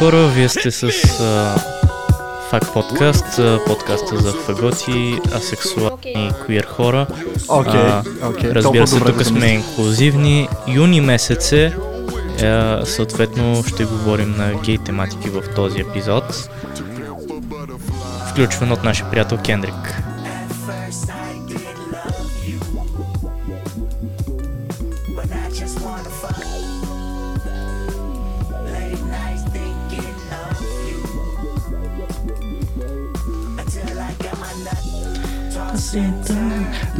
хора, вие сте с а, Фак подкаст, а, подкаста за фаготи, асексуални и квир хора. Окей, А, окей. Разбира се, тук сме инклюзивни. Юни месец е, е, съответно ще говорим на гей тематики в този епизод. Включван от нашия приятел Кендрик.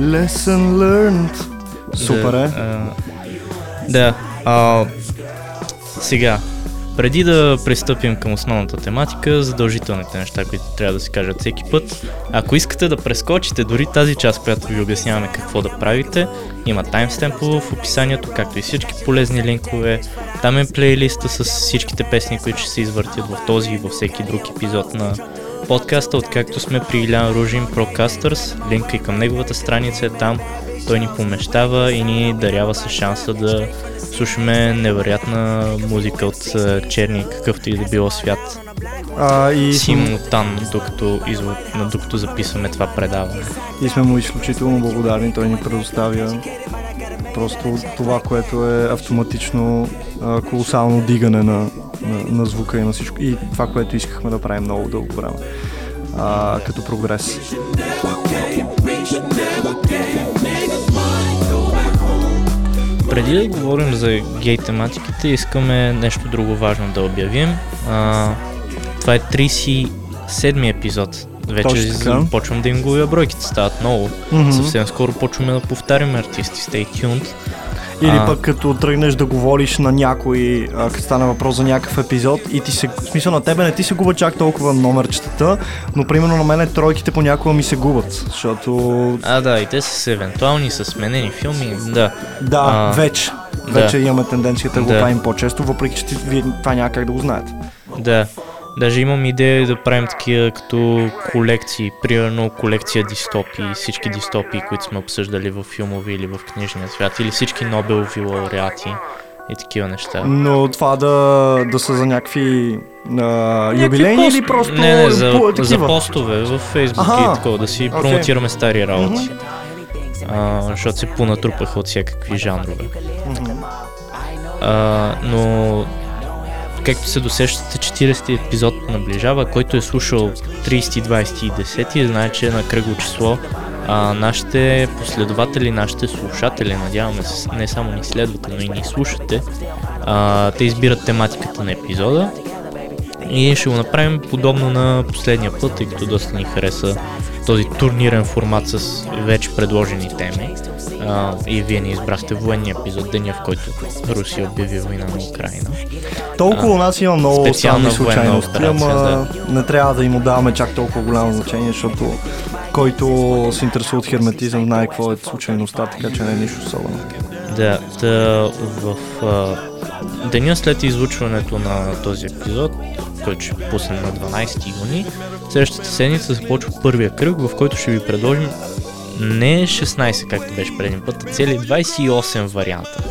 Lesson learned. Супер е. да. А, сега, преди да пристъпим към основната тематика, задължителните неща, които трябва да се кажат всеки път. Ако искате да прескочите дори тази част, която ви обясняваме какво да правите, има таймстемпово в описанието, както и всички полезни линкове. Там е плейлиста с всичките песни, които ще се извъртят в този и във всеки друг епизод на подкаста, откакто сме при Илян Ружин Procasters. Линка и към неговата страница е там. Той ни помещава и ни дарява с шанса да слушаме невероятна музика от а, черни какъвто и да било свят. А, и, сме, Симултан, докато, изво... докато записваме това предаване. и сме му изключително благодарни. Той ни предоставя просто това, което е автоматично а, колосално дигане на, на, на звука и на всичко. И това, което искахме да правим много дълго време. А, като прогрес. Преди да говорим за гей тематиките, искаме нещо друго важно да обявим. А, това е 37-ми епизод. Вече Точно така. почвам да им губя бройките, стават много. Мгм. Съвсем скоро почваме да повтаряме артисти. Stay tuned. Или А. пък като тръгнеш да говориш на някой, а, като стане въпрос за някакъв епизод и ти се, в смисъл на тебе не ти се губят чак толкова номерчетата, но примерно на мене тройките понякога ми се губят, защото А, да, и те са с евентуални, с сменени филми. Да, да, А, вече, да. вече имаме тенденцията да го Да. правим по-често, въпреки че ти, вие, това няма как да го знаете. да. Даже имам идея да правим такива като колекции, примерно колекция дистопии, всички дистопии, които сме обсъждали в филмови или в книжния свят, или всички Нобелови лауреати и такива неща. Но това да, да са за някакви а, юбилейни Някакви или пост- просто Не, не, за, по- за постове в Фейсбук Аха. и такова, да си Окей. промотираме стари работи. А, защото се понатрупаха от всякакви жанрове. Мгм. А, но както се досещате, 40 епизод наближава, който е слушал 30, 20 и 10 знае, че е на кръгло число. А, нашите последователи, нашите слушатели, надяваме се, не само ни следвате, но и ни слушате, а, те избират тематиката на епизода и ще го направим подобно на последния път, тъй като доста ни хареса този турнирен формат с вече предложени теми. А, и вие ни избрахте военния епизод, деня в който Русия обяви война на Украина. Толкова А, у нас има много военна случайности, операция, ама не трябва да им отдаваме чак толкова голямо значение, защото който се интересува от херметизъм знае какво е случайността, така че не е нищо особено. Да, да в а, деня след излучването на този епизод, който ще пуснем на 12 юни, следващата седмица започва първия кръг, в който ще ви предложим не 16, както беше предния път, а цели 28 варианта.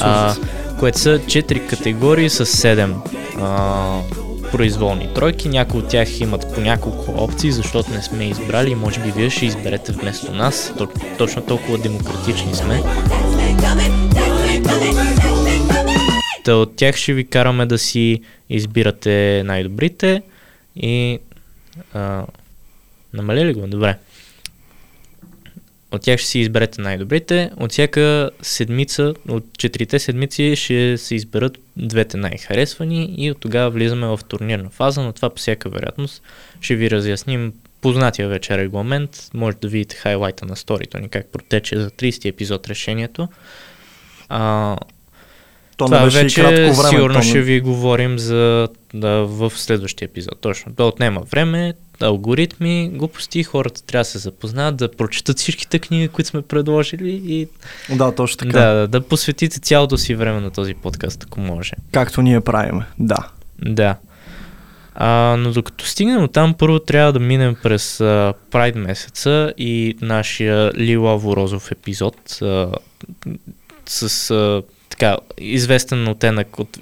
А, което са 4 категории с 7 а, произволни тройки. Някои от тях имат по няколко опции, защото не сме избрали и може би вие ще изберете вместо нас. Точно толкова демократични сме. Та от тях ще ви караме да си избирате най-добрите и... А, намали ли го? Добре. От тях ще си изберете най-добрите. От всяка седмица, от четирите седмици ще се изберат двете най-харесвани и от тогава влизаме в турнирна фаза, но това по всяка вероятност ще ви разясним познатия вече регламент. Може да видите хайлайта на сторито ни как протече за 30 епизод решението. А, То Това беше вече кратко време. сигурно то ще ви говорим за да, в следващия епизод. Точно. Да отнема време, алгоритми, глупости, хората трябва да се запознаят, да прочитат всичките книги, които сме предложили и Да, точно така. да, да, да посветите цялото си време на този подкаст, ако може. Както ние правиме. Да. Да. А, но докато стигнем от там, първо трябва да минем през а, Прайд месеца и нашия лилаво-розов епизод а, с а, така известен оттенък от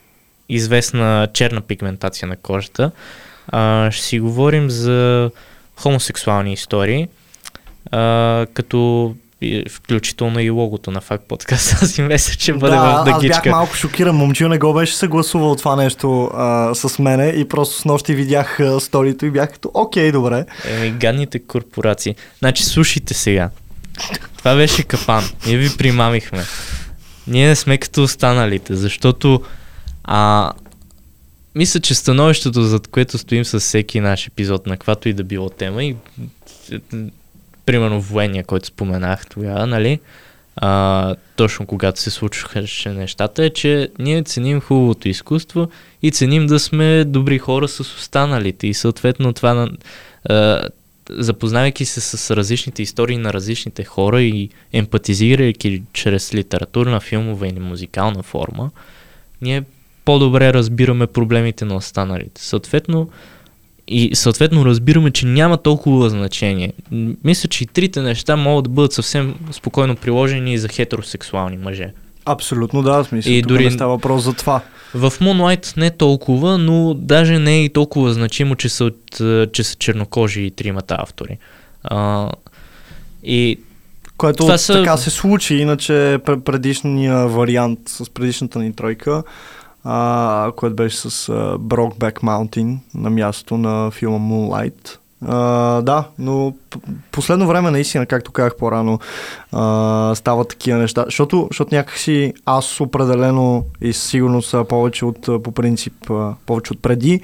известна черна пигментация на кожата. А, ще си говорим за хомосексуални истории, а, като и- включително и логото на факт подкаст. Аз мисля, че бъде да, в аз бях дъгичка. малко шокиран. Момчил не го беше съгласувал това нещо а, с мене и просто с нощи видях а, сторито и бях като окей, добре. Еми, гадните корпорации. Значи, слушайте сега. Това беше капан. Ние ви примамихме. Ние не сме като останалите, защото а, мисля, че становището, зад което стоим с всеки наш епизод, на каквато и да било тема, и примерно военния, който споменах тогава, нали, а, точно когато се случваше нещата, е, че ние ценим хубавото изкуство и ценим да сме добри хора с останалите и съответно това а, запознавайки се с различните истории на различните хора и емпатизирайки чрез литературна, филмова или музикална форма, ние по-добре разбираме проблемите на останалите. Съответно, и съответно разбираме, че няма толкова значение. Мисля, че и трите неща могат да бъдат съвсем спокойно приложени и за хетеросексуални мъже. Абсолютно да, в смисъл. И тук дори- не става въпрос за това. В Moonlight не толкова, но даже не е и толкова значимо, че са, от, че са чернокожи и тримата автори. А, и Което Това са- така се случи, иначе пр- предишния вариант с предишната ни тройка, което беше с а, Brokeback Mountain на мястото на филма Moonlight. А, да, но последно време наистина, както казах по-рано, а, стават такива неща, защото, защото някакси аз определено и със сигурност а, повече от, по принцип, повече от преди,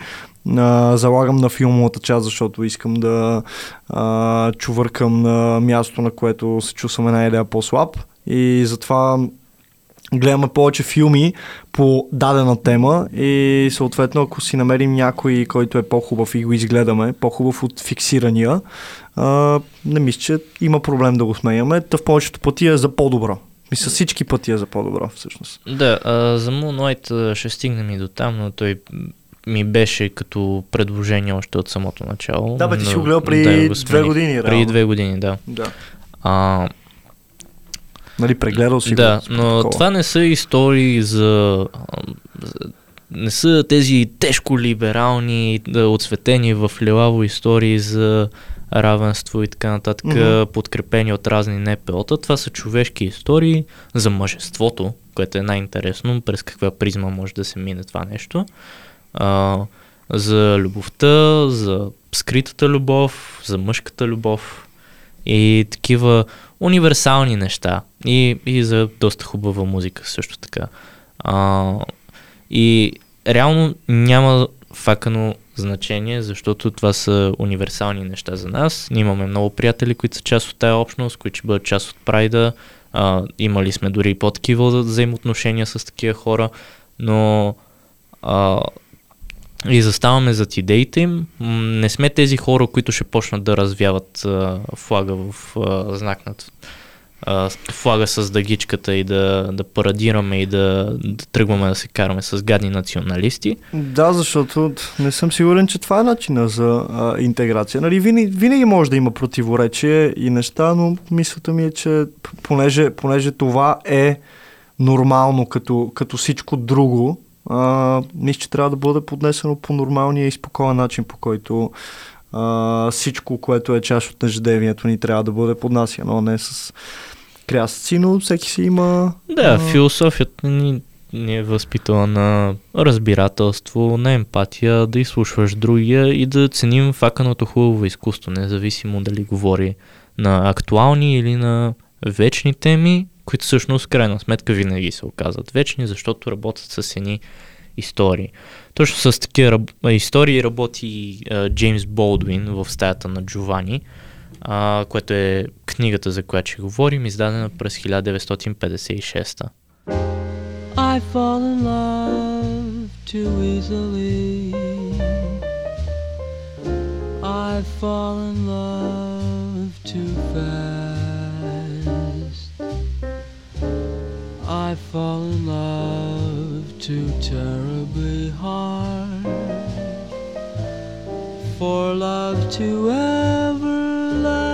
а, залагам на филмовата част, защото искам да а, чувъркам на място, на което се чувствам една идея по-слаб и затова гледаме повече филми по дадена тема и съответно ако си намерим някой, който е по-хубав и го изгледаме, по-хубав от фиксирания, а, не мисля, че има проблем да го сменяме. Та в повечето пъти е за по-добро. Мисля, всички пъти е за по-добро, всъщност. да, а, за Moonlight ще стигнем и до там, но той ми беше като предложение още от самото начало. Да, бе, ти си но- го гледал преди да, две години, реално. две години, да. Да. А, Нали, прегледал си да, го. но такова. това не са истории за... Не са тези тежко либерални, отсветени в лилаво истории за равенство и така нататък, Мгм. подкрепени от разни НПО-та. Това са човешки истории за мъжеството, което е най-интересно, през каква призма може да се мине това нещо. А, за любовта, за скритата любов, за мъжката любов и такива универсални неща. И, и за доста хубава музика също така. А, и реално няма факано значение, защото това са универсални неща за нас. Ние имаме много приятели, които са част от тая общност, които ще бъдат част от прайда. А, имали сме дори и по-такива взаимоотношения с такива хора, но а, и заставаме зад идеите им. Не сме тези хора, които ще почнат да развяват а, флага в а, знак над а, флага с дъгичката и да, да парадираме и да, да тръгваме да се караме с гадни националисти. Да, защото не съм сигурен, че това е начина за а, интеграция. Нали, винаги, винаги може да има противоречие и неща, но мисълта ми е, че понеже, понеже това е нормално като, като всичко друго, а, мисля, че трябва да бъде поднесено по нормалния и спокоен начин, по който а, всичко, което е част от ежедневието ни, трябва да бъде поднасяно, а не с крясъци, но всеки си има... Да, а, философията ни, ни е възпитала на разбирателство, на емпатия, да изслушваш другия и да ценим факаното хубаво изкуство, независимо дали говори на актуални или на вечни теми, които всъщност крайна сметка винаги се оказват вечни, защото работят с едни истории. Точно с такива истории работи а, Джеймс Болдуин в стаята на Джовани, а, което е книгата, за която ще говорим, издадена през 1956. I fall in love too easily. I fall in love too fast. I fall in love too terribly hard for love to ever last.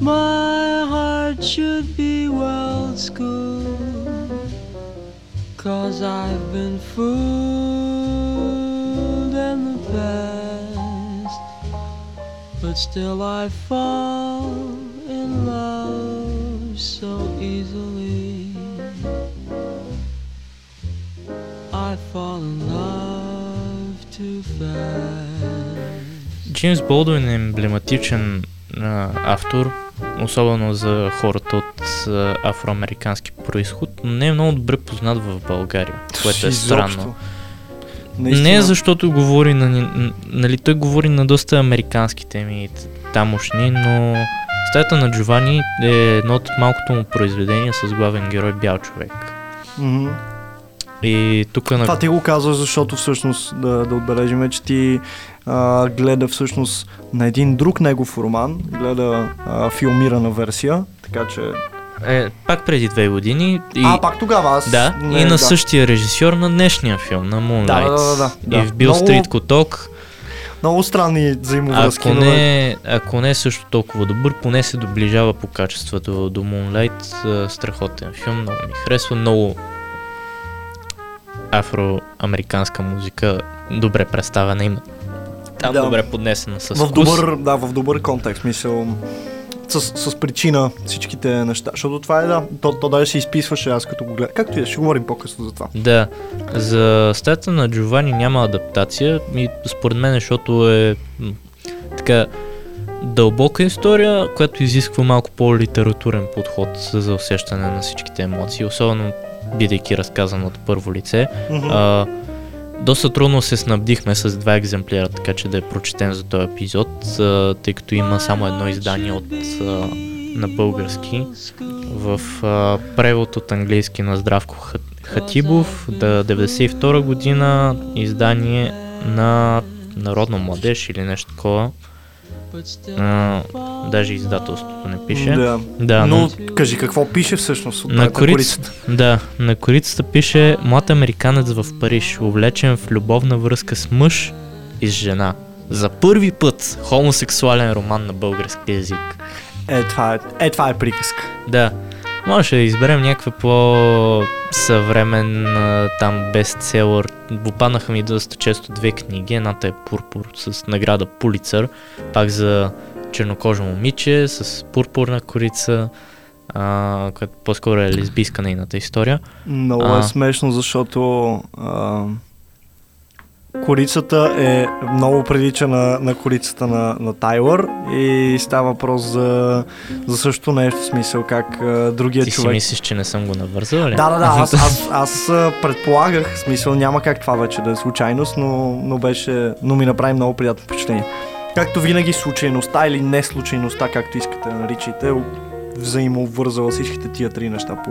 My heart should be well schooled, cause I've been fooled in the past. But still I fall in love so easily. I fall in love too fast. Джеймс Болдуин е емблематичен а, автор, особено за хората от а, афроамерикански происход, но не е много добре познат в България, което е странно. Наистина. Не защото говори на, нали, той говори на доста американски теми тамошни, но Стаята на Джовани е едно от малкото му произведения с главен герой бял човек. Мгм. И тук на... Това ти го казваш, защото всъщност да, да отбележим, че ти а, гледа всъщност на един друг негов роман, гледа а, филмирана версия, така че... Е, пак преди две години. И... А, пак тогава аз... Да, не, и на да. същия режисьор на днешния филм, на Moonlight. Да, да, да, да, да. И в Бил Много- Стрит Коток. Много странни взаимовръзки, Ако но е- не, ако не е също толкова добър, поне се доближава по качеството до Moonlight. Страхотен филм, много ми харесва. Много афроамериканска музика, добре представена има. Там Да. добре поднесена с в вкус. добър, да, в добър контекст, мисъл. С, с причина всичките неща. Защото това е, да, то, то даже се изписваше аз като го гледам. Както и ще говорим по-късно за това. Да, за стата на Джовани няма адаптация и според мен, защото е м, така дълбока история, която изисква малко по-литературен подход за усещане на всичките емоции, особено бидейки разказан от първо лице. Мгм. А, доста трудно се снабдихме с два екземпляра, така че да е прочетен за този епизод, тъй като има само едно издание от, на български в превод от английски на Здравко Ха- Хатибов, да 92 година, издание на Народна младеж или нещо такова. А, даже издателството не пише. Да. Да, но, но кажи какво пише всъщност от на на корицата. Да, на корицата пише Млад американец в Париж, увлечен в любовна връзка с мъж и с жена. За първи път хомосексуален роман на български язик. Е, това е, е, това е приказка. Да, може да изберем някаква по-съвремен там бестселър. Попаднаха ми доста често две книги. Едната е Пурпур с награда Пулицър, пак за чернокожо момиче с пурпурна корица, а, която по-скоро е лесбийска нейната история. Много А. е смешно, защото а, корицата е много прилича на, на корицата на, на Тайлър и става въпрос за, за също нещо, в смисъл как а, другия Ти си човек... мислиш, че не съм го навързал ли? Да, да, да, аз, аз, аз а, предполагах, смисъл няма как това вече да е случайност, но, но, беше, но ми направи много приятно впечатление. Както винаги случайността или не случайността, както искате да наричайте, взаимовързала всичките тия три неща по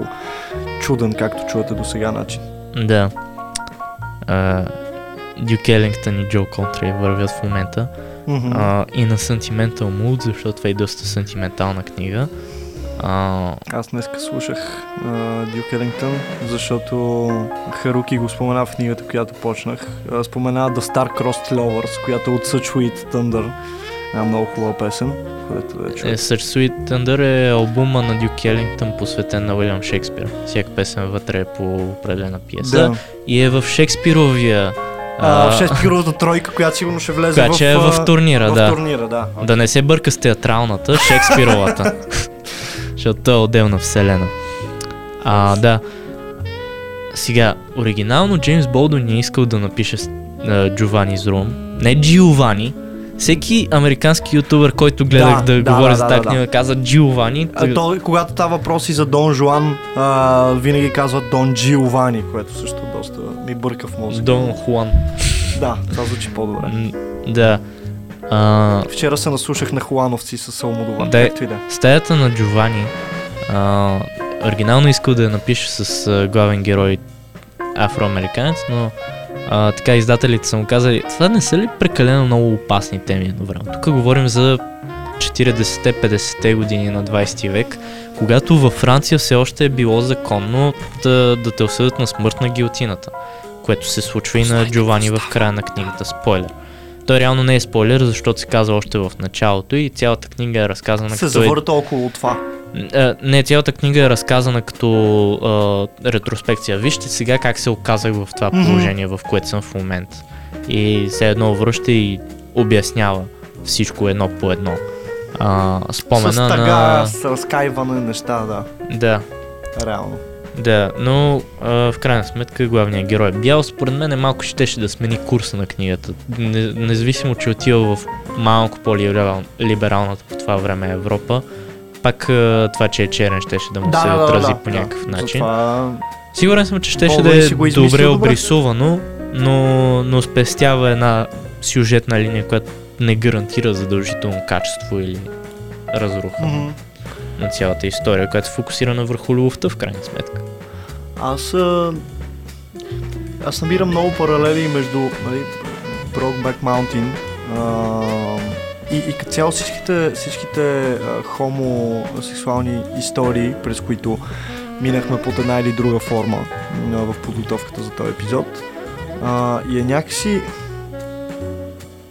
чуден, както чувате до сега начин. Да. А, Дюк Елингтън и Джо Контри вървят в момента. Мгм. А, и на Sentimental Mood, защото това е доста сентиментална книга. А, Аз днеска слушах Дюк Елингтън, защото Харуки го спомена в книгата, която почнах. А, спомена The Star Crossed Lovers, която е от Such Sweet Thunder. Една много хубава песен, която е чух. е, Such Sweet Thunder е албума на Дюк Елингтън, посветен на Уилям Шекспир. Всяка песен вътре е по определена пиеса. Да. И е в Шекспировия. А, в Шекспировата тройка, която сигурно ще влезе която в, е в турнира, в да. турнира, да. Да не се бърка с театралната, Шекспировата. Защото то е отделна вселена. А, да. Сега, оригинално Джеймс Болдуин не е искал да напише uh, Giovanni's Room. Не Giovanni. Всеки американски ютубър, който гледах Да, да, да, говори да, за да, тази да. книга, каза Giovanni. А, то, когато става въпроси за Дон Жуан, а, винаги казват Дон Джиовани, което също доста ми бърка в мозъка. Дон Хуан. Да, това звучи по-добре. Да. А, Вчера се наслушах на Хуановци с Салмодова. Да. Както и да. Стаята на Джовани а, оригинално искал да я напише с главен герой афроамериканец, но а, така издателите са му казали, това не са ли прекалено много опасни теми едновременно? Тук говорим за 40-50-те години на 20 век, когато във Франция все още е било законно да, да те осъдят на смърт на гилотината, което се случва и на Джовани в края на книгата. Спойлер. Той реално не е спойлер, защото се казва още в началото и цялата книга е разказана Се като... е- завърта около това. А, не, цялата книга е разказана като а, ретроспекция. Вижте сега как се оказах в това положение, в което съм в момента. И се едно връща и обяснява всичко едно по едно. А, спомена с тъга, на... с разкаиване неща, да. Да, Реално. да, но а, в крайна сметка главният герой е бял. Според мен е малко щеше да смени курса на книгата. Не, независимо, че отива в малко по-либералната по това време Европа, пак това, че е черен, щеше да му Да, се да, да, отрази да, по да. някакъв начин. Затова Сигурен съм, че щеше да е добре добре. обрисувано, но, но спестява една сюжетна линия, която не гарантира задължително качество или разруха Мгм. на цялата история, която е фокусирана върху любовта в крайна сметка. Аз а, аз набирам много паралели между нали, Brokeback Mountain а, и, и като цяло всичките, всичките а, хомосексуални истории, през които минахме под една или друга форма а, в подготовката за този епизод. А, и е някакси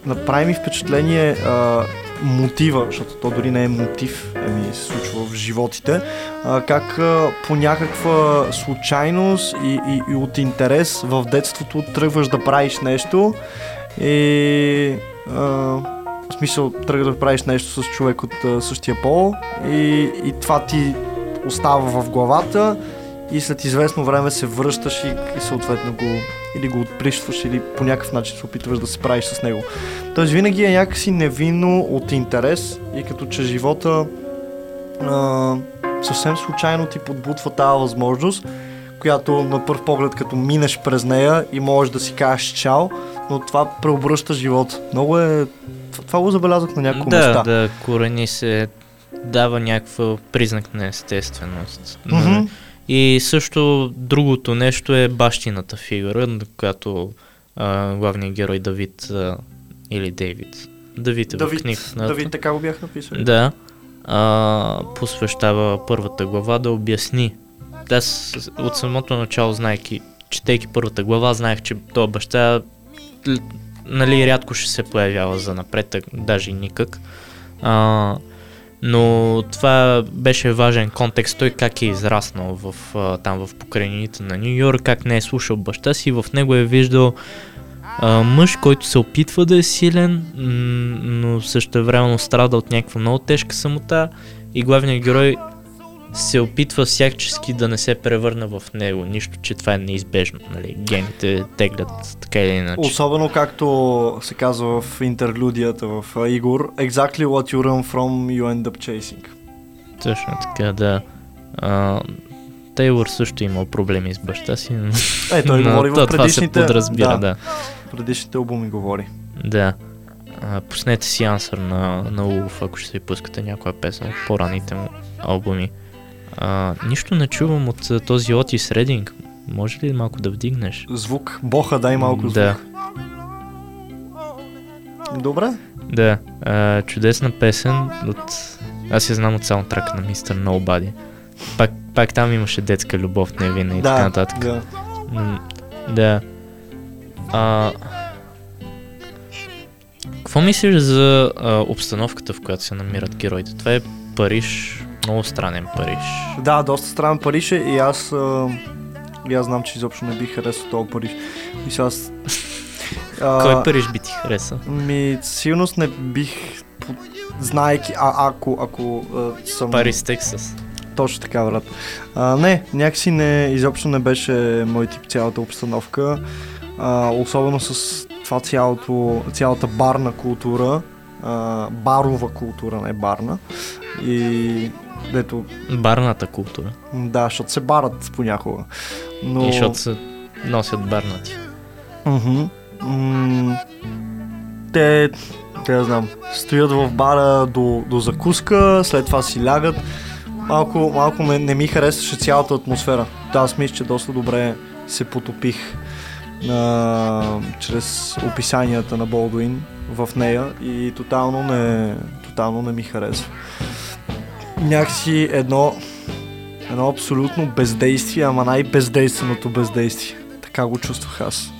направи ми впечатление а, мотива, защото то дори не е мотив, ами се случва в животите, а, как а, по някаква случайност и, и, и от интерес в детството тръгваш да правиш нещо и а, в смисъл тръгваш да правиш нещо с човек от а, същия пол и, и това ти остава в главата и след известно време се връщаш и, и съответно го или го отприщваш или по някакъв начин се опитваш да се правиш с него. Тоест винаги е някакси невинно от интерес и като че живота а, съвсем случайно ти подбутва тази възможност, която на първ поглед като минеш през нея и можеш да си кажеш чао, но това преобръща живота. Много е... Това, го забелязах на няколко да, места. да, корени се дава някаква признак на естественост. Мгм. И също другото нещо е бащината фигура, която а, главният герой Давид а, или Дейвид. Давид е в Давид, книгата. Давид, така го бях написали. Да. А, посвещава първата глава да обясни. Аз от самото начало, знаеки, четейки първата глава, знаех, че този баща нали, рядко ще се появява за напред, даже никак. А, но това беше важен контекст. Той как е израснал в, там в покрайнините на Нью Йорк, как не е слушал баща си, в него е виждал а, мъж, който се опитва да е силен, но също времено страда от някаква много тежка самота и главният герой се опитва всячески да не се превърне в него. Нищо, че това е неизбежно. Нали? Гените теглят така или иначе. Особено както се казва в интерлюдията в Игор, exactly what you run from you end up chasing. Точно така, да. А, Тейлор също имал проблеми с баща си, но, Е, той но говори в то- това се предишните... подразбира, да. да. предишните албуми говори. Да. А, пуснете си ансър на, на Улов, ако ще си пускате някоя песен от по-раните му албуми. А, нищо не чувам от а, този Отис Рединг. Може ли малко да вдигнеш? Звук. Боха, дай малко звук. Да. Добре. Да, а, чудесна песен от... Аз я знам от саундтрака на Mr. Nobody. Пак, пак там имаше детска любов, невинна и така да, нататък. да. М, Да. А... Какво мислиш за а, обстановката, в която се намират героите? Това е Париж, много странен Париж. Да, доста странен Париж е и аз... А, и аз знам, че изобщо не бих харесал този Париж. Мисля, аз... а, Кой Париж би ти хареса? Ми, сигурност не бих... Знаеки, а ако, ако а, съм... Париж, Тексас. Точно така, брат. А, не, някакси не, изобщо не беше мой тип цялата обстановка. А, особено с това цялото, цялата барна култура. А, барова култура, не барна. И дето, Барната култура. да, защото се барат понякога. Но... И защото се носят барнати. М, те, те да знам, стоят в бара до, до закуска, след това си лягат, малко, малко не, не ми харесваше цялата атмосфера. Да, аз мисля, че доста добре се потопих а, чрез описанията на Болдуин в нея и тотално не, тотално не ми харесва. Някакси едно, едно абсолютно бездействие, ама най-бездейственото бездействие. Така го чувствах аз.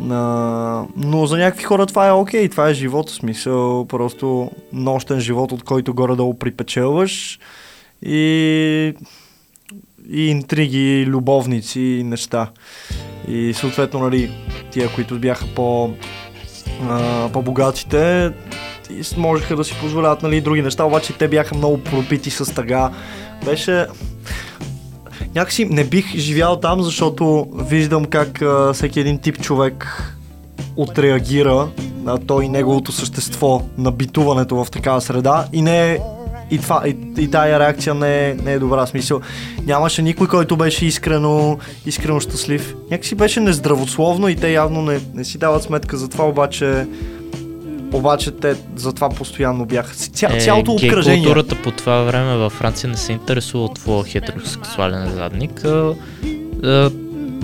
На... Но за някакви хора това е окей, това е живот, в смисъл просто нощен живот, от който горе-долу припечелваш и, и интриги, любовници и неща. И съответно, нали, тия, които бяха по, а, по-богатите, можеха да си позволяват нали, други неща, обаче те бяха много пропити с тъга. Беше... Някакси не бих живял там, защото виждам как а, всеки един тип човек отреагира на той неговото същество на битуването в такава среда и не и, това, и, и тая реакция не е, не е добра смисъл. Нямаше никой, който беше искрено, искрено щастлив. Някакси беше нездравословно и те явно не, не си дават сметка за това, обаче обаче те за това постоянно бяха. Ця, Е, цялото обкръжение. културата по това време във Франция не се интересува от твоя хетеросексуален задник. А, а,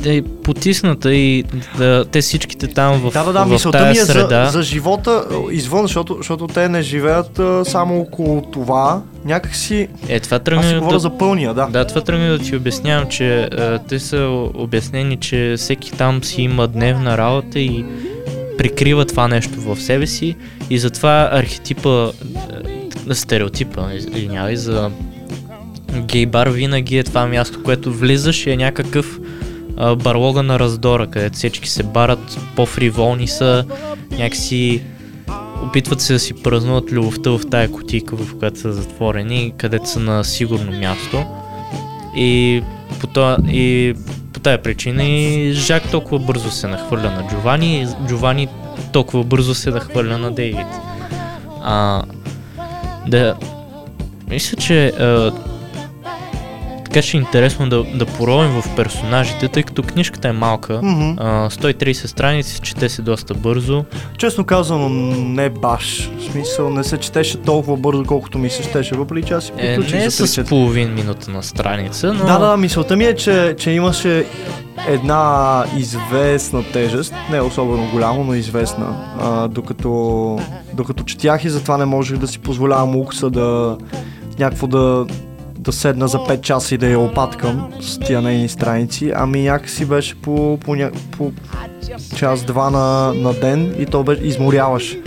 е потисната и да, те всичките там в, Да, да, да, мисълта ми е среда. за, за живота извън, защото, защото те не живеят а, само около това. Някакси, Е, това аз си тръгна говоря да, за пълния, да. Да, това тръгна да ти обяснявам, че а, те са обяснени, че всеки там си има дневна работа и прикрива това нещо в себе си и затова архетипа, а, стереотипа, извинявай, за гей бар винаги е това място, което влизаш и е някакъв барлога на раздора, където всички се барат, по-фриволни са, някакси опитват се да си празнуват любовта в тая кутийка, в която са затворени, където са на сигурно място. И по, това, и по тая причина и Жак толкова бързо се нахвърля на Джовани и Джовани толкова бързо се нахвърля на Дейвид. А, да, мисля, че а, така ще е интересно да, да поровим в персонажите, тъй като книжката е малка. Мгм. А, 130 страници, чете се доста бързо. Честно казано, не баш. В смисъл, не се четеше толкова бързо, колкото ми се щеше, въпреки че аз си Е, не е за с 3-4. половин минута на страница, но... Да, да, мисълта ми е, че, че имаше една известна тежест, не особено голяма, но известна, а, докато, докато четях и затова не можех да си позволявам лукса да някакво да, да седна за 5 часа и да я опаткам с тия нейни страници, ами някакси беше по, по, ня... по час-два на, на ден и то беше изморяваше.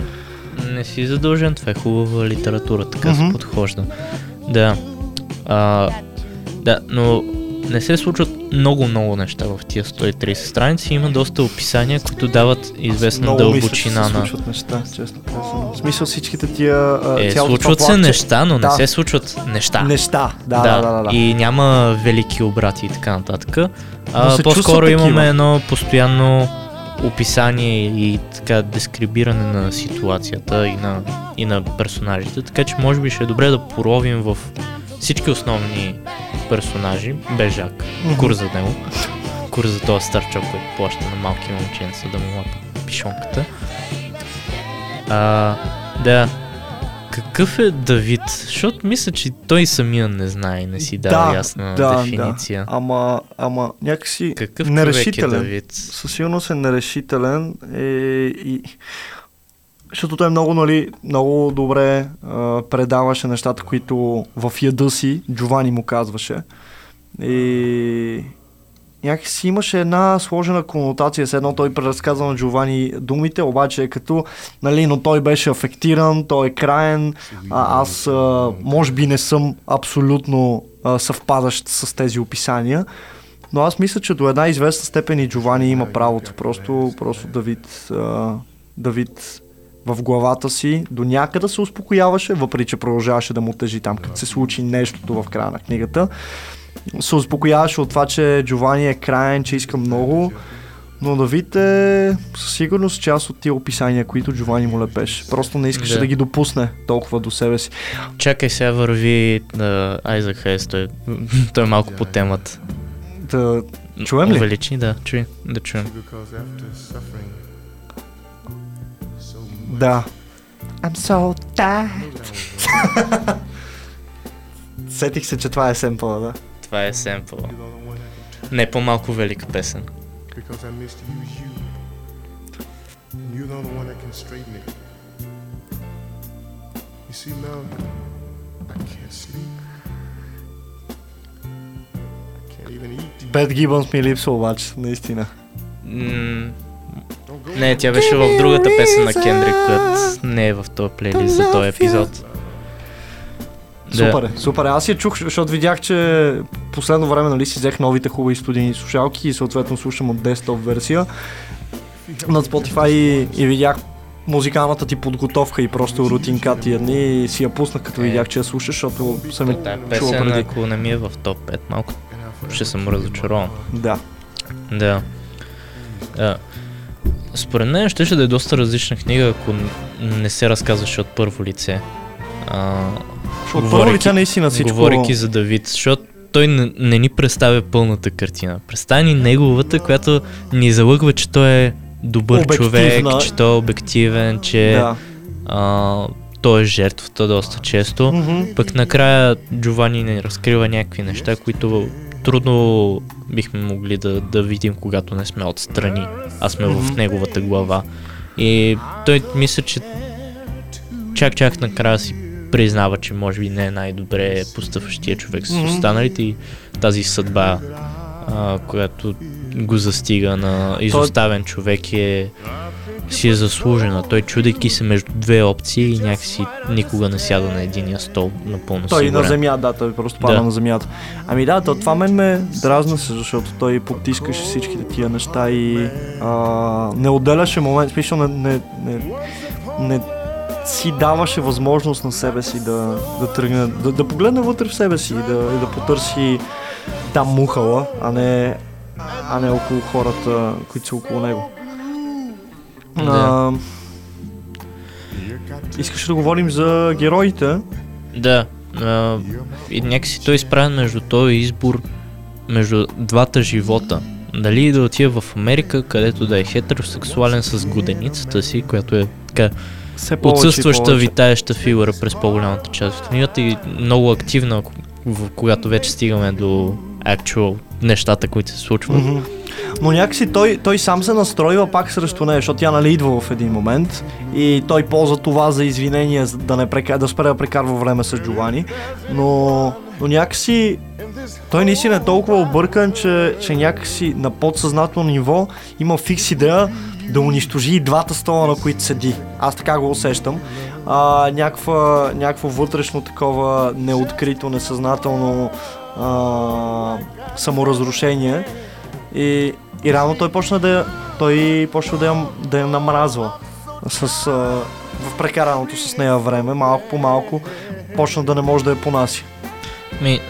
Не си задължен, това е хубава литература, така се Мгм. подхожда. Да. А, да, но не се случват много-много неща в тия 130 страници. Има доста описания, които дават известна Много мисля, че дълбочина се на... случват неща, честно казано. В смисъл всичките тия... а, Е, случват се плакче- неща, но не Да. се случват неща. Неща, да, да, да, да. да. И няма велики обрати и така нататък. А, по-скоро имаме едно постоянно описание и така дескрибиране на ситуацията и на, и на персонажите, така че може би ще е добре да поровим в всички основни персонажи, без Жак, Мгм. кур за него, кур за този старчок, който плаща на малки момченца да му лапа пишонката. А, да, какъв е Давид? Защото мисля, че той самия не знае и не си дава Да, ясна да, дефиниция. Да. Ама, ама някакси Какъв е нерешителен. Давид? Със сигурност е нерешителен е, и... Защото той много, нали, много добре а, предаваше нещата, които в яда си Джовани му казваше. И някакси имаше една сложена конотация, с едно той преразказва на Джовани думите, обаче е като, нали, но той беше афектиран, той е краен, а, аз а, може би не съм абсолютно а, съвпадащ с тези описания, но аз мисля, че до една известна степен и Джовани има правото. Просто, просто Давид, а, Давид в главата си до някъде се успокояваше, въпреки че продължаваше да му тежи там, като се случи нещото в края на книгата. Се успокояваше от това, че Джовани е краен, че иска много, но Давид е със сигурност част от тия описания, които Джовани му лепеше. Просто не искаше Да. да, ги допусне толкова до себе си. Чакай сега върви на Айзак Хейс, той, той е малко по темата. Да, Чуем ли? Увеличи, да, чуй, да чуем. да. I'm so tired. Сетих се, че това е семпъла, да. Това е семпъл. Не по-малко велика песен. because I missed you was you. And you're the only one that can straighten it. You see, love, I can't sleep. I can't even eat. Бет Гибънс ми липсва обаче, наистина. М- Don't go Не, тя беше в другата песен на Кендрик, която не е в този плейлист за този епизод. Супер е, супер е. Аз я чух, защото видях, че последно време нали, си взех новите хубави студийни слушалки и съответно слушам от десктоп версия на Spotify и, и видях музикалната ти подготовка и просто рутинка тия дни и си я пуснах като Е. видях, че я слушаш, защото съм я чувал песен, преди. ако не ми е в топ 5, малко ще съм разочарован. Да. Да. да. Според мен ще, ще да е доста различна книга, ако не се разказваше от първо лице. А, От първо лице наистина всичко... Говорейки за Давид, защото той не, не ни представя пълната картина. Представя ни неговата, която ни залъгва, че той е добър Обективна. човек, че той е обективен, че Да. а, той е жертвата доста често. Мгм. Пък накрая Джовани не разкрива някакви неща, които трудно бихме могли да, да видим, когато не сме отстрани, а сме в неговата глава. И той мисля, че чак чак накрая си признава, че може би не е най-добре постъпващия човек с останалите и тази съдба, а, която го застига на изоставен човек е си е заслужена. Той чудейки се между две опции и някакси никога не сяда на единия стол напълно Той сигурен. на земя, да, той просто пада Да. на земята. Ами да, то, това мен ме дразна се, защото той потискаше всичките тия неща и а, не отделяше момент, смисъл не, не, не, не си даваше възможност на себе си да, да тръгне, да, да погледне вътре в себе си и да, да потърси там мухала, а не, а не около хората, които са около него. А, искаш да говорим за героите? Да. А, и някакси той е изправен между този избор, между двата живота. Дали да отиде в Америка, където да е хетеросексуален с годеницата си, която е така Все повече отсъстваща, повече. витаеща фигура през по-голямата част от книгата и много активна, когато вече стигаме до actual нещата, които се случват. Мгм. Но някакси той, той сам се настройва пак срещу нея, защото тя нали идва в един момент и той ползва това за извинение, да, не прека... да спре да прекарва време с Джовани, но, но някакси той наистина е толкова объркан, че, че някакси на подсъзнателно ниво има фикс идея да унищожи и двата стола, на които седи. Аз така го усещам. А, някаква, някакво вътрешно такова неоткрито, несъзнателно а, саморазрушение. И, и рано той почна да той почна да я, да я намразва с, а, в прекараното с нея време, малко по малко, почна да не може да я понаси. Ми,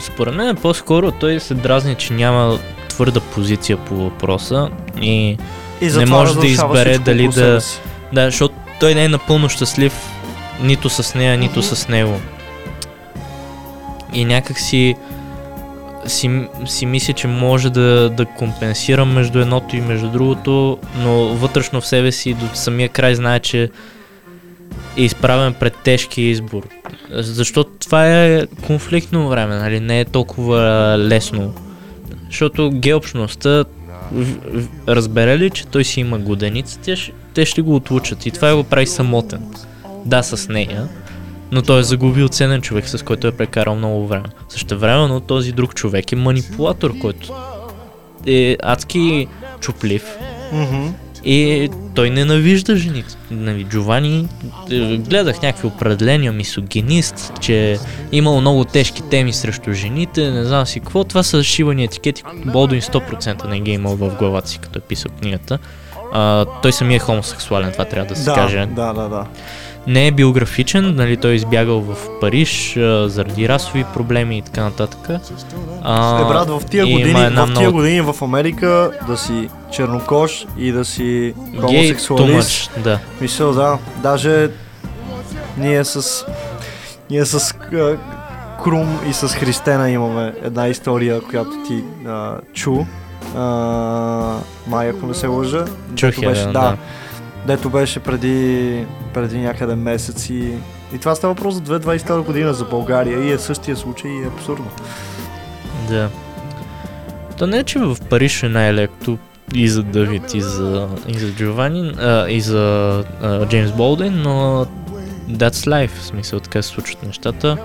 според мен по-скоро той се дразни, че няма твърда позиция по въпроса и И затова може да избере дали да- си. да, защото той не е напълно щастлив нито с нея, нито с него. И някак си си, си мисля, че може да, да компенсира между едното и между другото, но вътрешно в себе си до самия край знае, че е изправен пред тежки избор. Защото това е конфликтно време, нали? не е толкова лесно. Защото геобщността разбере ли, че той си има годеница, те, ще- те ще го отлучат и това го прави самотен. Да, с нея, но той е загубил ценен човек, с който е прекарал много време. Също време, но този друг човек е манипулатор, който е адски чуплив Мгм. и той ненавижда жените. Нали, Джовани, е, гледах някакви определения, мисогенист, че е имал много тежки теми срещу жените, не знам си какво. Това са шивани етикети, които Болдуин 100% не ги е имал в главата си, като е писал книгата. А, той самия е хомосексуален, това трябва да се Да, каже. да, да, да. Не е биографичен, нали, той е избягал в Париж а, заради расови проблеми и така нататък. А, Е, брат, в тия, години, една в тия много- години в Америка да си чернокож и да си хомосексуалист. much, да. Мисля, да. Даже ние с... Ние с а, Крум и с Христена имаме една история, която ти а, чу. А, май, ако не се лъжа. Чух я, беше, да, да. Дето беше преди, преди някъде месеци И това става въпрос за 2022 година за България и е същия случай и е абсурдно. Да. То не е, че в Париж е най-лекото и за Давид, и за, и за Джовани, а, и за а, Джеймс Болдин, но that's life, в смисъл така се случват нещата.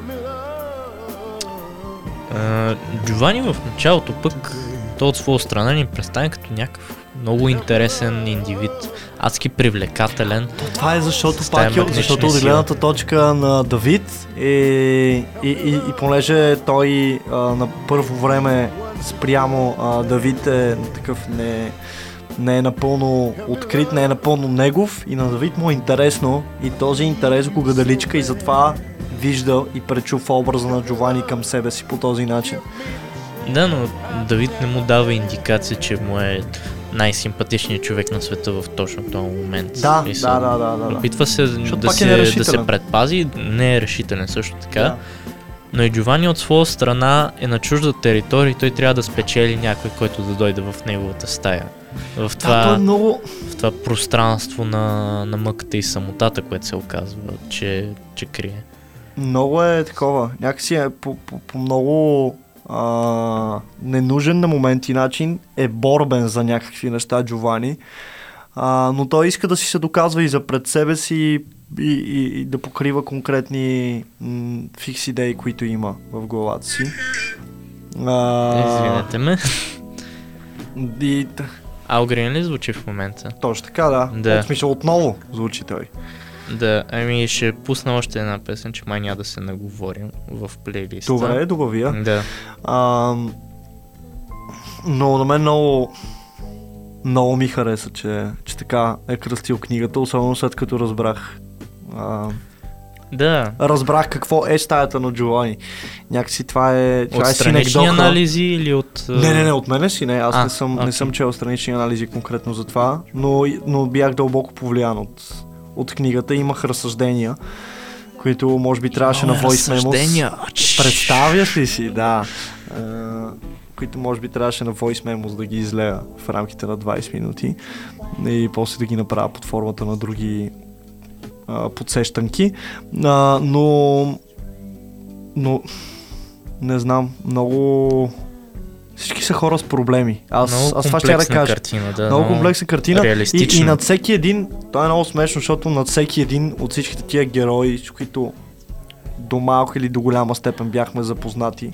А, Джовани в началото пък, то от своя страна ни представя като някакъв много интересен индивид, адски привлекателен. Това е защото пак е, защото от гледната точка на Давид е, и, и, и понеже той а, на първо време спрямо а, Давид е такъв не, не е напълно открит, не е напълно негов и на Давид му е интересно и този интерес го гадаличка и затова вижда и пречува образа на Джовани към себе си по този начин. Да, но Давид не му дава индикация, че му е най-симпатичният човек на света в точно този момент. Да, Смисъл, да, да, да, да, да. Опитва се Защото да пак е се, да се предпази, не е решителен също така. Да. Но и Джовани от своя страна е на чужда територия и той трябва да спечели някой, който да дойде в неговата стая. В Да, той е това, много... в това пространство на, на мъката и самотата, което се оказва, че, че крие. Много е такова. Някакси е по, по, по много а, ненужен на моменти начин е борбен за някакви неща Джовани. А, но той иска да си се доказва и за пред себе си и, и, и да покрива конкретни м, фикс идеи, които има в главата си. А, Извинете ме. И, Алгрин ли звучи в момента? точно така, да. Да. От смисъл отново звучи той. Да, ами ще пусна още една песен, че май няма да се наговорим в плейлиста. Добре, добавя. Да. А, но на мен много, много ми хареса, че, че така е кръстил книгата, особено след като разбрах. А, Да. разбрах какво е стаята на Джовани. Някакси това е, това От е странични анализи или от... Не, не, не, от мене си не. Аз А, не, съм, окей. не съм чел странични анализи конкретно за това, но, но бях дълбоко повлиян от, от книгата. Имах разсъждения, които може би трябваше на Имаме Voice Memos. Представяш ли си, да. А, които може би трябваше на Voice Memos да ги излея в рамките на 20 минути и после да ги направя под формата на други а, подсещанки. А, но но не знам, много всички са хора с проблеми. Аз, Много аз това ще да кажа. картина, да. Много комплексна картина. И, и над всеки един, това е много смешно, защото над всеки един от всичките тия герои, с които до малка или до голяма степен бяхме запознати.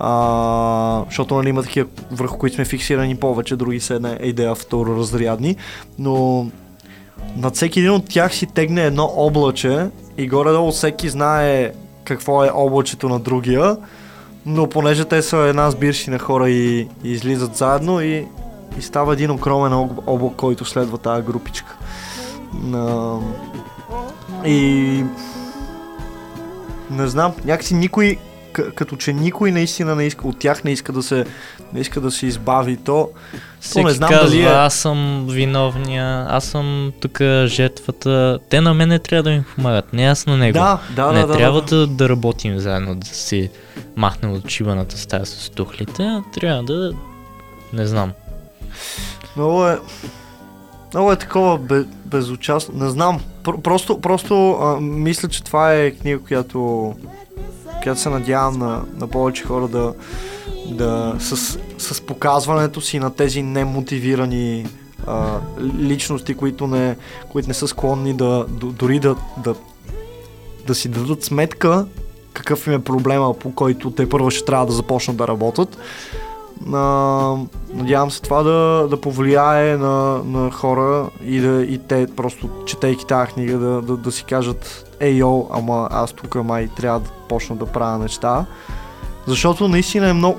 А, защото нали, има такива, върху които сме фиксирани повече, други са една идея второразрядни, но над всеки един от тях си тегне едно облаче и горе-долу всеки знае какво е облачето на другия, но понеже те са една сбирси на хора и, и излизат заедно и, и става един огромен об- облак, който следва тази групичка. А, и не знам, някакси никой, като че никой наистина не иска, от тях не иска да се, не иска да се избави. То, Всеки не знам казва, дали е- аз съм виновния, аз съм тук жертвата. Те на мен не трябва да ми помагат, не аз на него. да, да, не да, да, трябва да, да, да работим заедно, да си махнем от чиваната стая с тухлите, а трябва да... Не знам. Много е, много е такова бе, безучастно. Не знам, Пр- просто, просто а, мисля, че това е книга, която, която се надявам на, на повече хора да, да с, с показването си на тези немотивирани а, личности, които не, които не са склонни да, дори да, да, да си дадат сметка какъв им е проблема, по който те първо ще трябва да започнат да работят. А, надявам се това да, да повлияе на, на хора и, да, и те просто, четейки тази книга, да, да, да си кажат Ей, йо, ама аз тук май трябва да почна да правя неща. Защото наистина е много...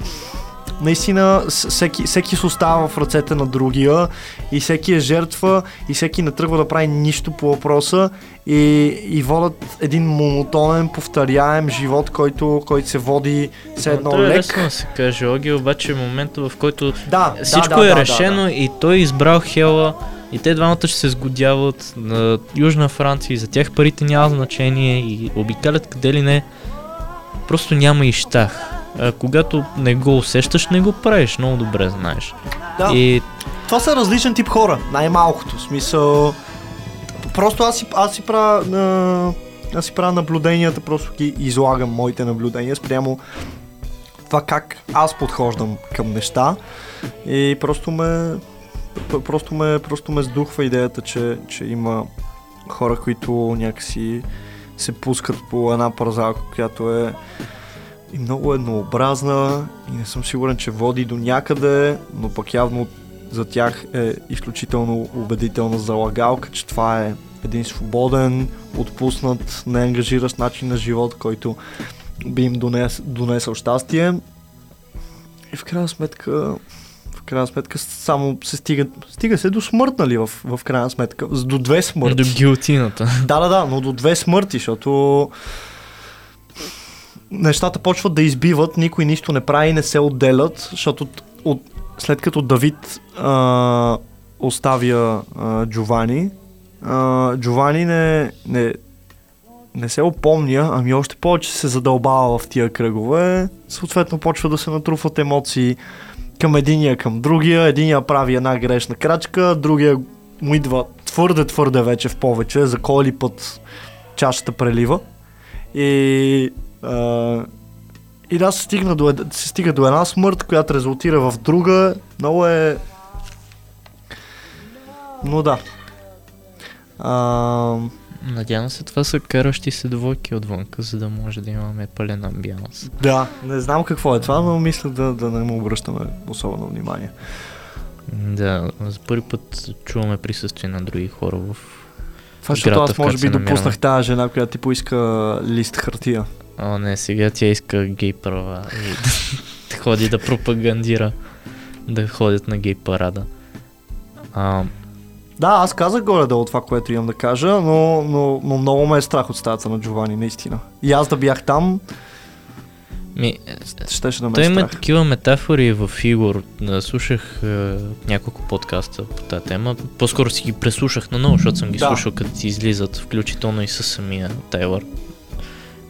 Наистина с- всеки, всеки се остава в ръцете на другия и всеки е жертва и всеки не тръгва да прави нищо по въпроса и, и водят един монотонен, повторяем живот, който, който се води все едно Това е лек. лесно да се каже, Оги, обаче е момента в който Да, всичко да, да, е да, решено Да, да. и той е избрал Хела и те двамата ще се сгодяват на Южна Франция и за тях парите няма значение и обикалят къде ли не. Просто няма и щах. А, когато не го усещаш, не го правиш, много добре знаеш. Да. И Това са различен тип хора, най-малкото. Смисъл... Просто аз си, аз си правя... Аз си правя наблюденията, просто ги излагам моите наблюдения спрямо това как аз подхождам към неща и просто ме просто ме, просто ме сдухва идеята, че, че има хора, които някакси се пускат по една парзалка, която е и много еднообразна и не съм сигурен, че води до някъде, но пък явно за тях е изключително убедителна залагалка, че това е един свободен, отпуснат, неангажиращ начин на живот, който би им донес, донесъл щастие. И в крайна сметка, крайна сметка само се стига, стига се до смърт, нали, в, в крайна сметка. До две смърти. До гилотината. Да, да, да, но до две смърти, защото нещата почват да избиват, никой нищо не прави, не се отделят, защото от, от, след като Давид а, оставя а, Джовани, а, Джовани не, не, не се опомня, ами още повече се задълбава в тия кръгове, съответно почва да се натрупват емоции към единия, към другия, единия прави една грешна крачка, другия му идва твърде, твърде вече в повече, за кой ли път чашата прелива. И, а, и да, се, стигна до, се стига до една смърт, която резултира в друга. Много е... Но да. А, Надявам се това са каращи се двойки отвънка, за да може да имаме пълен амбианс. да, не знам какво е това, но мисля да, да не му обръщаме особено внимание. Да, за първи път чуваме присъствие на други хора в... Това, защото аз може би допуснах тази жена, която ти поиска лист хартия. О, не, сега тя иска гей права и ходи да пропагандира да ходят на гей парада. А, Да, аз казах горе-долу това, което имам да кажа, но, но, но много ме е страх от стаята на Джовани, наистина. И аз да бях там, ми, щеше да ме той е има страх. такива метафори в Игор. Да, Слушах е, няколко подкаста по тази тема. По-скоро си ги преслушах на ново, защото съм ги Да. слушал като си излизат, включително и с самия Тайлър.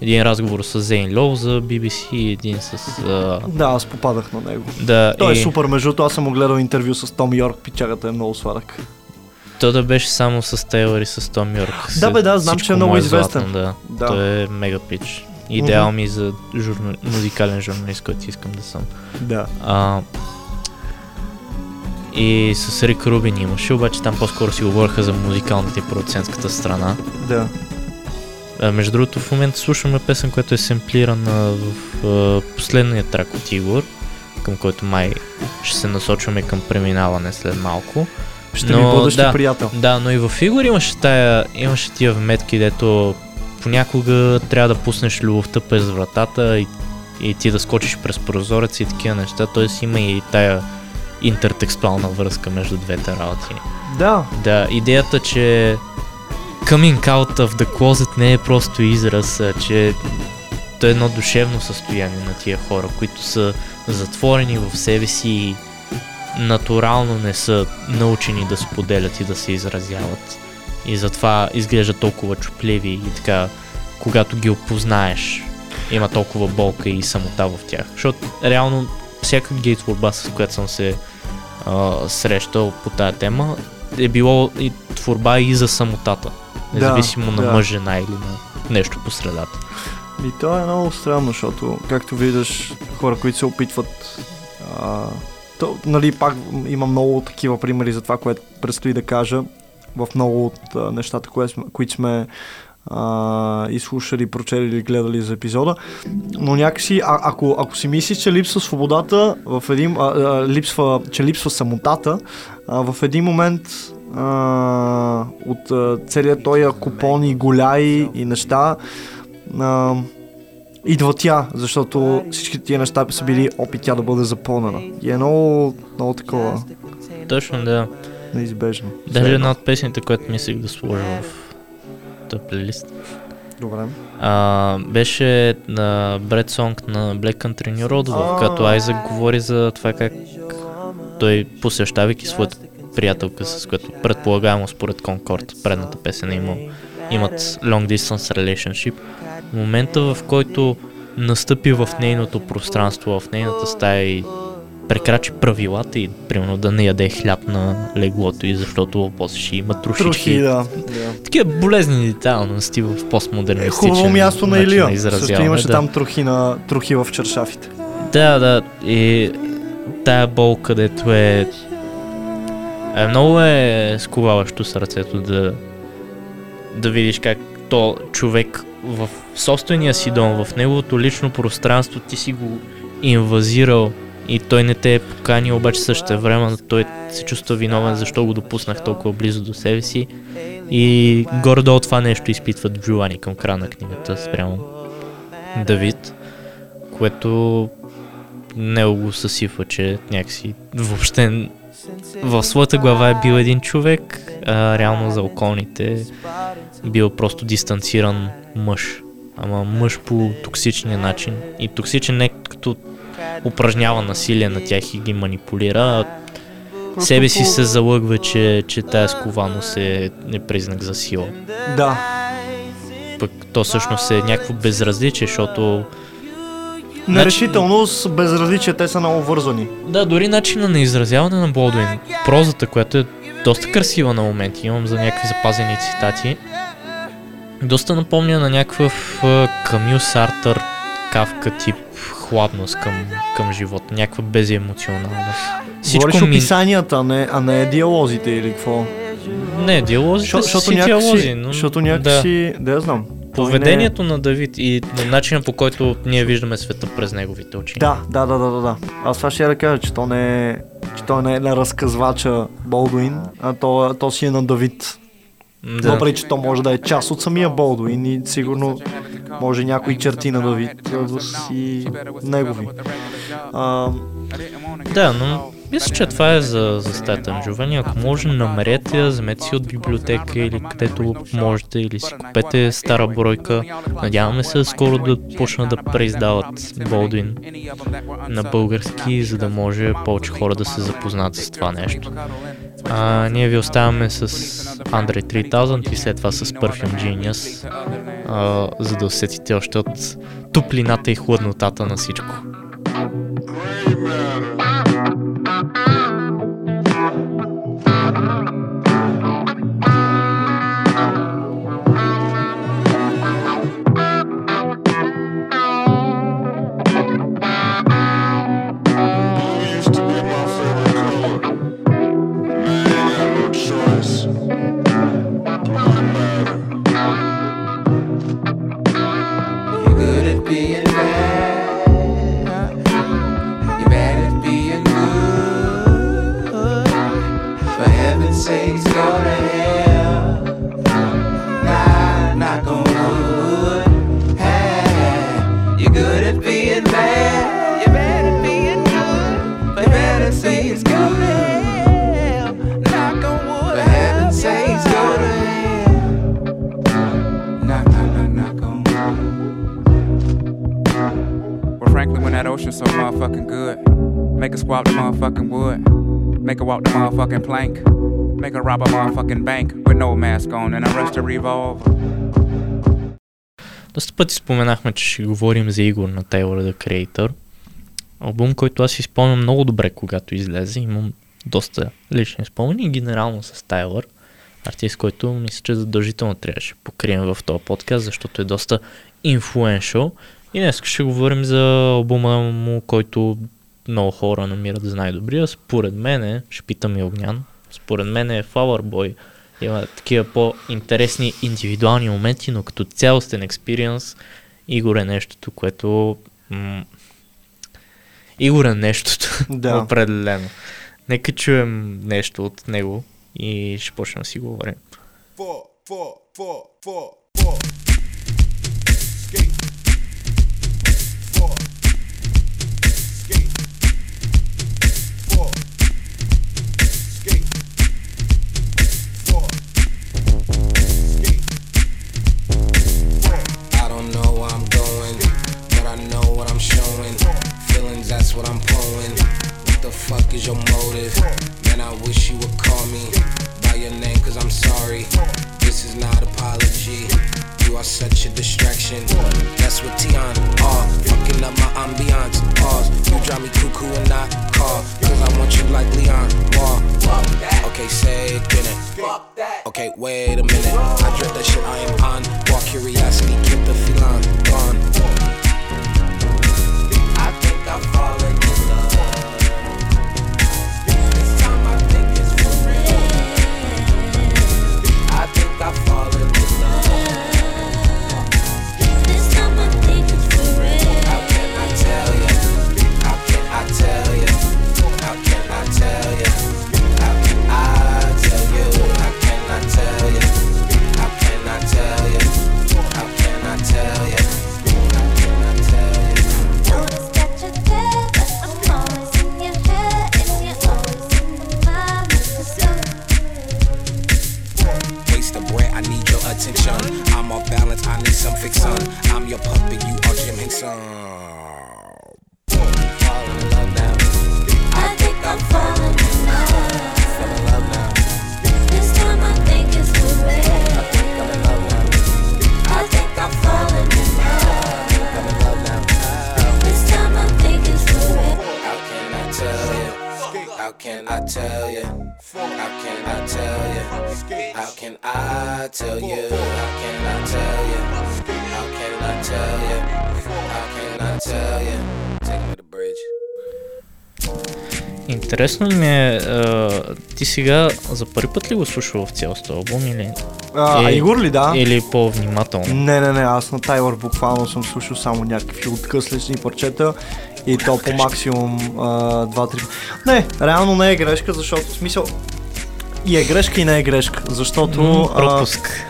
Един разговор с Зейн Лоу за BBC и един с... А, Да, аз попадах на него. да, Той и... е супер, между аз съм му гледал интервю с Том Йорк, пичагата е много сладък. То да беше само с Тейлър и с Том Йорк. Да, бе, да, знам, че е много известен. Златно, да. Да. Той е мега пич. Идеал ми за журна... музикален журналист, който искам да съм. Да. А, и с Рик Рубин имаше, обаче там по-скоро си говореха за музикалната и продуцентската страна. Да. А, между другото, в момента слушаме песен, която е семплирана в а, последния трак от Игор, към който май ще се насочваме към преминаване след малко. Ще Но, ми бъдеш да. приятел. Да, но и в Игор имаше, тая, имаше тия вметки, дето понякога трябва да пуснеш любовта през вратата и, и ти да скочиш през прозореца и такива неща. Тоест има и тая интертекстуална връзка между двете работи. Да. Да, идеята, че coming out of the closet не е просто израз, а че то е едно душевно състояние на тия хора, които са затворени в себе си и натурално не са научени да споделят и да се изразяват. И затова изглежда толкова чупливи и така, когато ги опознаеш, има толкова болка и самота в тях. Защото реално всяка гей творба, с която съм се а, срещал по тая тема, е било и творба и за самотата. Да, Независимо на да. мъж, жена или на нещо по средата. И то е много странно, защото, както виждаш, хора, които се опитват. А, то, нали, пак има много такива примери за това, което предстои да кажа в много от а, нещата, кое сме, които сме а, изслушали, прочели или гледали за епизода. Но някакси, а, ако, ако си мислиш, че липсва свободата, в един, а, а, липсва, че липсва самотата, а, в един момент а, от целият този купон и голяи и неща, а, идва тя, защото всички тия неща са били опит тя да бъде запълнена. И е много, много такова Точно, да. неизбежно. Даже една от песните, която мислех да сложа в този плейлист, Добре. а, беше на Бред Сонг на Black Country New Road, в А. която Айзак говори за това как той посещавайки своята приятелка, с която предполагаемо според Конкорд, предната песен имал, имат long distance relationship. Момента в който настъпи в нейното пространство, в нейната стая и прекрачи правилата и примерно да не яде хляб на леглото и защото после ще има трушички. Трохи, да. Такива болезни детайлности в постмодернистичен Е хубаво място на Илия. Също имаше да. там трохи, на, трохи в чершафите. Да, да. И тая болка, където е... е много е скуваващо сърцето да, да видиш как то човек в собствения си дом, в неговото лично пространство, ти си го инвазирал и той не те е поканил, обаче също време той се чувства виновен, защо го допуснах толкова близо до себе си. И горе-долу това нещо изпитват Джулани към края на книгата спрямо Давид, което не го съсифа, че някакси въобще в своята глава е бил един човек, а реално за околните бил просто дистанциран мъж. Ама мъж по токсичния начин. И токсичен не като упражнява насилие на тях и ги манипулира, а себе си се залъгва, че, че тая скованост е, е признак за сила. Да. Пък то всъщност е някакво безразличие, защото Нерешителност, безразличие, те са много вързани. Да, дори начина на изразяване на Болдуин, прозата, която е доста красива на моменти, имам за някакви запазени цитати, доста напомня на някакъв Камил Сартър, Кавка тип хладност към, към живота, някаква беземоционалност. Говориш ми- описанията, а не, а не диалозите или какво? Не, диалозите Защо- са си диалози, но... защото да. някакси, да я знам. Не е- Поведението на Давид и на начина по който ние виждаме света през неговите очи. Да, да, да, да, да, да. Аз това ще я да кажа, че то не е, че той не е на разказвача Болдуин, а то, то си е на Давид. да. Въпреки, че то може да е част от самия Болдуин и сигурно може някои черти на Давид да си негови. А, Да, но мисля, че това е за, за стаята на Джовани. Ако може, намерете я, вземете си от библиотека или където можете, или си купете стара бройка. Надяваме се скоро да почнат да преиздават Болдуин на български, за да може повече хора да се запознат с това нещо. А, ние ви оставяме с Andre 3000 и след това с Perfume Genius, а, за да усетите още от топлината и хладнотата на всичко. used so motherfucking good, make her squat the motherfucking wood, make her walk the motherfucking plank, make her rob a motherfucking bank with no mask on and arrest a revolver. Доста пъти споменахме, че ще говорим за Игор на Taylor the Creator. Албум, който аз си спомням много добре, когато излезе. Имам доста лични спомени генерално с Тайлър. Артист, който мисля, че задължително трябваше покрием в този подкаст, защото е доста influential. И днес ще говорим за албума му, който много хора намират за най-добрия. Според мен е, ще питам и Огнян, според мен е Flower Boy. Има такива по-интересни индивидуални моменти, но като цялостен експириенс Игор е нещото, което... М- Игор е нещото, Да. определено. Нека чуем нещо от него и ще почнем да си говорим. Four, four, four, four, four. That's what I'm pulling. What the fuck is your motive? Man, I wish you would call me by your name, cause I'm sorry. This is not apology. you are such a distraction. That's what Tion are. Fucking up my ambiance. Pause. You drive me cuckoo and not call. Cause I want you like Leon. Wall. Okay, say it, get it. Okay, wait a minute. I dread that shit I am on. Walk curiosity, keep the feline I'm off balance, I need some fiction. I'm your puppet, you are Jim Henson. Can I tell you? How can I tell you? How can I tell you? How can I tell you? How can I tell you? How can I tell you? Take me to the bridge. Интересно ли ми е, а, ти сега за първи път ли го слушал в цял този албум или, А, Е, Игор ли, да? или по-внимателно? Не, не, не, аз на Тайлър буквално съм слушал само някакви откъслични парчета и то по максимум 2-3. Не, реално не е грешка, защото в смисъл и е грешка и не е грешка, защото М, а, пропуск.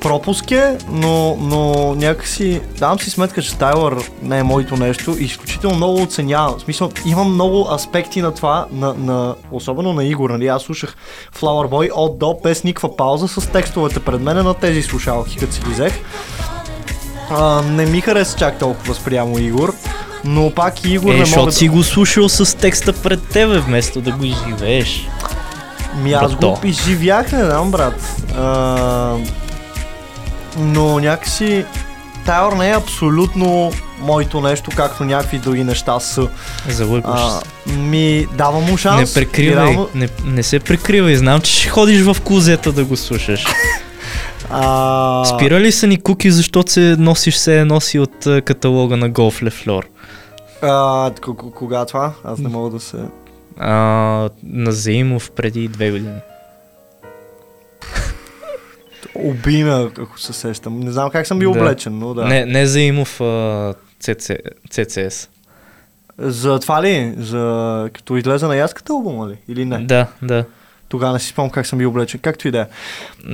пропуск е, но, но някакси давам си сметка, че Тайлър не е моето нещо и изключително много оценявам. В смисъл, имам много аспекти на това, на, на, особено на Игор. Нали? Аз слушах Flower Boy от до, без никаква пауза, с текстовете пред мене на тези слушалки, като си ги взех. А, не ми хареса чак толкова спрямо Игор, но пак и Игор Е, не мога да... си го слушал с текста пред тебе, вместо да го изживееш. Ми аз го Брато. изживях, не знам, брат. А, но някакси Тайлър не е абсолютно моето нещо, както някакви други неща са. Залъгваш се. ми, давам му Не шанс. и прикривай, реално- не, не се прикривай, знам, че ще ходиш в клозета да го слушаш. А, Спира ли са ни куки, защото се носиш се носи от каталога на Golf Leflor? а, к- кога това? Аз не мога да се... А, на Заимов преди две години. Ме, ако се сещам. Не знам как съм бил Да. облечен, но да. Не, не Заимов, а, CC, CCS. За това ли? За като излезе на яската албума ли? Или не? Да, да, Тогава не си спомням как съм бил облечен. Както и да е.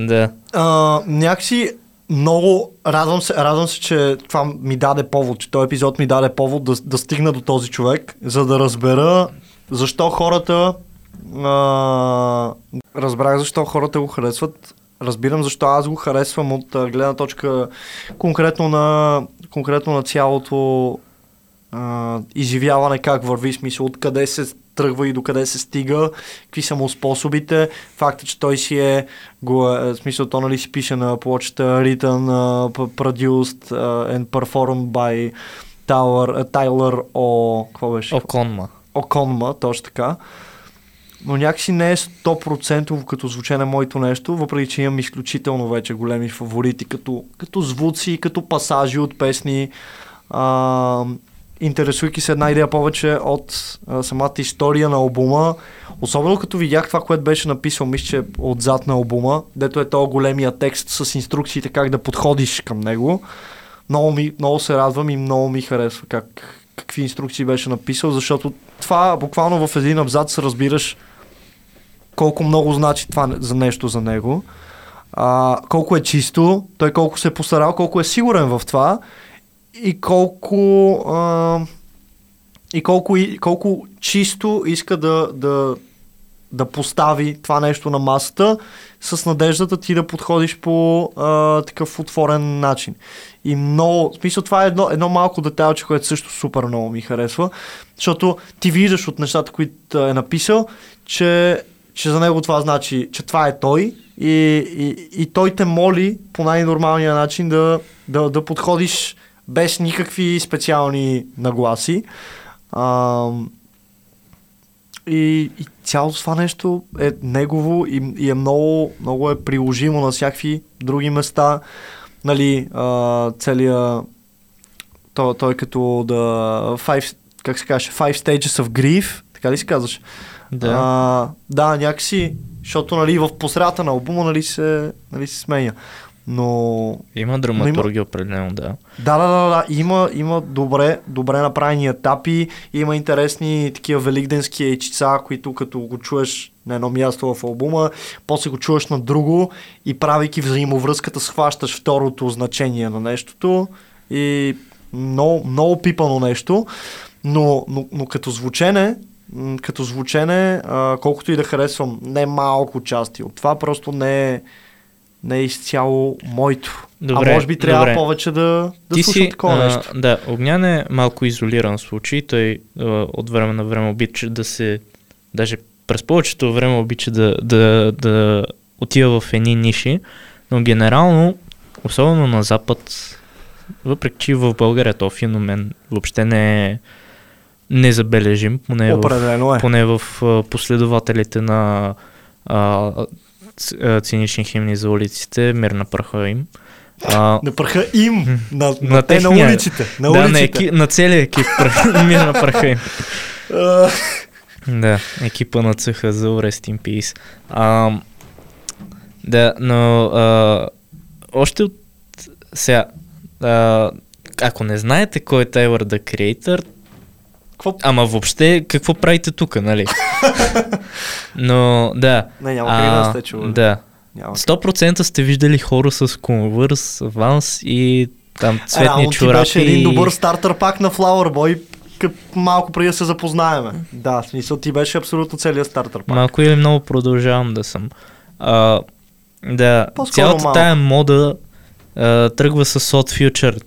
да. А, някакси много радвам се, радвам се, че това ми даде повод, че този епизод ми даде повод да, да стигна до този човек, за да разбера защо хората а, разбрах защо хората го харесват. Разбирам защо аз го харесвам от а, гледна точка конкретно на, конкретно на цялото а, изживяване как върви, смисъл откъде се тръгва и докъде се стига, какви са му способите, факта, че той си е, го, е в смисъл, то нали си пише на плочата written, uh, produced uh, and performed by Tyler, uh, Tyler О... какво беше? Оконма. Оконма, точно така. Но някакси не е 100% като звучение моето нещо, въпреки че имам изключително вече големи фаворити, като, като звуци, като пасажи от песни. А, интересуйки се една идея повече от а, самата история на албума, особено като видях това, което беше написал, мисля, че отзад на албума, дето е този големия текст с инструкциите как да подходиш към него. Много, ми, много се радвам и много ми харесва как, какви инструкции беше написал, защото това буквално в един абзац разбираш колко много значи това за нещо за него, а, колко е чисто, той колко се е постарал, колко е сигурен в това и колко а, и колко, колко чисто иска да, да, да постави това нещо на масата с надеждата ти да подходиш по а, такъв отворен начин. И много, в смисъл това е едно, едно малко детайлче, което също супер много ми харесва, защото ти виждаш от нещата, които е написал, че, че за него това значи, че това е той и, и, и той те моли по най-нормалния начин да, да, да подходиш без никакви специални нагласи. А, и, и цялото това нещо е негово и, и е много, много е приложимо на всякакви други места. Нали, а, целият той, той като да five, как се каже, Five Stages of Grief, така ли се казваш? Да. А, да, някакси, защото нали, в посредата на албума нали, се, нали, се сменя. Но Има драматургия определено, да. да, да, да, да. Има, има добре, добре направени етапи, има интересни такива великденски ейчица, които като го чуеш на едно място в албума, после го чуваш на друго и правейки взаимовръзката схващаш второто значение на нещото и много, много пипано нещо, но, но, но като звучене, като звучене, а, колкото и да харесвам не малко части от това, просто не е, не е изцяло моето. Добре, а може би трябва добре. повече да, да Ти слушам си, такова а, нещо. да, Огнян е малко изолиран случай. Той а, от време на време обича да се, даже през повечето време обича да, да, да отива в едни ниши, но генерално, особено на Запад, въпреки че в България то феномен въобще не е незабележим, поне в, е. поне в последователите на а, цинични химни за улиците, мир на пръха им. А, На пръха им, на, на, на те на улиците. На да, на, еки, на целия екип мир на праха им. Да, екипа на цеха за Rest in Peace. А, да, но а, още от сега, а, ако не знаете кой е Tyler the Creator, Какво? ама въобще какво правите тук, нали? Но да. Не, няма как да сте чували. Да. Няма. 100% сте виждали хора с Converse, Vans и там цветни Реално чорапи. беше един добър стартър пак на Flower Boy, малко преди да се запознаеме. Да, в смисъл ти беше абсолютно целият стартър пак. Малко или много продължавам да съм. А, да, По-скоро цялата малко. тая мода а, тръгва с Odd Future.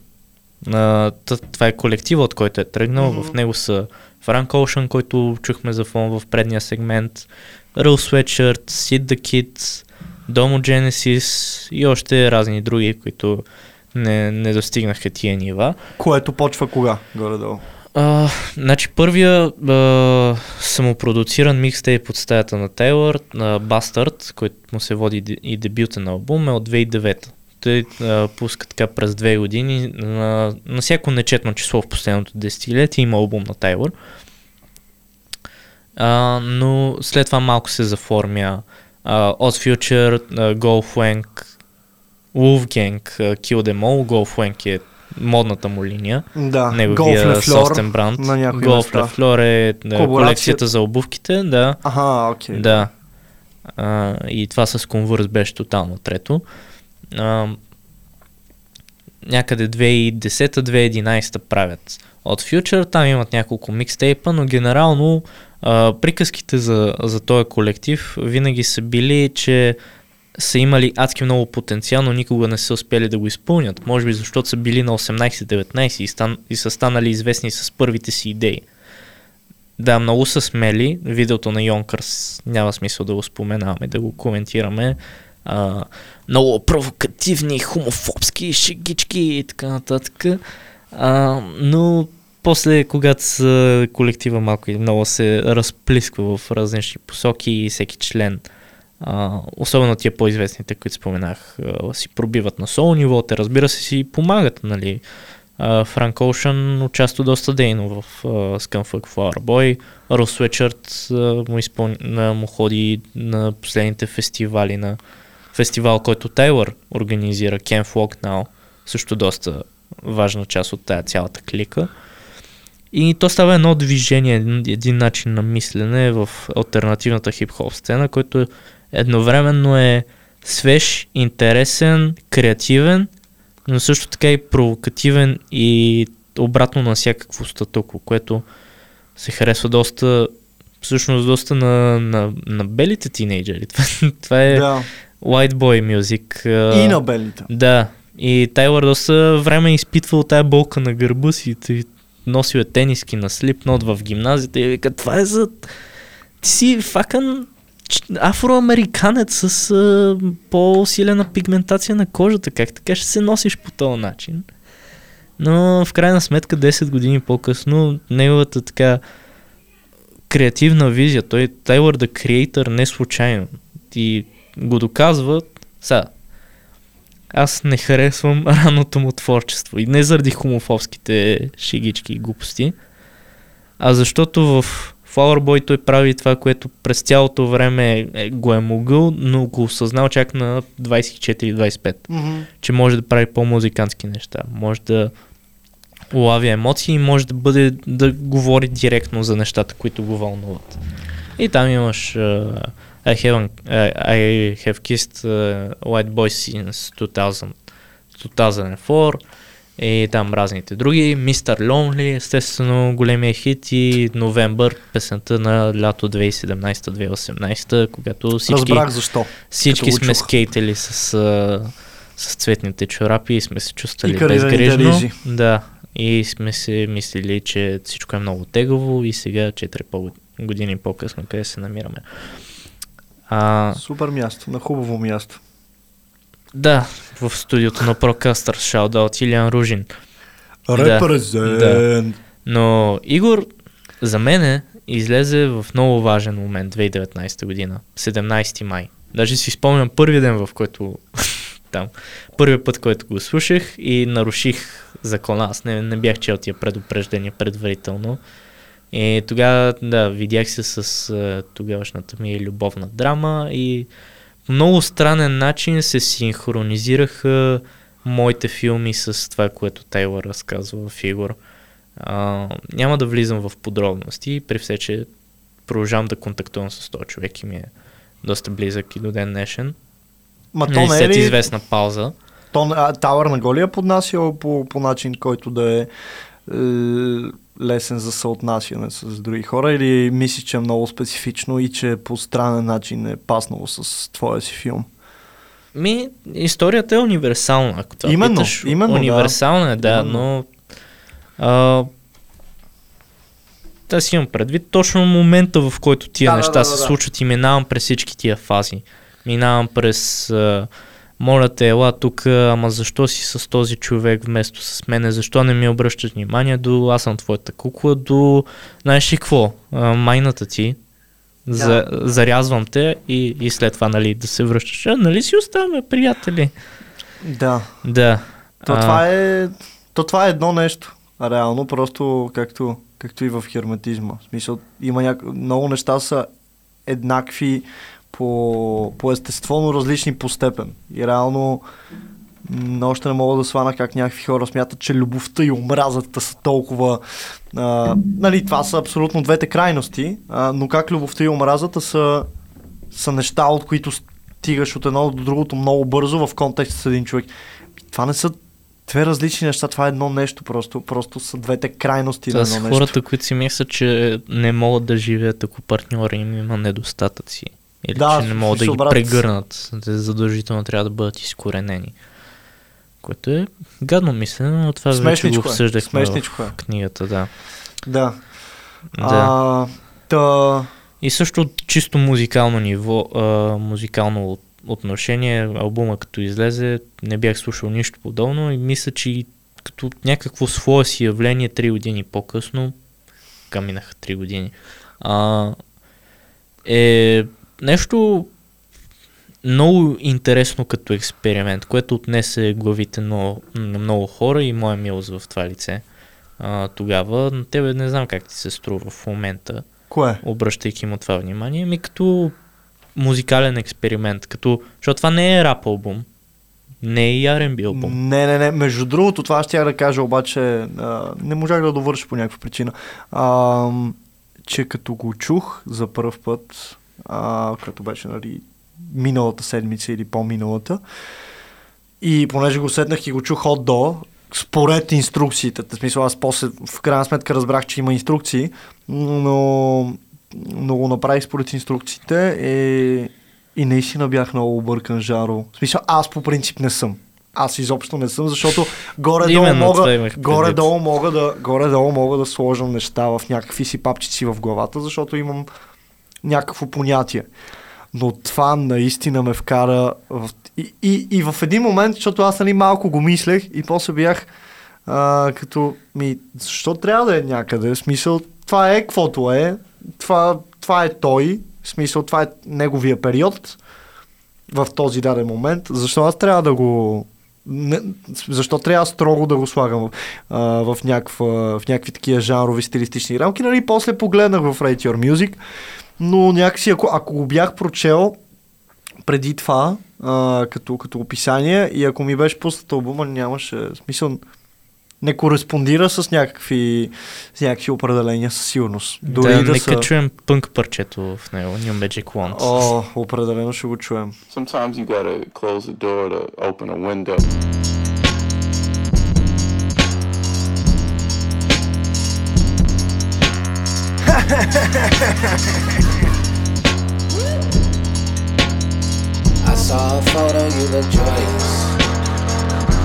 А, това е колектива, от който е тръгнал. Мгм. В него са Frank Ocean, който чухме за фон в предния сегмент, Real Sweatshirt, Sid the Kid, Domo Genesis и още разни други, които не, не достигнаха тия нива. Което почва кога, горе-долу? А, значи първия а, самопродуциран микстейп от стаята на Тейлър, на Bastard, който му се води и дебютен албум е от 2009. Той а, пуска така през две години на, на всяко нечетно число в последното десетилетие има албум на Тейлър. А, но след това малко се заформя а, Oz Future, а, Golfwank, Wolfgang, а, Kill Them All. Golfwank е модната му линия Да, неговия собствен бранд. на някои Golf е Колаборация- колекцията за обувките, да. Аха, окей. Да. А, и това с Converse беше тотално трето. А, някъде 2010-2011 правят от Future, там имат няколко микстейпа, но генерално а, приказките за, за този колектив винаги са били, че са имали адски много потенциал, но никога не са успели да го изпълнят. Може би защото са били на 18-19 и, стан, и са станали известни с първите си идеи. Да, много са смели. Видеото на Йонкърс няма смисъл да го споменаваме, да го коментираме. А, много провокативни, хомофобски шегички и така нататък. А, но после, когато колектива малко или много се разплисква в различни посоки и всеки член, а, особено тия по-известните, които споменах, а, си пробиват на соло ниво, те разбира се си помагат, нали. Франк Оушън участва доста дейно в Scumfuck Flower Boy. Рос Свечърт му, изпълн... на, му ходи на последните фестивали на фестивал, който Тайлър организира, Camp Flock Now, също доста важна част от тая цялата клика. И то става едно движение, един, един начин на мислене в альтернативната хип-хоп сцена, който едновременно е свеж, интересен, креативен, но също така и провокативен и обратно на всякакво статуко, което се харесва доста, всъщност доста на, на, на белите тинейджери. Това, това е Да. White boy music. И на белите. Да. И Тайлър доста време е изпитвал тая болка на гърба си. Той носил е тениски на слипнот в гимназията и вика, това е за... Ти си факън афроамериканец с а, по-силена пигментация на кожата. Как така ще се носиш по този начин? Но в крайна сметка 10 години по-късно неговата така креативна визия, той Тайлър да Creator не случайно и го доказва сега. Аз не харесвам ранното му творчество и не заради хомофобските шигички и глупости, а защото в Flower Boy той прави това, което през цялото време е, го е могъл, но го осъзнал чак на 24-25 Мгм. че може да прави по-музикантски неща, може да улавя емоции и може да бъде да говори директно за нещата, които го вълнуват. И там имаш uh, I, haven't, uh, I have kissed uh, white boys since 2000, 2004 и там разните други. Mr. Lonely, естествено големия хит и Новембър, песента на лято 2017-2018, когато всички Разбрах защо. всички сме чух. скейтали с, а, с цветните чорапи и сме се чувствали И безгрижно. Да. И сме се мислили, че всичко е много тегаво и сега 4 по- години по-късно къде се намираме. А, Супер място, на хубаво място. да, в студиото на Procaster шаут Илян Ружин. Репрезент. Но Игор, за мен излезе в много важен момент 2019 година, 17 май. Даже си спомням първия ден, в който там, първият път, който го слушах и наруших закона. Аз не, не бях чел тия предупреждения предварително. И тогава, да, видях се с а, тогавашната ми любовна драма и по много странен начин се синхронизираха моите филми с това, което Тайлър разказва в Игор. А, няма да влизам в подробности, при все, че продължавам да контактувам с този човек и ми е доста близък и до ден днешен. Ма то Нали, не е ли... известна пауза. То, а, Тауър на го ли е поднасял по, по начин, който да е, е лесен за съотнасяне с други хора или мислиш, че е много специфично и че по странен начин е паснало с твоя си филм? Ми, историята е универсална, ако това Именно, питаш. именно, да. Универсална е, да, Именно. но... А, да си имам предвид точно момента, в който тия Да, да, неща да, да, се да. случват и минавам през всички тия фази. Минавам през... А, моля те, ела тук, ама защо си с този човек вместо с мене, защо не ми обръщаш внимание до аз съм твоята кукла, до знаеш ли какво, а, майната ти, за, зарязвам те и, и след това нали, да се връщаш. А, нали си оставаме приятели? Да. Да. То, А, това е, то това е едно нещо. Реално, просто както, както и в херметизма. В смисъл, има няк... много неща са еднакви по, по естество, но различни по степен. И реално м, още не мога да свана как някакви хора смятат, че любовта и омразата са толкова... А, нали, това са абсолютно двете крайности, а, но как любовта и омразата са, са неща, от които стигаш от едно до другото много бързо в контекст с един човек. Това не са две различни неща, това е едно нещо просто. Просто са двете крайности на едно нещо. хората, които си мислят, че не могат да живеят, ако партньора им има недостатъци. Или Да, че не могат да ги брат. прегърнат. Те задължително трябва да бъдат изкоренени. Което е гадно мислене, но това вече го е. обсъждахме Смешничко е. в книгата, да. Да. да. А, та... И също от чисто музикално ниво, а, музикално от- отношение, албума като излезе, не бях слушал нищо подобно и мисля, че и като някакво свое си явление 3 години по-късно, към минаха 3 години, а, е нещо много интересно като експеримент, което отнесе главите много, на много хора и моя милост в това лице. А, тогава на тебе не знам как ти се струва в момента Кое? обръщайки му това внимание, ми като музикален експеримент, като, защото това не е рап албум, не е и R&B албум. Не, не, не. Между другото, това ще я да кажа, обаче а, не можах да довърша по някаква причина. А, че като го чух за първ път, а, като беше нали, миналата седмица или по-миналата, и понеже го седнах и го чух от до, според инструкциите, в смисъл аз после в крайна сметка разбрах, че има инструкции, но, но го направих според инструкциите и, и наистина бях много объркан жаро. В смисъл аз по принцип не съм. Аз изобщо не съм, защото горе-долу мога, горе-долу, мога да, горе-долу мога да сложам неща в някакви си папчици в главата, защото имам някакво понятие. но това наистина ме вкара в... И, и, и в един момент, защото аз нали малко го мислех и после бях а, като ми, защо трябва да е някъде? В смисъл, това е каквото е, това, това е той, в смисъл, това е неговия период в този даден момент. Защо аз трябва да го не, защо трябва строго да го слагам а, в, някаква, в някакви такива жанрови стилистични рамки. Нали, после погледнах в Rate Your Music, но някакси, ако, ако го бях прочел преди това, а, като, като описание, и ако ми беше пуснат албума, нямаше смисъл, не кореспондира с някакви, с някакви определения със сигурност. Дори да, да, нека са... чуем пънк парчето в него, New Magic Wand. О, определено ще го чуем. Sometimes you gotta close the door to open a window. saw a photo, you look joyous.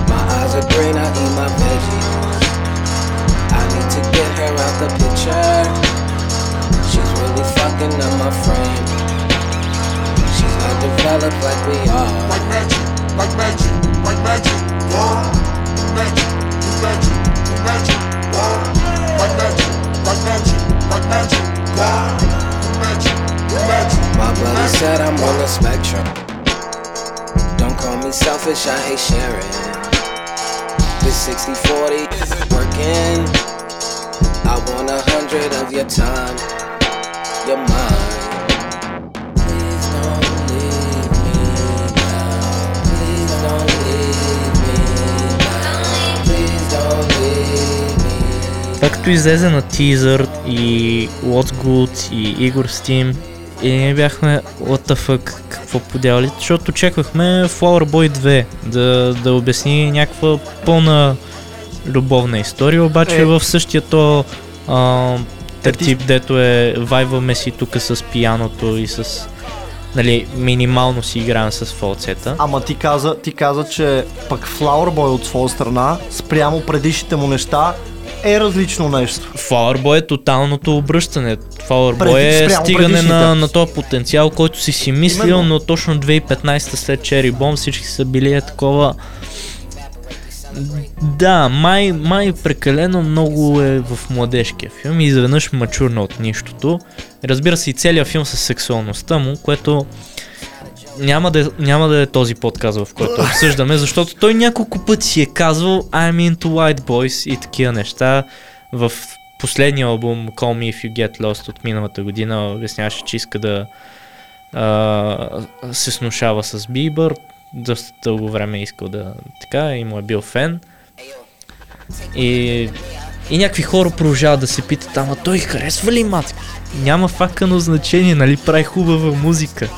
My eyes are green, I eat my veggies. I need to get her out the picture. She's really fucking up my frame. She's not developed like we are. Like magic, like magic, like magic. Whoa, magic, magic, magic. Whoa, like magic, like magic, like magic. Whoa, magic, magic. My buddy said I'm on the spectrum. Don't call me selfish, I hate sharing. This 60 40 isn't working. I want a hundred of your time, your mind. Please don't leave me now. Please don't leave me now. Please don't leave me. Това като излезе на тизър и What's Good и Игор Steam и ние бяхме what the fuck, какво подявали, защото очаквахме Flower Boy 2 да, да обясни някаква пълна любовна история, обаче Е. в същия то а, тертип, дето е вайваме си тук с пияното и с нали, минимално си играем с фалцета. Ама ти каза, ти каза, че пък Flower Boy от своя страна, спрямо предишните му неща, е различно нещо. Flower е тоталното обръщане. Преди- е стигане на, на този потенциал, който си си мислил, Именно. но точно 2015 след Cherry Bomb всички са били е такова... Да, май, май прекалено много е в младежкия филм и изведнъж мачурна от нищото. Разбира се и целият филм с сексуалността му, което няма да, е- няма да е този подкаст, в който обсъждаме, защото той няколко пъти си е казвал I'm into white boys и такива неща. В последния албум Call Me If You Get Lost от миналата година обясняваше, че иска да а, се снушава с Бибър. Доста дълго време е искал да така и му е бил фен. И, и някакви хора продължават да се питат, ама той харесва ли матки? Няма факано значение, нали прави хубава музика.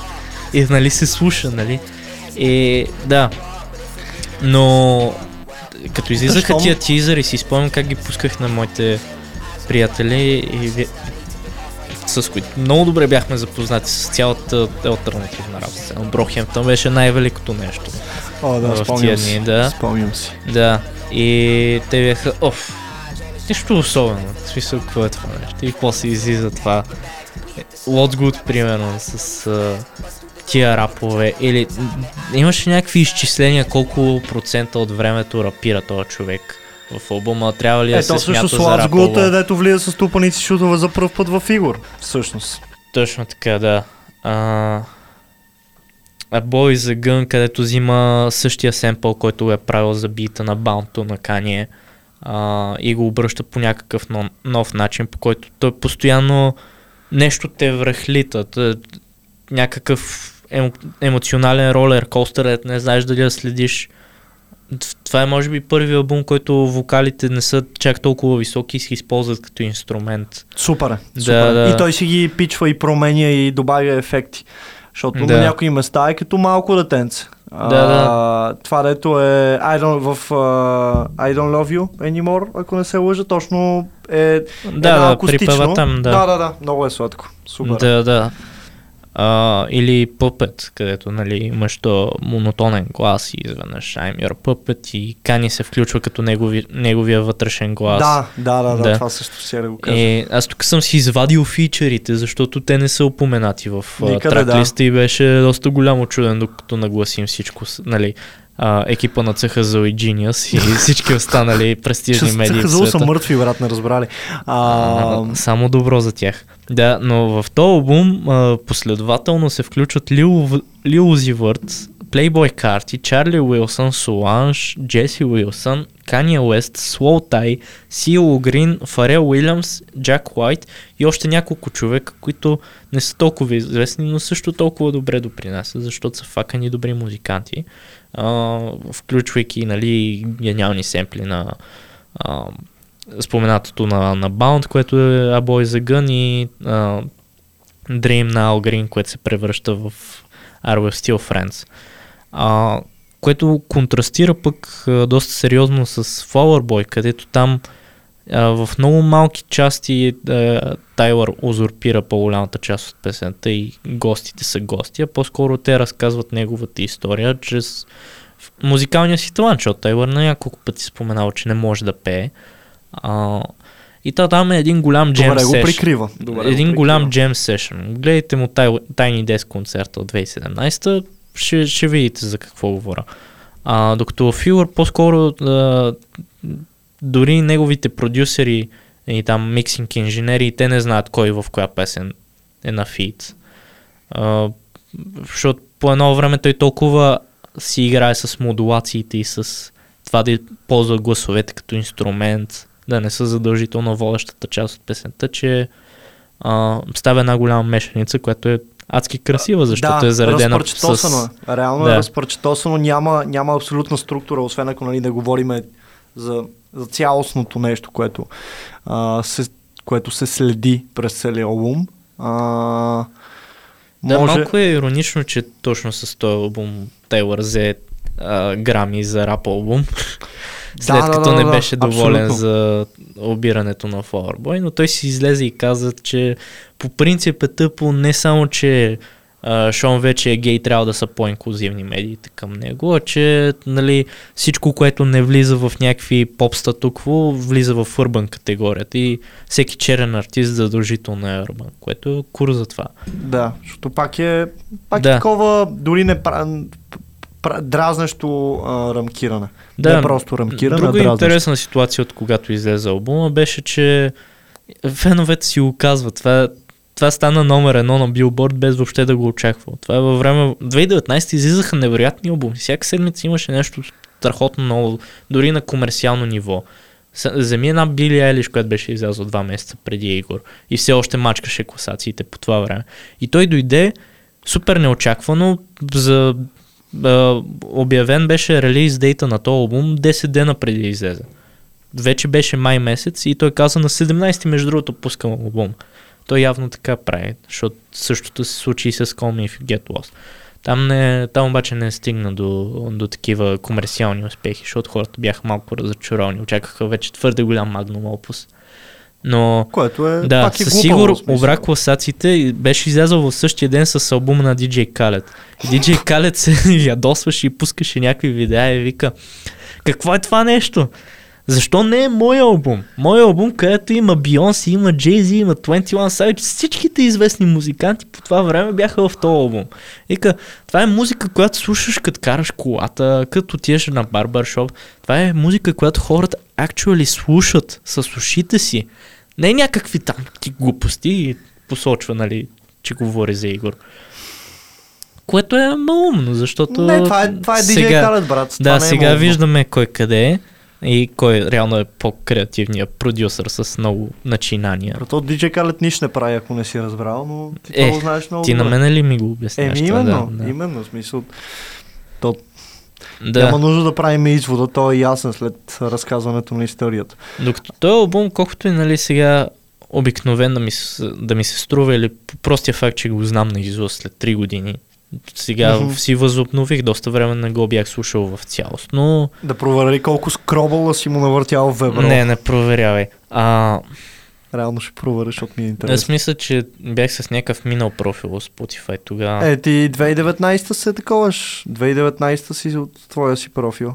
И нали се слуша, нали? И да. Но като излизаха тия тизъри, си спомням как ги пусках на моите приятели и с които много добре бяхме запознати с цялата альтернативна работа. Брохемптън беше най-великото нещо. О, да, В тия дни, да. Спомням си. Да. И те бяха, оф, нищо особено. В смисъл, какво е това нещо? И после излиза това. Good, примерно, с тия рапове. Или м, имаше някакви изчисления колко процента от времето рапира този човек в албума. Трябва ли да Ето се смята за Лац Гуд е дето влиза с тупаници шутове за първ път в Игор. Всъщност. Точно така, да. А, а Boy за Gun, където взима същия семпъл, който е правил за бита на Баунто на Кание а, и го обръща по някакъв нов, нов начин, по който той постоянно нещо те връхлита. Някакъв емо, емоционален ролер костър, дето не знаеш дали да следиш. Това е може би първи албум, който вокалите не са чак толкова високи и се използват като инструмент. Супер е. Да, Супер. да. И той си ги пичва и променя и добавя ефекти. Защото Да. на някои места е като малко детенце. А, Да, Това дето е I don't, в uh, I don't love you anymore, ако не се лъжа, точно е Да, да, акустично. там, да. Да, да, да, много е сладко. Супер. Да, да. А, или Puppet, където нали, имаш то монотонен глас и изведнъж I'm your puppet и Кани се включва като негови, неговия вътрешен глас. Да, да, да, да, Да. това също ще да го кажа. И аз тук съм си извадил фичерите, защото те не са упоменати в Никъде, траклиста и беше доста голямо чуден, докато нагласим всичко, нали, а, екипа на цеха за Genius и всички останали престижни медии Хазул са мъртви, брат, не разбрали. А, А, само добро за тях. Да, но в този албум а, последователно се включват Лил, Лил Vert, Playboy Carti, Чарли Уилсън, Соланж, Джеси Уилсън, Kanye Уест, Slow Tie, Сило Грин, Фарел Уилямс, Джак Уайт и още няколко човека, които не са толкова известни, но също толкова добре допринасят, защото са факани добри музиканти, включвайки нали, гениални семпли на а, споменатото на, на Bound, което е A Boy a Gun и а, Dream на Al Green, което се превръща в Are We Still Friends. А, което контрастира пък а, доста сериозно с Flower Boy, където там а, в много малки части а, Тайлър узурпира по-голямата част от песента и гостите са гости, а по-скоро те разказват неговата история чрез музикалния си талант, защото Тайлър на няколко пъти споменава, че не може да пее. А, и то там е един голям джем добре го сешън. прикрива. Добре го един прикрива. голям джем сешън. Гледайте му тай, Tiny Desk концерта от 2017, ще, ще видите за какво говоря. А, докато Филър по-скоро а, дори неговите продюсери и там миксинг инженери, те не знаят кой в коя песен е на фит. А, защото по едно време той толкова си играе с модулациите и с това да ползва гласовете като инструмент, да не са задължително водещата част от песента, че а, става една голяма мешаница, която е адски красива, защото да, е заредена с... е. Реално Да. е разпърчетосано, няма, няма абсолютна структура, освен ако нали, да говорим за, за цялостното нещо, което, а, се, което се следи през целия албум. А, Да, може... малко е иронично, че точно с този албум Тейлър взе а, грами за рап албум, след да, като да, не да, беше доволен абсолютно. за обирането на Flower Boy, но той си излезе и каза, че по принцип е тъпо не само, че а, Шон вече е гей, трябва да са по-инклюзивни медиите към него, а че нали, всичко, което не влиза в някакви поп статукво, влиза в urban категорията и всеки черен артист задължително е urban, което е кур за това. Да, защото пак е, пак Да. е такова дори не дразнещо а, рамкиране. Не просто рамкиране, Друга дразнещо. интересна ситуация от когато излезе албума беше, че феновете си го казват. Това, това стана номер едно на Билборд без въобще да го очаква. Това е във време... 2019 излизаха невероятни албуми. Всяка седмица имаше нещо страхотно ново, дори на комерциално ниво. Вземи една Били Елиш, която беше излязла два месеца преди Игор и все още мачкаше класациите по това време. И той дойде супер неочаквано за а, обявен беше релиз дейта на този албум 10 дена преди излезе. Вече беше май месец и той каза на 17 между другото пускам албум. Той явно така прави, защото същото се случи и с Call Me If You Get Lost. Там, не, там обаче не стигна до, до такива комерциални успехи, защото хората бяха малко разочаровани. Очакваха вече твърде голям магнум опус. Но Което е да, пак със сигур обра класациите и беше излязъл в същия ден с албума на DJ Khaled. И DJ Khaled се ядосваше и пускаше някакви видеа и вика какво е това нещо? Защо не е мой албум? Мой албум, където има Beyoncé, има Jay-Z, има 21 Savage, всичките известни музиканти по това време бяха в този албум. Вика, това е музика, която слушаш като караш колата, като отидеш на барбаршоп. Това е музика, която хората actually слушат с ушите си. Не някакви там ти глупости и посочва, нали, че говори за Игор. Което е малумно, защото... Не, това е, това е DJ сега, Khaled, брат. това Да, не е сега малко. виждаме кой къде е и кой реално е по-креативният продюсър с много начинания. Брат, от DJ Khaled нищо не прави, ако не си разбрал, но ти Е, това знаеш много Ти на мен ли ми го обясняваш? Еми именно, да, да. именно, в смисъл. То Да. няма нужда да правим извода, той е ясен след разказването на историята. Докато този албум, колкото и нали сега обикновен да ми, се- да ми се струва или по простия факт, че го знам на изуст след 3 години, сега Мгм. си възобнових, доста време не го бях слушал в цялост, но Да провери колко скробъла си му навъртял в Вебро. не, не проверявай. А, реално ще проверя, защото ми е Аз интересно. мисля, че бях с някакъв минал профил в Spotify тогава. Е, ти 2019 се таковаш. 2019 си от твоя си профил.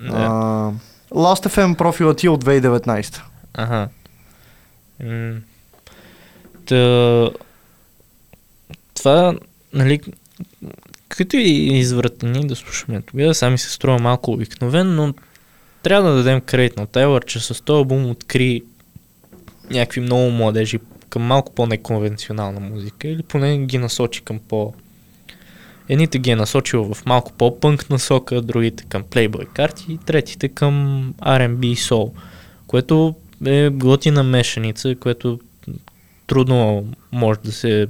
да. А, Last.fm профила ти е от 2019. Ага. М, Та... Това, нали, като и извратени да слушаме. Тогава, сами се струва малко обикновен, но трябва да дадем кредит на Тайлър, че с този албум откри някакви много младежи към малко по-неконвенционална музика или поне ги насочи към по... Едните ги е насочил в малко по-пънк насока, другите към Playboy карти и третите към R&B и Soul, което е готина мешаница, което трудно може да се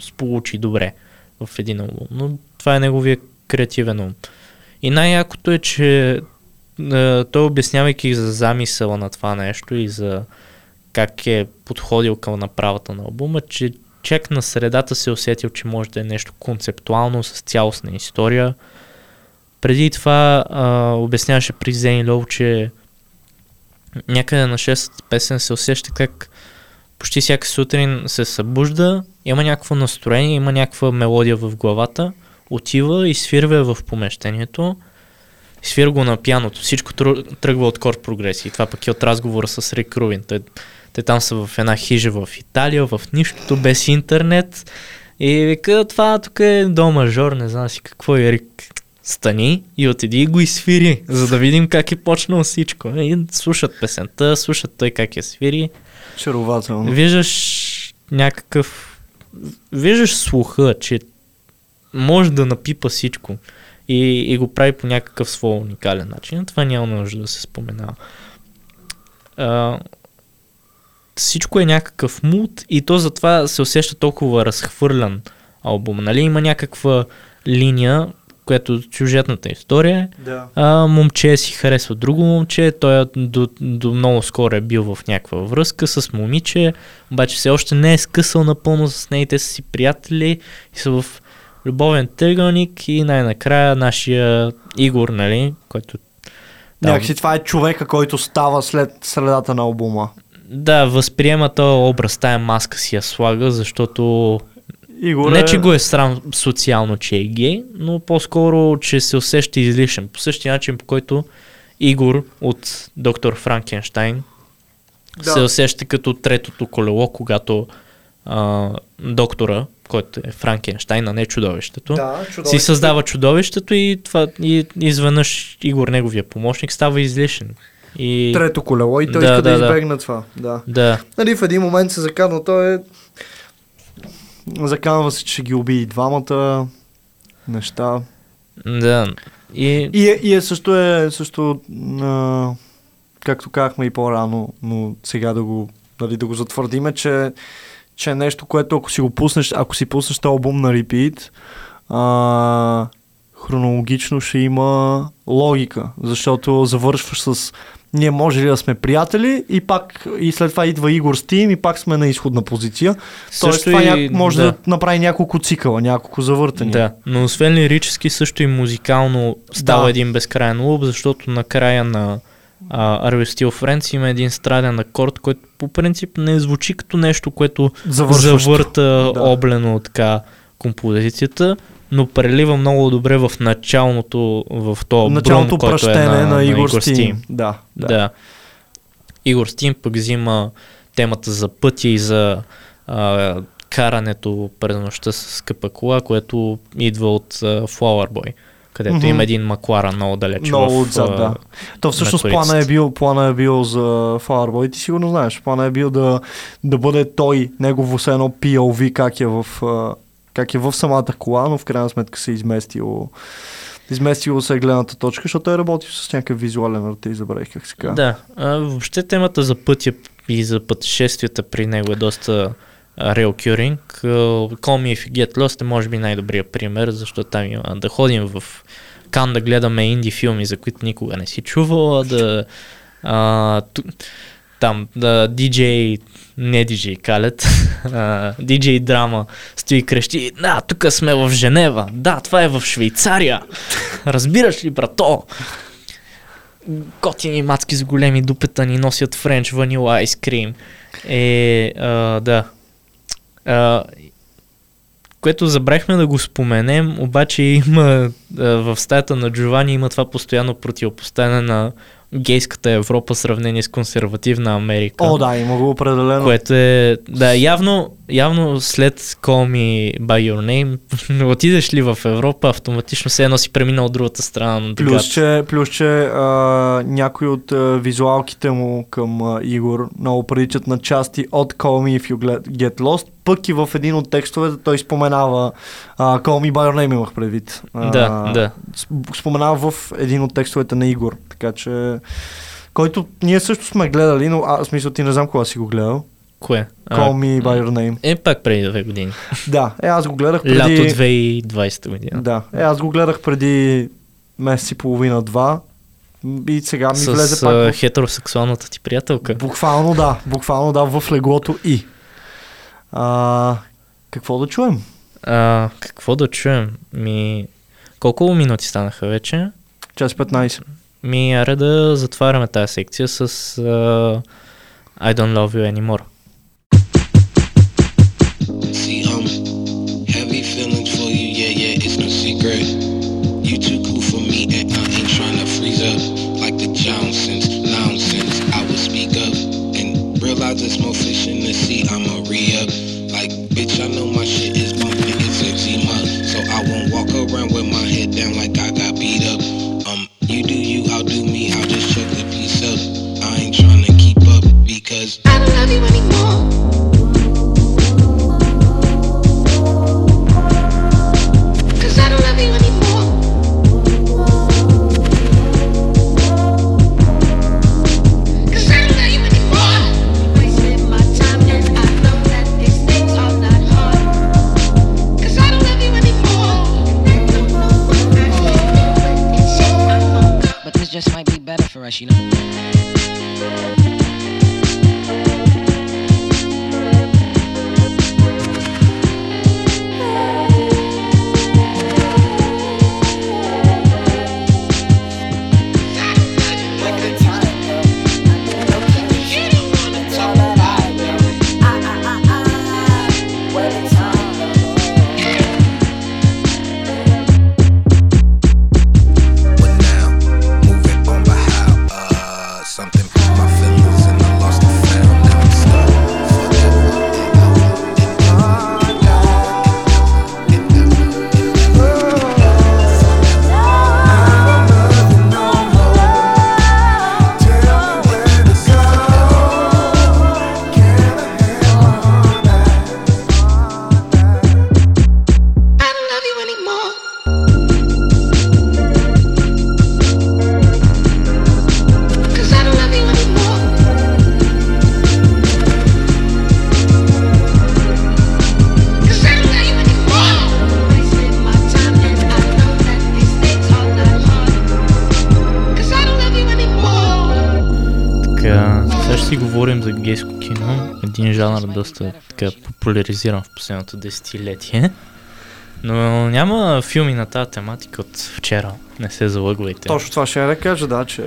сполучи добре в един албум, но това е неговия креативен ум. И най-якото е, че е, той обяснявайки за замисъла на това нещо и за как е подходил към направата на албума, че чак на средата се е усетил, че може да е нещо концептуално с цялостна история. Преди това а, обясняваше при Зейн Лоу, че някъде на 6 песен се усеща как почти всяка сутрин се събужда, има някакво настроение, има някаква мелодия в главата, отива и свирва в помещението, свира го на пяното. Всичко тръгва от корд прогресии. Това пък е от разговора с Рик Рубин. Те, те там са в една хижа в Италия, в нищото, без интернет. И вика, това тук е до мажор, не знам си какво е Рик. Стани и отиди и го изсвири, за да видим как е почнал всичко. И слушат песента, слушат той как я свири. Чарователно. Виждаш някакъв... Виждаш слуха, че може да напипа всичко и, и го прави по някакъв свой уникален начин. Това няма нужда да се споменава. А, всичко е някакъв мут и то затова се усеща толкова разхвърлян албум. Нали? Има някаква линия, която сюжетната история Да. а, момче си харесва друго момче, той е до, до много скоро е бил в някаква връзка с момиче, обаче все още не е скъсал напълно с нея, те са си приятели и са в любовен тъгълник и най-накрая нашия Игор, нали, който там, Някакси това е човека, който става след средата на албума. да, възприема този образ, тая маска си я слага, защото Игор Не, е... че го е срам социално, че е гей, но по-скоро, че се усеща излишен. По същия начин, по който Игор от доктор Франкенштайн Да. се усеща като третото колело, когато а, доктора, който е Франкенштайн, а не чудовището, Да, си чудовище. създава чудовището и, това, и изведнъж Игор, неговия помощник, става излишен. И, Трето колело и той Да, иска да, да, да. избегне това. Да. Да, Нали, в един момент се заканва, той е... Заканва се, че ще ги уби и двамата неща. да. И, И е, и е също е, също, а, както казахме и по-рано, но сега да го, нали, да го затвърдиме, че, че е нещо, което ако си го пуснеш, ако си пуснеш този албум на репит, а, хронологично ще има логика, защото завършваш с ние може ли да сме приятели и пак и след това идва Игор с Тим и пак сме на изходна позиция. Тоест това и- ня... може да. да. направи няколко цикъла, няколко завъртания. Да, но освен лирически, също и музикално става Да. един безкрайен луп, защото на края на uh, Are Still Friends има един страден акорд, който по принцип не звучи като нещо, което завърта Да. облено така композицията, но прелива много добре в началното, в този Началното брум, който е на, на, Игор Стим. Стим. Да, Да. да. Игор Стим пък взима темата за пътя и за а, карането през нощта с скъпа кола, което идва от а, Flower Boy, където Мгм. има един Маклара много далеч Много в, отзад, да. То всъщност на плана е, бил, плана е бил за Flower ти сигурно знаеш. Плана е бил да, да бъде той, негово все едно POV, как е в, как е в самата кола, но в крайна сметка се е изместило изместило се гледната точка, защото е работил с някакъв визуален артист, забравих как се казва. Да, а, въобще темата за пътя и за пътешествията при него е доста реокюринг. Call Me If You Get Lost е може би най-добрият пример, защото там има да ходим в Кан да гледаме инди филми, за които никога не си чувала, да а, ту, там да не диджей калет, а, диджей драма стои и крещи, да, тук сме в Женева, да, това е в Швейцария, разбираш ли, брато? готини мацки с големи дупета ни носят френч ванила айскрим. Е, а, да. А, което забрахме да го споменем, обаче има а, в стаята на Джовани има това постоянно противопоставяне на гейската Европа в сравнение с консервативна Америка. О, да, има го определено. Което е, да, явно, явно след Call Me By Your Name, отидеш ли в Европа, автоматично се едно си преминал от другата страна на Плюс, че, плюс, че а, някои от а, визуалките му към а, Игор много приличат на части от Call Me If You Get Lost, пък и в един от текстовете той споменава а, Call Me By Your Name имах предвид. А, Да, да. сп- Споменава в един от текстовете на Игор, така че който ние също сме гледали, но аз смисъл ти не знам кога си го гледал. Кое? Call Me By Your Name. Е, пак преди две години. Да, е аз го гледах преди... Лято 2020 година. Да, е аз го гледах преди месец и половина-два и сега ми влезе С пак а, в... хетеросексуалната ти приятелка. Буквално да, буквално да, в леглото и. А, какво да чуем? А, какво да чуем? Ми... Колко минути станаха вече? Час 15. Ми, аре да затваряме тази секция с а, I don't love you anymore. Един жанр доста така популяризиран в последното десетилетие. Но няма филми на тази тематика от вчера. Не се залъгвайте. Точно това ще я кажа, да, че...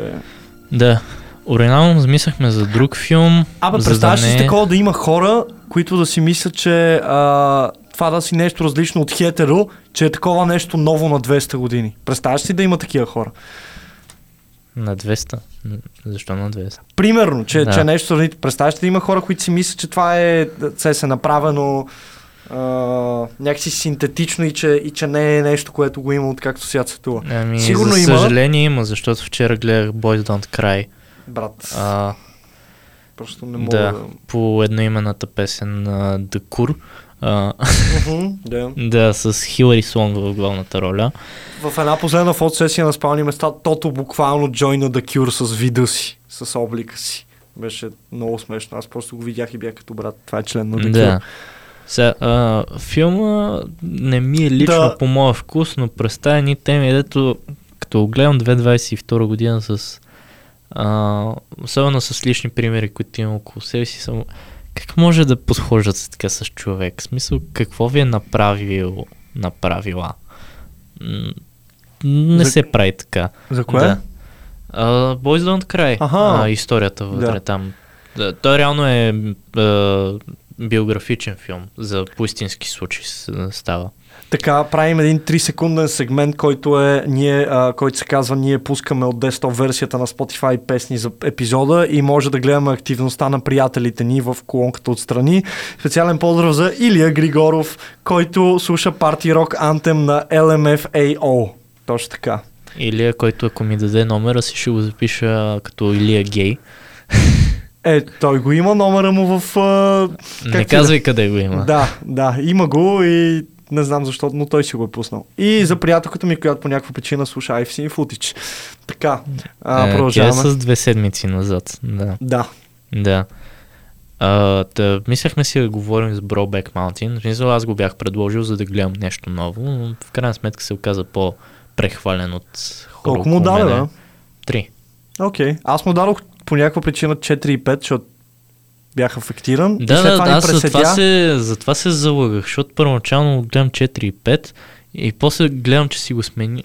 Да. Оригинално замисляхме за друг филм. Абе, за да представяш ли си не... такова да има хора, които да си мислят, че а, това да си нещо различно от хетеро, че е такова нещо ново на 200 години. Представяш си да има такива хора? На 200. Н- Защо на 200? Примерно, че, Да. че е нещо сравнително. Представяш да има хора, които си мислят, че това е, се се направено а, някакси синтетично и че, и че не е нещо, което го има откакто свят светува. Ами, Сигурно за има. съжаление има, защото вчера гледах Boys Don't Cry. Брат, А, просто не мога да, да... по едноименната песен на The Cure. А, да. да, с Хилари Слонг в главната роля. В една последна фотосесия на спални места, Тото буквално джойна да кюр с вида си, с облика си. Беше много смешно. Аз просто го видях и бях като брат. Това е член на The Да. Cure. Сега, а, филма не ми е лично Да. по моя вкус, но представя едни теми, дето като гледам 2022 година с а, особено с лични примери, които имам около себе си, съм как може да подхождат така с човек? В смисъл, какво ви е направил, направила? Не За- се прави така. За кое? Да. Uh, Boys Don't Cry. Аха. А, историята вътре Да. там. Да, той реално е а, биографичен филм. За по истински случай с- става. Така, правим един 3 секунден сегмент, който е ние, а, който се казва Ние пускаме от десктоп версията на Spotify песни за епизода и може да гледаме активността на приятелите ни в колонката отстрани. Специален поздрав за Илия Григоров, който слуша парти рок антем на LMFAO. Точно така. Илия, който ако ми даде номера си, ще го запиша като Илия Гей. Е, той го има номера му в... А, Не как ти казвай къде го има. Да, да, има го и не знам защо, но той си го е пуснал. И за приятелката ми, която по някаква причина слуша IFC Footage. Така, а, Е, тя е продължаваме. с две седмици назад. Да. Да. Да. А, да, мислехме си да говорим с Brobeck Mountain. Смисъл аз го бях предложил, за да гледам нещо ново, но в крайна сметка се оказа по-прехвален от хора. Колко му даде, бе? Три. Окей. Аз му дадох по някаква причина 4 и 5, защото бях афектиран. и Да, след да, това да, аз за преседя. това, се, за това се залъгах, защото първоначално гледам 4 и 5 и после гледам, че си го смени...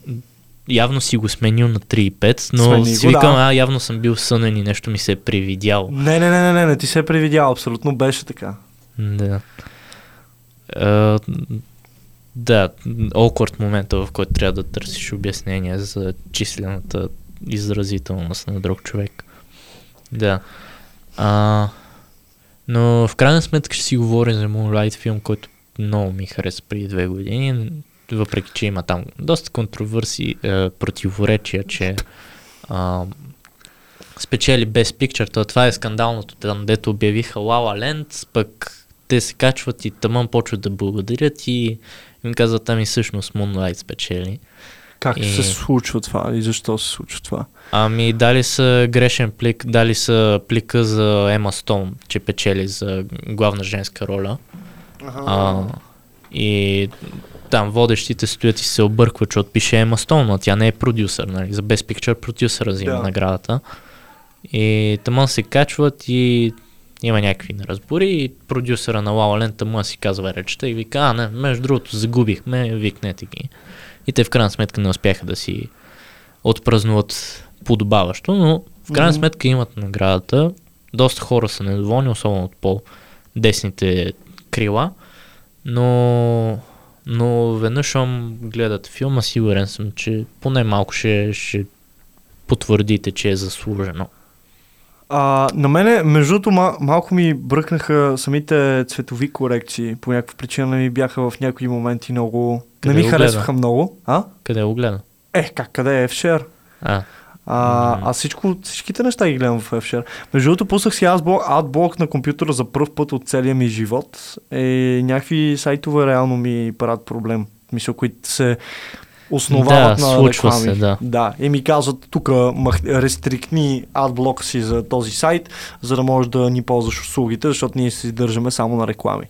Явно си го сменил на 3 и 5, но Смени си го, викам, да. а, явно съм бил сънен и нещо ми се е привидяло. Не, не, не, не, не, не, ти се е привидял, абсолютно беше така. Да. А, да, awkward момента, в който трябва да търсиш обяснение за числената изразителност на друг човек. Да. А, но в крайна сметка ще си говорим за Moonlight филм, който много ми хареса преди две години, въпреки че има там доста контроверси, е, противоречия, че а, спечели Best Picture, то това е скандалното там, дето обявиха La Land, пък те се качват и тъмън почват да благодарят и им казват, ами всъщност Moonlight спечели. Как И- се случва това и защо се случва това? Ами дали са грешен плик, дали са плика за Ема Стоун, че печели за главна женска роля. А, и там водещите стоят и се объркват, че отпише Ема Стоун, но тя не е продюсър, нали? За Best Picture продюсъра взима Да. наградата. И тъмън се качват и има някакви неразбори и продюсъра на La La Land тъмън си казва речета и вика, а не, между другото загубихме, викнете ги. И те в крайна сметка не успяха да си отпразнуват подобаващо, но в крайна Мгм. сметка имат наградата. Доста хора са недоволни, особено от по-десните крила, но, но веднъж щом гледат филма, сигурен съм, че поне малко ще, ще потвърдите, че е заслужено. А, на мене, между другото, мал- малко ми бръкнаха самите цветови корекции. По някаква причина ми бяха в някои моменти много... Къде не ми харесваха много. А? Къде го гледа? Е, как, къде е F-Share? А, А, аз всичко, всичките неща ги гледам в F-Share. Между другото, пуснах си адблок, адблок на компютъра за първ път от целия ми живот. И някакви сайтове реално ми правят проблем. Мисля, които се основават Да, на случва реклами. се, да. да. И ми казват, тук рестрикни адблок си за този сайт, за да можеш да ни ползваш услугите, защото ние се държаме само на реклами.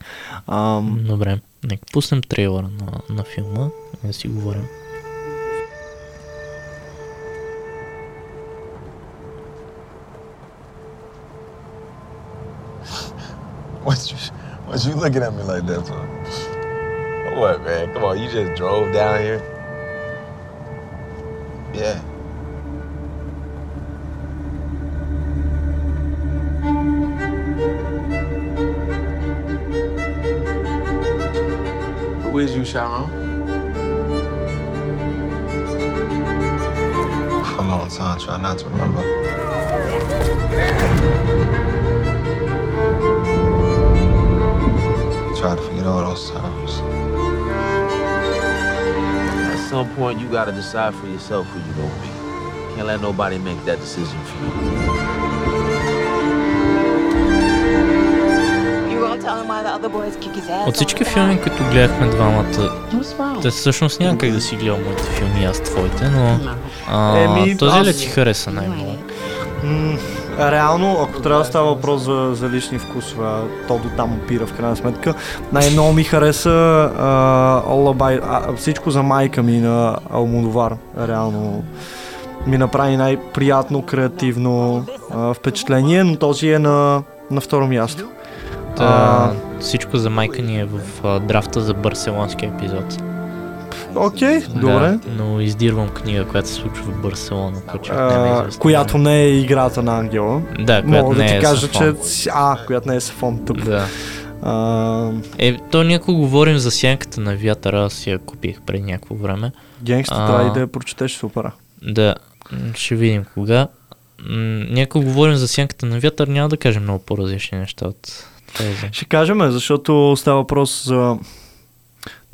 Ам, добре. Нека пуснем трейлъра на, на филма и да си говорим. What you, what you looking at me like that for? What, man? Come on, you just drove down here? Yeah. Who is you, Sharon? For a long time, try not to remember. Try to forget all those times. Some point, you gotta decide for yourself who you gonna be. Can't let nobody make that decision for you. От всички филми, които гледахме двамата, те всъщност няма как да си гледам моите филми, аз твоите, но а, този ли ти хареса най-много? Реално, ако трябва да става въпрос за, за лични вкусове, а то до там опира в крайна сметка, най-много ми хареса а, All а, всичко за майка ми на Алмодовар. Реално ми направи най-приятно, креативно а, впечатление, но този е на, на второ място. Та, всичко за майка ни е в а, драфта за барселонски епизод. Окей, добре. Да, но издирвам книга, която се случва в Барселона. А, която не е играта на Ангела. Да, която Мога не да ти е кажа, Сафон. че... А, която не е Сафон тук. Да. А, Е, то някой говорим за сянката на вятъра, аз я купих преди някакво време. Генгста А, трябва и да я прочетеш супера. Да, ще видим кога. Някой говорим за сянката на вятър, няма да кажем много по-различни неща от тези. Ще кажем, защото става въпрос за...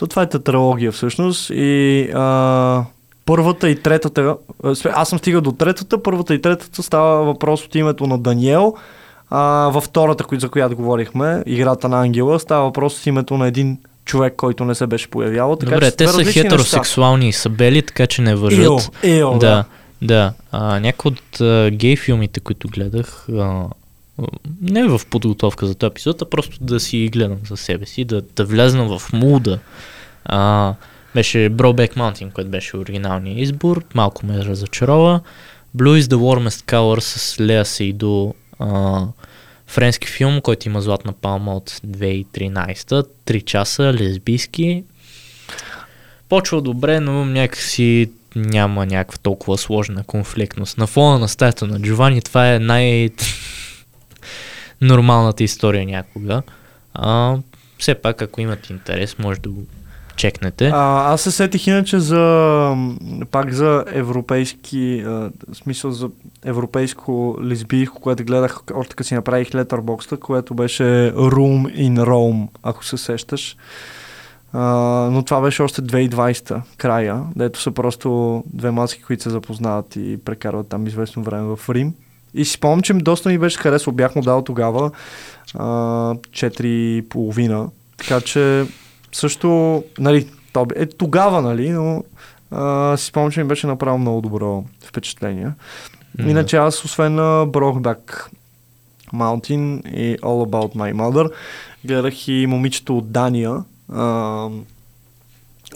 То това е тетралогия всъщност и а, първата и третата... Аз съм стигал до третата, първата и третата става въпрос от името на Даниел. А, във втората, за която говорихме, играта на Ангела, става въпрос от името на един човек, който не се беше появявал. Така Добре, че те са хетеросексуални и са бели, така че не Ил, въжат. ил, да. да. Да. А, някои от а, гей филмите, които гледах, а, не в подготовка за този епизод, а просто да си гледам за себе си, да, да влезна в муда. А, беше Brokeback Mountain, който беше оригиналният избор, малко ме разочарова. Blue is the Warmest Color с Леа Сейдо, а, френски филм, който има златна палма от 2013, 3 часа, лесбийски. Почва добре, но някакси няма някаква толкова сложна конфликтност. На фона на стаята на Джовани това е най- нормалната история някога. А, все пак, ако имате интерес, може да го чекнете. А, аз се сетих иначе за пак за европейски, а, смисъл за европейско лесбийско, което гледах още като си направих Letterboxd, което беше Room in Rome, ако се сещаш. А, но това беше още 2020 края, дето са просто две маски, които се запознават и прекарват там известно време в Рим. И си спомням, че доста ми беше харесало. Бях му дал тогава а, 4,5. Така че също, нали, то е тогава, нали, но а, си спомням, че ми беше направил много добро впечатление. Иначе аз, освен на Brokeback Mountain и All About My Mother, гледах и момичето от Дания, а,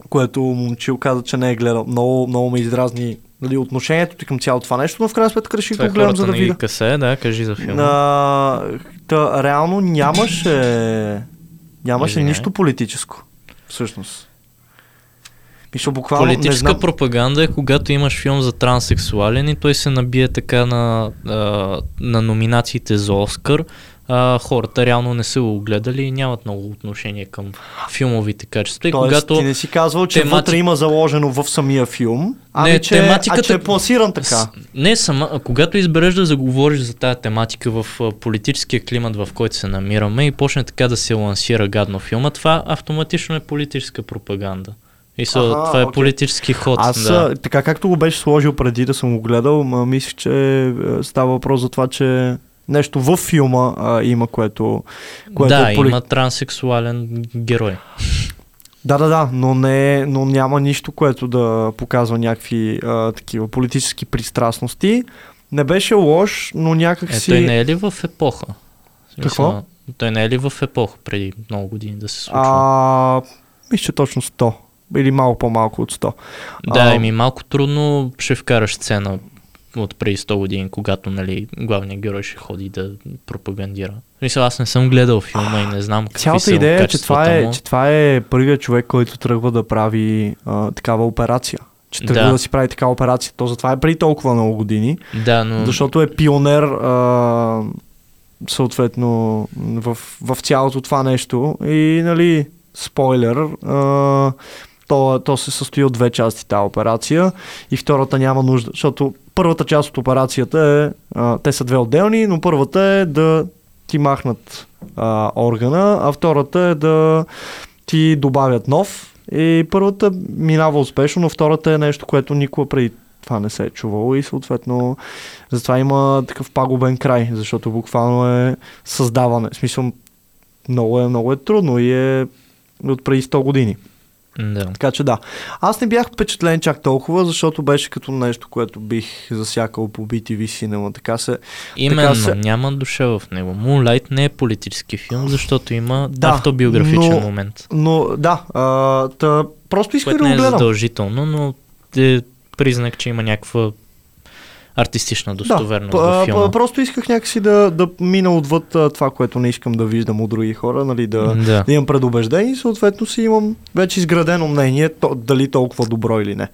което момчил каза, че не е гледал. Много, много ме издразни нали, отношението ти към цялото това нещо, но в крайна сметка реших да го гледам, за да не видя. касае, да, кажи за филма. А, та, реално нямаше, нямаше Извинявай. нищо политическо, всъщност. Мисля, буквално не Политическа знам. пропаганда е когато имаш филм за транссексуален и той се набие така на, а, на номинациите за Оскар. А, хората реално не са го гледали и нямат много отношение към филмовите качества. Тоест, когато ти не си казвал, че темати- вътре има заложено в самия филм, ами Не, че, тематиката- а че е пласиран така. С- Не сама, а когато избереш да заговориш за тази тематика в а, политическия климат, в който се намираме и почне така да се лансира гадно филма, това автоматично е политическа пропаганда. И са, Аха, това е окей. политически ход. Аз, да. а, така както го беше сложил преди да съм го гледал, ма, мислих, че е, става въпрос за това, че нещо във филма а, има, което, което да, е поли... има транссексуален герой. Да, да, да, но, не, но няма нищо, което да показва някакви а, такива политически пристрастности. Не беше лош, но някак Е, той не е ли в епоха? В Какво? Той не е ли в епоха преди много години да се случва? А, мисля, точно 100. Или малко по-малко от 100. Да, А, еми малко трудно ще вкараш сцена от преди 100 години, когато нали, главният герой ще ходи да пропагандира. Мисля, аз не съм гледал филма и не знам какви Цялата са идея е, че това е, му. че това е първият човек, който тръгва да прави а, такава операция. Че тръгва да. Да. да си прави такава операция. То затова е преди толкова много години. Да, но Защото е пионер а, съответно в, в цялото това нещо. И нали, спойлер, а, то, то се състои от две части тази операция и втората няма нужда, защото първата част от операцията е, а, те са две отделни, но първата е да ти махнат а, органа, а втората е да ти добавят нов и първата минава успешно, но втората е нещо, което никога преди това не се е чувало и съответно затова има такъв пагубен край, защото буквално е създаване. В смисъл много е, много е трудно и е от преди 100 години. Да. Така че да. Аз не бях впечатлен чак толкова, защото беше като нещо, което бих засякал по BTV Cinema. Така се... Именно, се- няма душа в него. Moonlight не е политически филм, защото има Да, автобиографичен но- момент. Но да, а, та, просто исках да не го е гледам. задължително, но е признак, че има някаква артистична достоверност да, във филма. просто исках някакси да, да мина отвъд това, което не искам да виждам от други хора, нали, да, Да. да. имам предубеждение и съответно си имам вече изградено мнение то, дали толкова добро или не.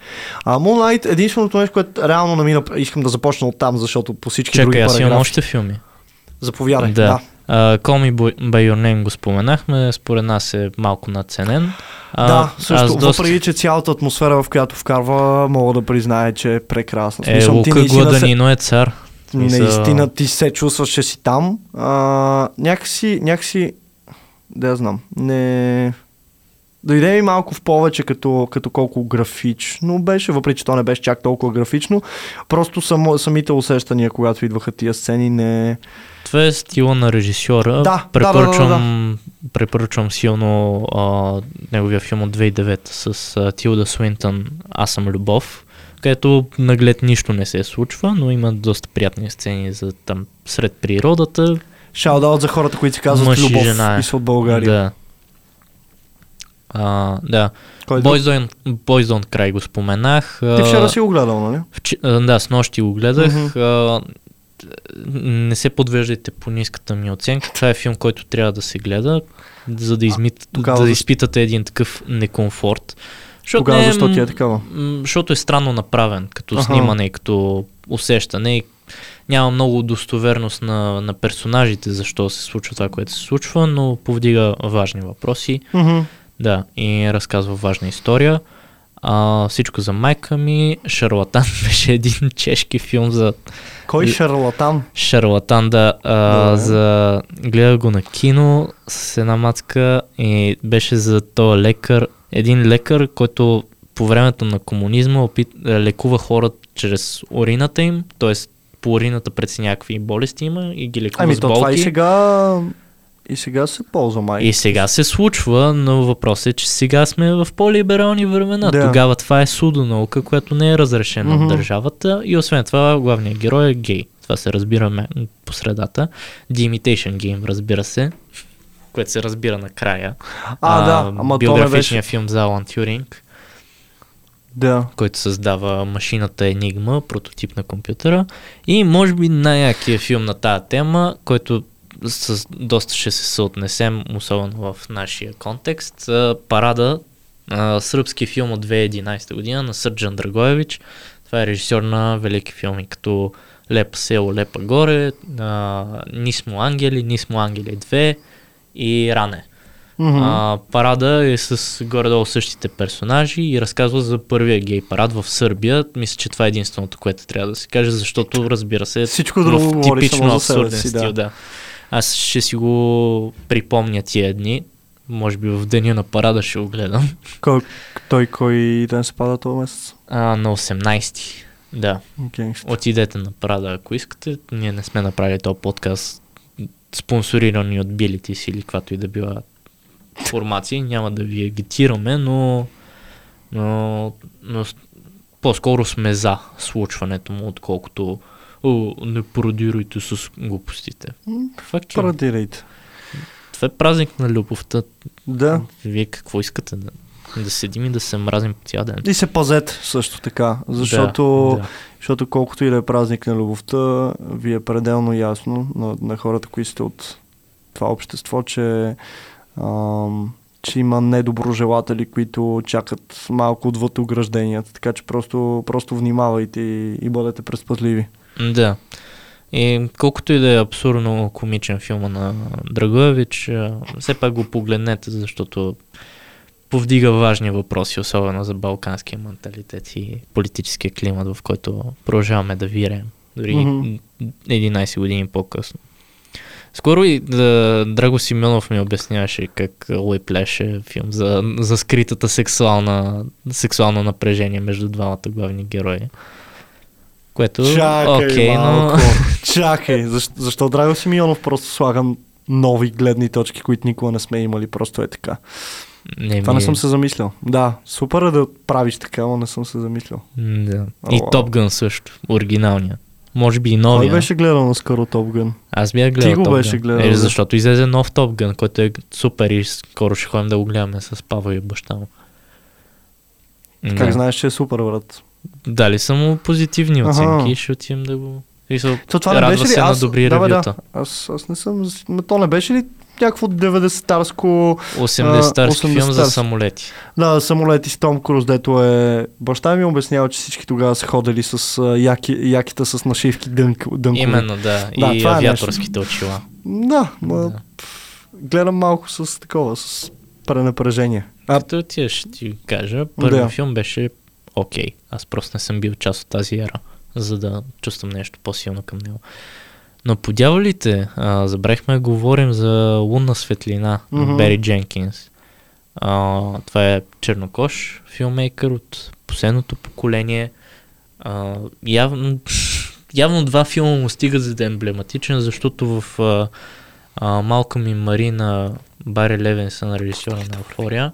А Moonlight, единственото нещо, което реално намина, искам да започна от там, защото по всички други Чакай, аз имам параграфи. още филми. Заповядай. Да. да. Your Name го споменахме, според нас е малко надценен. А, Да, също, аз доста... въпреки че цялата атмосфера, в която вкарва, мога да призная, че е прекрасна. Е, смисъл, ти Лука наистина се- Гладанино е цар. Наистина ти се чувстваш, че си там. А, някакси, някакси, да я знам, не... Дойде ми малко в повече като, като колко графично беше, въпреки че то не беше чак толкова графично. Просто само, самите усещания, когато идваха тия сцени, не... Това е стила на режисьора. Да, да, препоръчвам, препоръчвам силно а, неговия филм от 2009 с а, Тилда Суинтън Аз съм любов, където наглед нищо не се случва, но има доста приятни сцени за там сред природата. Шаут за хората, които се казват Мъж любов жена и са от България. Да. А, да. Кой е Boys Don't Cry го споменах. Ти а, вчера си го гледал, нали? А, Да, с нощи го гледах. Мгм. А, не се подвеждайте по ниската ми оценка. Това е филм, който трябва да се гледа, за да, измит, тогава да изпитате един такъв некомфорт. Защото Тогава не е, защо ти е такава? Защото е странно направен, като Аха. снимане и като усещане. И няма много достоверност на, на персонажите, защо се случва това, което се случва, но повдига важни въпроси. Мгм. Да, и разказва важна история. А, всичко за майка ми. Шарлатан беше един чешки филм за Кой шарлатан? Шарлатан, да. А, Да. за... Гледах го на кино с една мацка и беше за този лекар. Един лекар, който по времето на комунизма опит... лекува хората чрез урината им, т.е. по урината преценя какви болести има и ги лекува Ами с то болки. това и сега... И сега се ползва май. И сега се случва, но въпросът е, че сега сме в по-либерални времена. Да. Тогава това е судонаука, която не е разрешена Мгм. от държавата и освен това главният герой е гей. Това се разбира ме- по средата. The Imitation Game, разбира се, което се разбира накрая. А, да, ама биографичният беше- филм за Алан Тюринг, Да. който създава машината Enigma, прототип на компютъра. И може би най-якия филм на тази тема, който с доста ще се съотнесем, особено в нашия контекст. а, Парада, а, сръбски филм от 2011 година на Сърджан Драгоевич. Това е режисьор на велики филми, като Лепа село, Лепа горе, а, Нисмо ангели, Нисмо ангели 2 и Ране. Мгм. А, парада е с горе-долу същите персонажи и разказва за първия гей парад в Сърбия. Мисля, че това е единственото, което трябва да се каже, защото разбира се Всичко друго в типично абсурден си, стил. да. Аз ще си го припомня тия дни. Може би в деня на парада ще го гледам. Кой, той кой ден се пада този месец? А, на 18. Да. Генгстър. Отидете на парада, ако искате. Ние не сме направили този подкаст спонсорирани от Билитис или каквато и да била формации. Няма да ви агитираме, но, но, но по-скоро сме за случването му, отколкото О, не пародирайте с глупостите. Fuck you. Парадирайте. Това е празник на любовта. Да. Вие какво искате? Да, да седим и да се мразим по цял ден. И се пазете също така, защото, да. защото колкото и да е празник на любовта, ви е пределно ясно на, на хората, които сте от това общество, че, ам, че има недоброжелатели, които чакат малко отвъд огражденията, така че просто, просто внимавайте и, и бъдете предпазливи. Да. И колкото и да е абсурдно комичен филма на Драгоевич, все пак го погледнете, защото повдига важни въпроси, особено за балканския менталитет и политическия климат, в който продължаваме да виреем. Дори Мгм. 11 години по-късно. Скоро и да, Драго Симеонов ми обясняваше как Уиплеш е филм за, за скритата сексуална, сексуално напрежение между двамата главни герои. Което, Чакай окей, малко. но... Чакай, защо, защо Драго Симеонов просто слагам нови гледни точки, които никога не сме имали, просто е така. Не, Това ми- не съм се замислял. Да, супер е да правиш така, но не съм се замислял. Да. И. Топ Гън също, оригиналния. Може би и Кой новия. беше гледал наскоро Топ Гън? Аз бях гледал Ти го Top беше Gun. гледал, Е, защото излезе нов Топ Гън, който е супер и скоро ще ходим да го гледаме с Пава и баща му. Как Да. знаеш, че е супер, брат? Дали са му позитивни оценки, ще отидем да го... Мисъл, То това не беше ли? се на Аз, добри да, ревюта. Да. Аз, аз не съм... То не беше ли някакво 90-тарско... 80-тарски филм за 80-тарски. самолети. Да, самолети с Том Круз, дето е... Баща ми обяснява, че всички тогава са ходили с а, яки, яките с нашивки дънк, дънкови. Именно, да. Да, и е авиаторските очила. Да, ма, пф, гледам малко с такова, с пренапрежение. А, Като отидеш, ще ти кажа, първият Да. филм беше окей. Аз просто не съм бил част от тази ера, за да чувствам нещо по-силно към него. Но по дяволите, а, забрахме да говорим за Лунна светлина, mm-hmm. Бери Дженкинс. А, това е чернокош филмейкър от последното поколение. А, явно, явно два филма му стигат за да е емблематичен, защото в а, а, Малкъм и Марина Бари Левенсън, режисьора на Еуфория.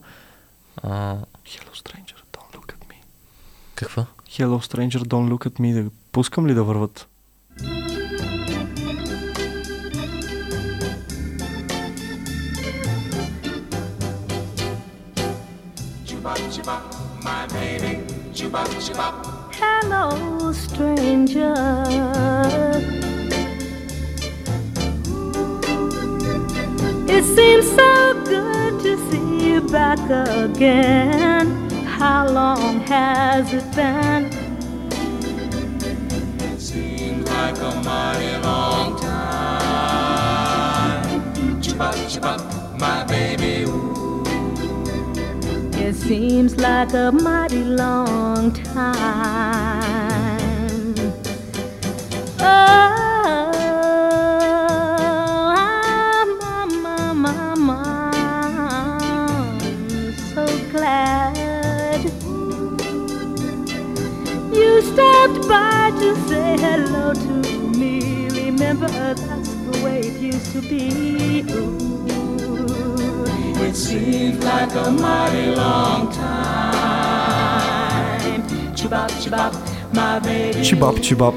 А, Hello Stranger, don't look at me. Какво? Hello Stranger, don't look at me. Да пускам ли да върват? Hello, stranger. It seems so good to see you back again. How long has it been? It Seems like a mighty long time. Chibop, chibop, my baby. It seems like a mighty long time. Oh, to say hello to me. Remember, that's the way it used to be. Ooh. It seems like a mighty long time. Chibop, chibop, my baby. Чибап, чибап.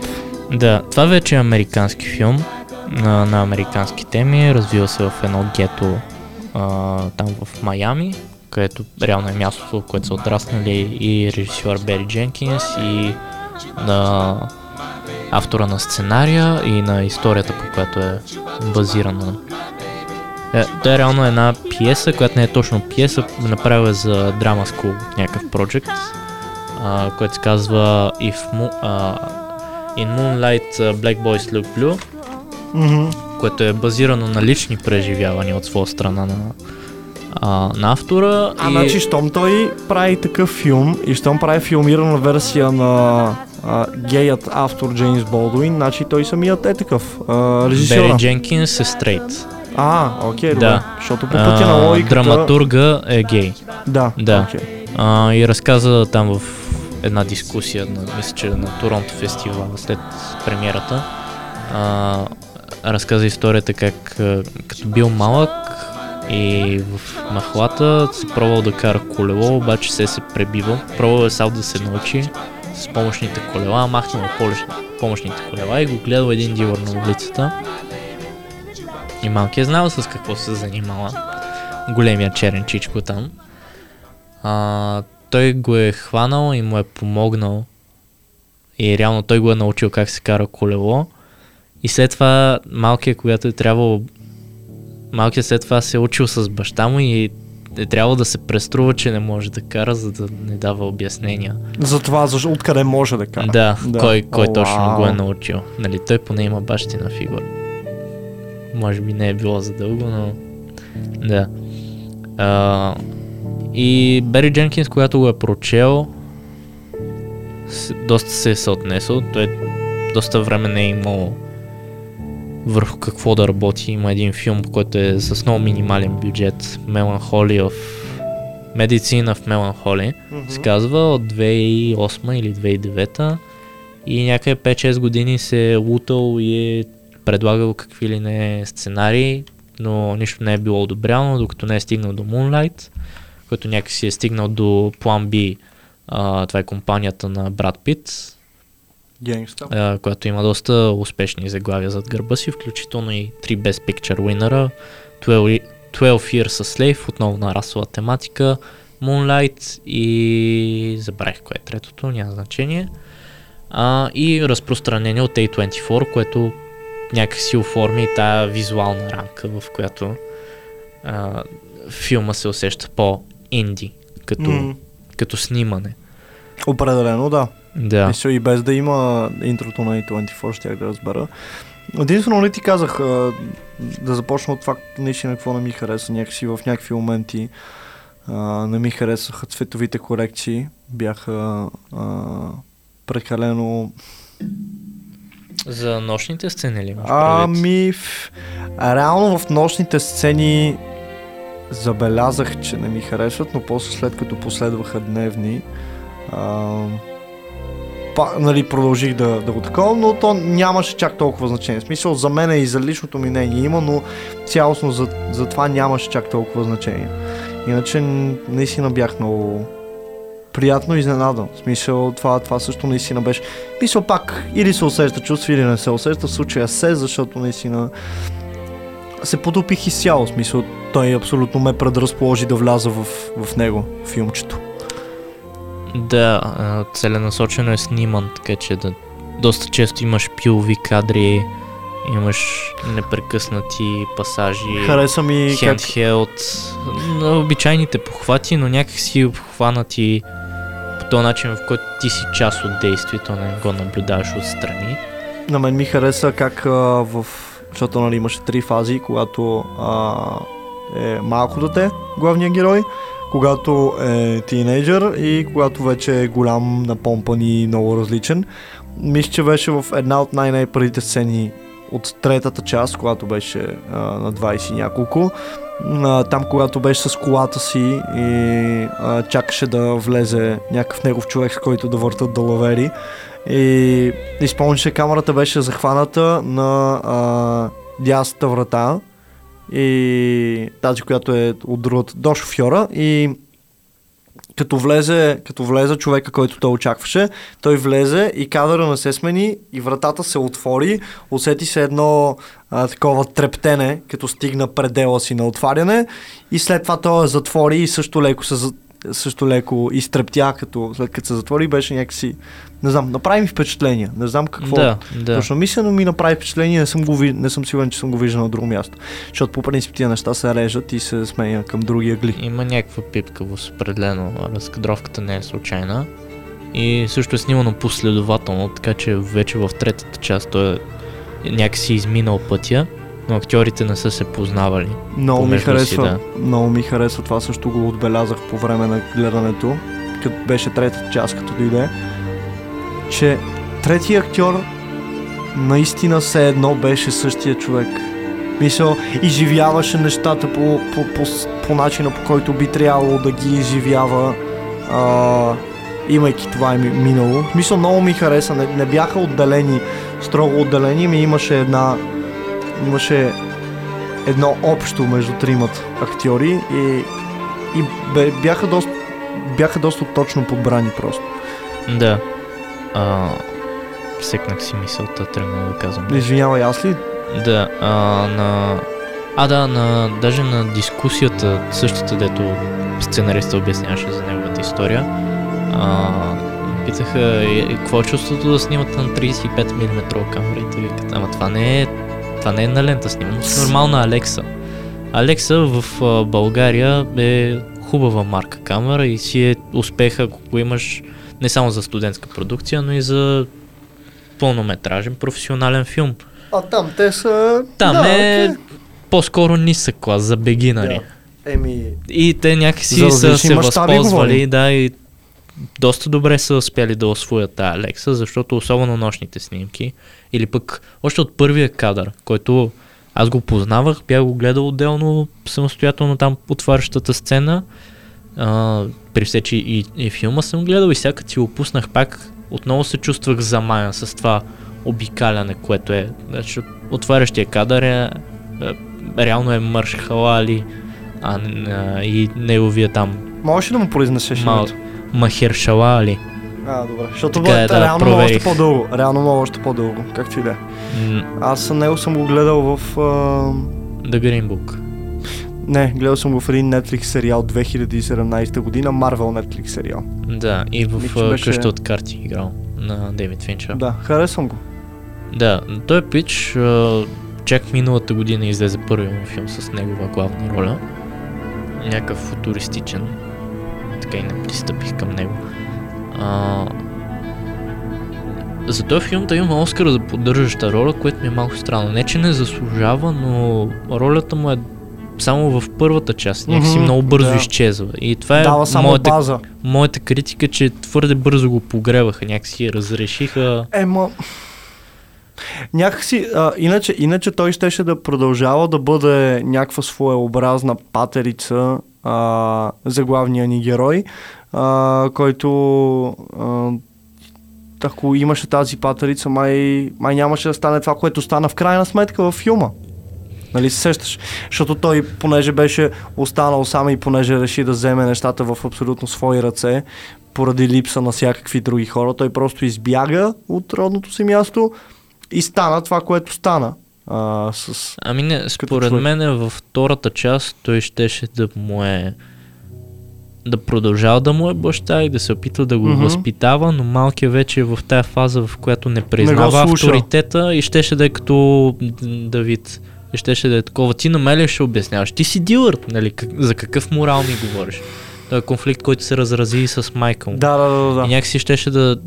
Да, това вече е американски филм на, на американски теми. Развива се в едно гето а, там в Майами, където реално е мястото, в което са отраснали и режисьор Бери Дженкинс и на автора на сценария и на историята, по която е базирана. Е, това е реално една пиеса, която не е точно пиеса, направила е за Drama School, някакъв а, който се казва If Mo- а, In Moonlight Black Boys Look Blue, Мгм. което е базирано на лични преживявания от своя страна на, а, на автора. А, значи, щом той прави такъв филм и щом прави филмирана версия на а, геят автор Джеймс Болдуин, значи той самият е такъв. А, режисьора. Бери Дженкинс е стрейт. А, окей, добре. Да. Защото по пътя на логиката... Драматурга е гей. Да, Да. окей. А, и разказа там в една дискусия, на, мисля, че на Торонто фестивал след премиерата. А, разказа историята как като бил малък и в махлата се пробвал да кара колело, обаче се се пребивал. Пробвал е сам да се научи с помощните колела, махнал помощ- помощните колела и го гледал един дивър на улицата. И малкият знал с какво се занимава. Големия черен чичко там. А, той го е хванал и му е помогнал. И реално той го е научил как се кара колело. И след това малкият, когато е трябвало... Малкият след това се е учил с баща му и е трябвало да се преструва, че не може да кара, за да не дава обяснения. За това, защо, откъде може да кара. Да, кой, кой О, точно го е научил. Нали, той поне има бащина фигура. Може би не е било за дълго, но... Да. А, и Бери Дженкинс, когато го е прочел, доста се е съотнесъл. Той доста време не е имал върху какво да работи. Има един филм, който е с много минимален бюджет. Melancholy of Medicine of Melancholy. Мгм. Се казва от 2008 или 2009 и някъде 5-6 години се е лутал и е предлагал какви ли не сценарии, но нищо не е било одобряно, докато не е стигнал до Moonlight, който някакси е стигнал до Plan B, а, това е компанията на Брат Пит. А, която има доста успешни заглавия зад гърба си, включително и 3 Best Picture winner 12, 12 Years a Slave, отново на расова тематика, Moonlight и забравих кое е третото, няма значение. А, и разпространение от A24, което някакси оформи тая визуална рамка, в която а, филма се усеща по-инди, като, М. като снимане. Определено, да. Да. Мисля, и без да има интрото на A24, ще да разбера. Единствено, не ти казах а, да започна от това, наистина какво не ми хареса. Някакси в някакви моменти а, не ми харесаха цветовите корекции. Бяха а, прекалено... За нощните сцени ли? Ами, в... реално в нощните сцени забелязах, че не ми харесват, но после след като последваха дневни, а, па, нали, продължих да, да го такова, но то нямаше чак толкова значение. В смисъл, за мен и за личното ми мнение има, но цялостно за, за това нямаше чак толкова значение. Иначе наистина бях много приятно изненадан. В смисъл, това, това също наистина беше. Мисъл пак, или се усеща чувство, или не се усеща. В случая се, защото наистина се потопих изцяло. В смисъл, той абсолютно ме предразположи да вляза в, в него, филмчето. Да, целенасочено е сниман, така че да, доста често имаш пилови кадри, имаш непрекъснати пасажи, Хареса ми как... handheld, на обичайните похвати, но някакси обхванати по този начин, в който ти си част от действието, не го наблюдаваш отстрани. На мен ми хареса как а, в... Защото нали, имаше три фази, когато а, е малко дете, главният герой, когато е тинейджър и когато вече е голям, напомпан и много различен. Мисля, че беше в една от най-най-първите сцени от третата част, когато беше а, на 20 и няколко. А, там, когато беше с колата си и а, чакаше да влезе някакъв негов човек, с който да въртат далавери. И изпълни, че камерата беше захваната на а, дясната врата и тази, която е от другата до шофьора. И като влезе, като влезе човека, който той очакваше, той влезе и кадъра не се смени и вратата се отвори, усети се едно а, такова трептене, като стигна предела си на отваряне. И след това той я затвори и също леко се също леко изтрептя, като след като се затвори, беше някакси, не знам, направи ми впечатление. Не знам какво Да, да. точно мисля, но ми направи впечатление, не съм, го, не съм сигурен, че съм го виждал на друго място. Защото по принцип тия неща се режат и се сменя към други ъгли. Има някаква пипкавост, определено. Разкадровката не е случайна. И също е снимано последователно, така че вече в третата част той е някакси изминал пътя, но актьорите не са се познавали. Много ми помежду си, харесва, да. много ми харесва това, също го отбелязах по време на гледането, като беше третата част, като дойде, че третия актьор наистина все едно беше същия човек. Мисъл, изживяваше нещата по, по, по, по начина, по който би трябвало да ги изживява, а, имайки това ми, минало. Мисъл, много ми хареса, не, не бяха отделени, строго отделени, ми имаше една, имаше едно общо между тримата актьори и, и бяха, доста, бяха доста точно подбрани просто. Да. А, секнах си мисълта, тръгна да казвам. Извинявай, аз ли? Да, а, на... А, да, на, даже на дискусията, същата, дето сценариста обясняваше за неговата история, а, питаха е, какво е чувството да снимат на 35 мм камера и викат, ама това не е, това не е на лента снимано, с нормална Алекса. Алекса в а, България е хубава марка камера и си е успеха, ако го имаш не само за студентска продукция, но и за пълнометражен професионален филм. А там те са... Там да, е окей. по-скоро нисък клас за бегинари. Еми, И те някакси са се възползвали, да, и доста добре са успяли да освоят тази Алекса, защото особено нощните снимки, или пък още от първия кадър, който аз го познавах, бях го гледал отделно, самостоятелно там отварящата сцена, а, при все, че и, и филма съм гледал и всяка ти го пуснах пак, отново се чувствах замаян с това обикаляне, което е, значи, отварящия кадър е, е реално е Мърш Халали, а, а, и неговия там можеш ли да му произнесеш името? Махершала ли? А, добре. Защото Така бъде, да, реално мога още по-дълго. Реално мога още по-дълго. Както и да е. Аз съм него съм го гледал в... А... The Green Book. Не, гледал съм го в един Netflix сериал 2017 година, Marvel Netflix сериал. Да, и в а, беше- къща от карти играл на Дейвид Финчер. Да, харесвам го. Да, той пич чак миналата година излезе първият му филм с негова главна роля. Някакъв футуристичен. Така и не пристъпих към него. А, за този филм да има Оскар за поддържаща роля, което ми е малко странно. Не, че не заслужава, но ролята му е само в първата част. Някакси Мгм, много бързо да. изчезва. И това е Дава само моята, база. моята критика, че твърде бързо го погребаха. Някакси разрешиха. Ема... Някакси, а, иначе, иначе той щеше да продължава да бъде някаква своеобразна патерица а, за главния ни герой, а, който а, ако имаше тази патерица, май, май нямаше да стане това, което стана в крайна сметка във филма. Нали се сещаш? Защото той, понеже беше останал сам и понеже реши да вземе нещата в абсолютно свои ръце, поради липса на всякакви други хора, той просто избяга от родното си място и стана това, което стана. А, с... Ами не, според човек. мен във втората част той щеше да му е да продължава да му е баща и да се опитва да го Мгм. възпитава, но малкият вече е в тая фаза, в която не признава слуша. авторитета и щеше да е като Давид. И щеше да е такова. Ти на мен ли ще обясняваш? Ти си дилър, нали? Как, за какъв морал ми говориш? Той е конфликт, който се разрази и с майка му. Да, да, да, да. И някакси щеше да,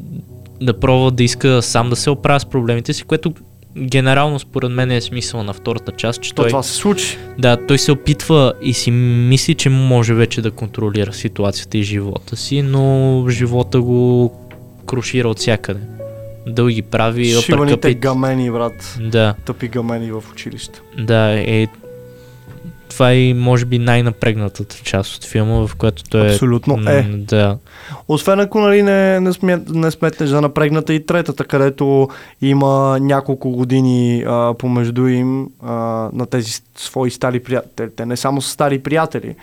да пробва да иска сам да се оправя с проблемите си, което генерално според мен е смисъл на втората част, че То той, това се случи. да, той се опитва и си мисли, че може вече да контролира ситуацията и живота си, но живота го крушира от всякъде. Дълги прави, Шибаните апъркъпит. гамени, брат. Да, Тъпи гамени в училище. да, е това е може би най-напрегнатата част от филма, в която той е... Абсолютно м, е. Да. Освен ако нали, не, не, смет, не сметнеш за напрегната и третата, където има няколко години а, помежду им а, на тези свои стари приятели. Те не само са стари приятели.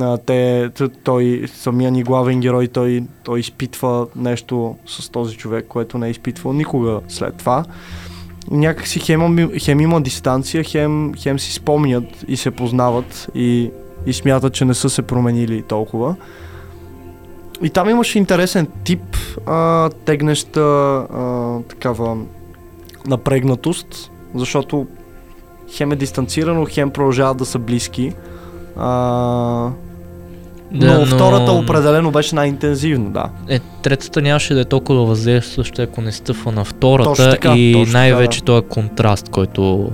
А, те, той, самия ни главен герой, той, той изпитва нещо с този човек, което не е изпитвал никога след това. Някакси хем, хем има дистанция, хем, хем си спомнят и се познават и, и смятат, че не са се променили толкова. И там имаше интересен тип, а, тегнеща а, такава напрегнатост, защото хем е дистанцирано, хем продължават да са близки. А, Да, но, но- втората определено беше най-интензивно, да. Е, третата нямаше да е толкова въздействаща, ако не стъпва на втората Точно така, и точно най-вече да. този контраст, който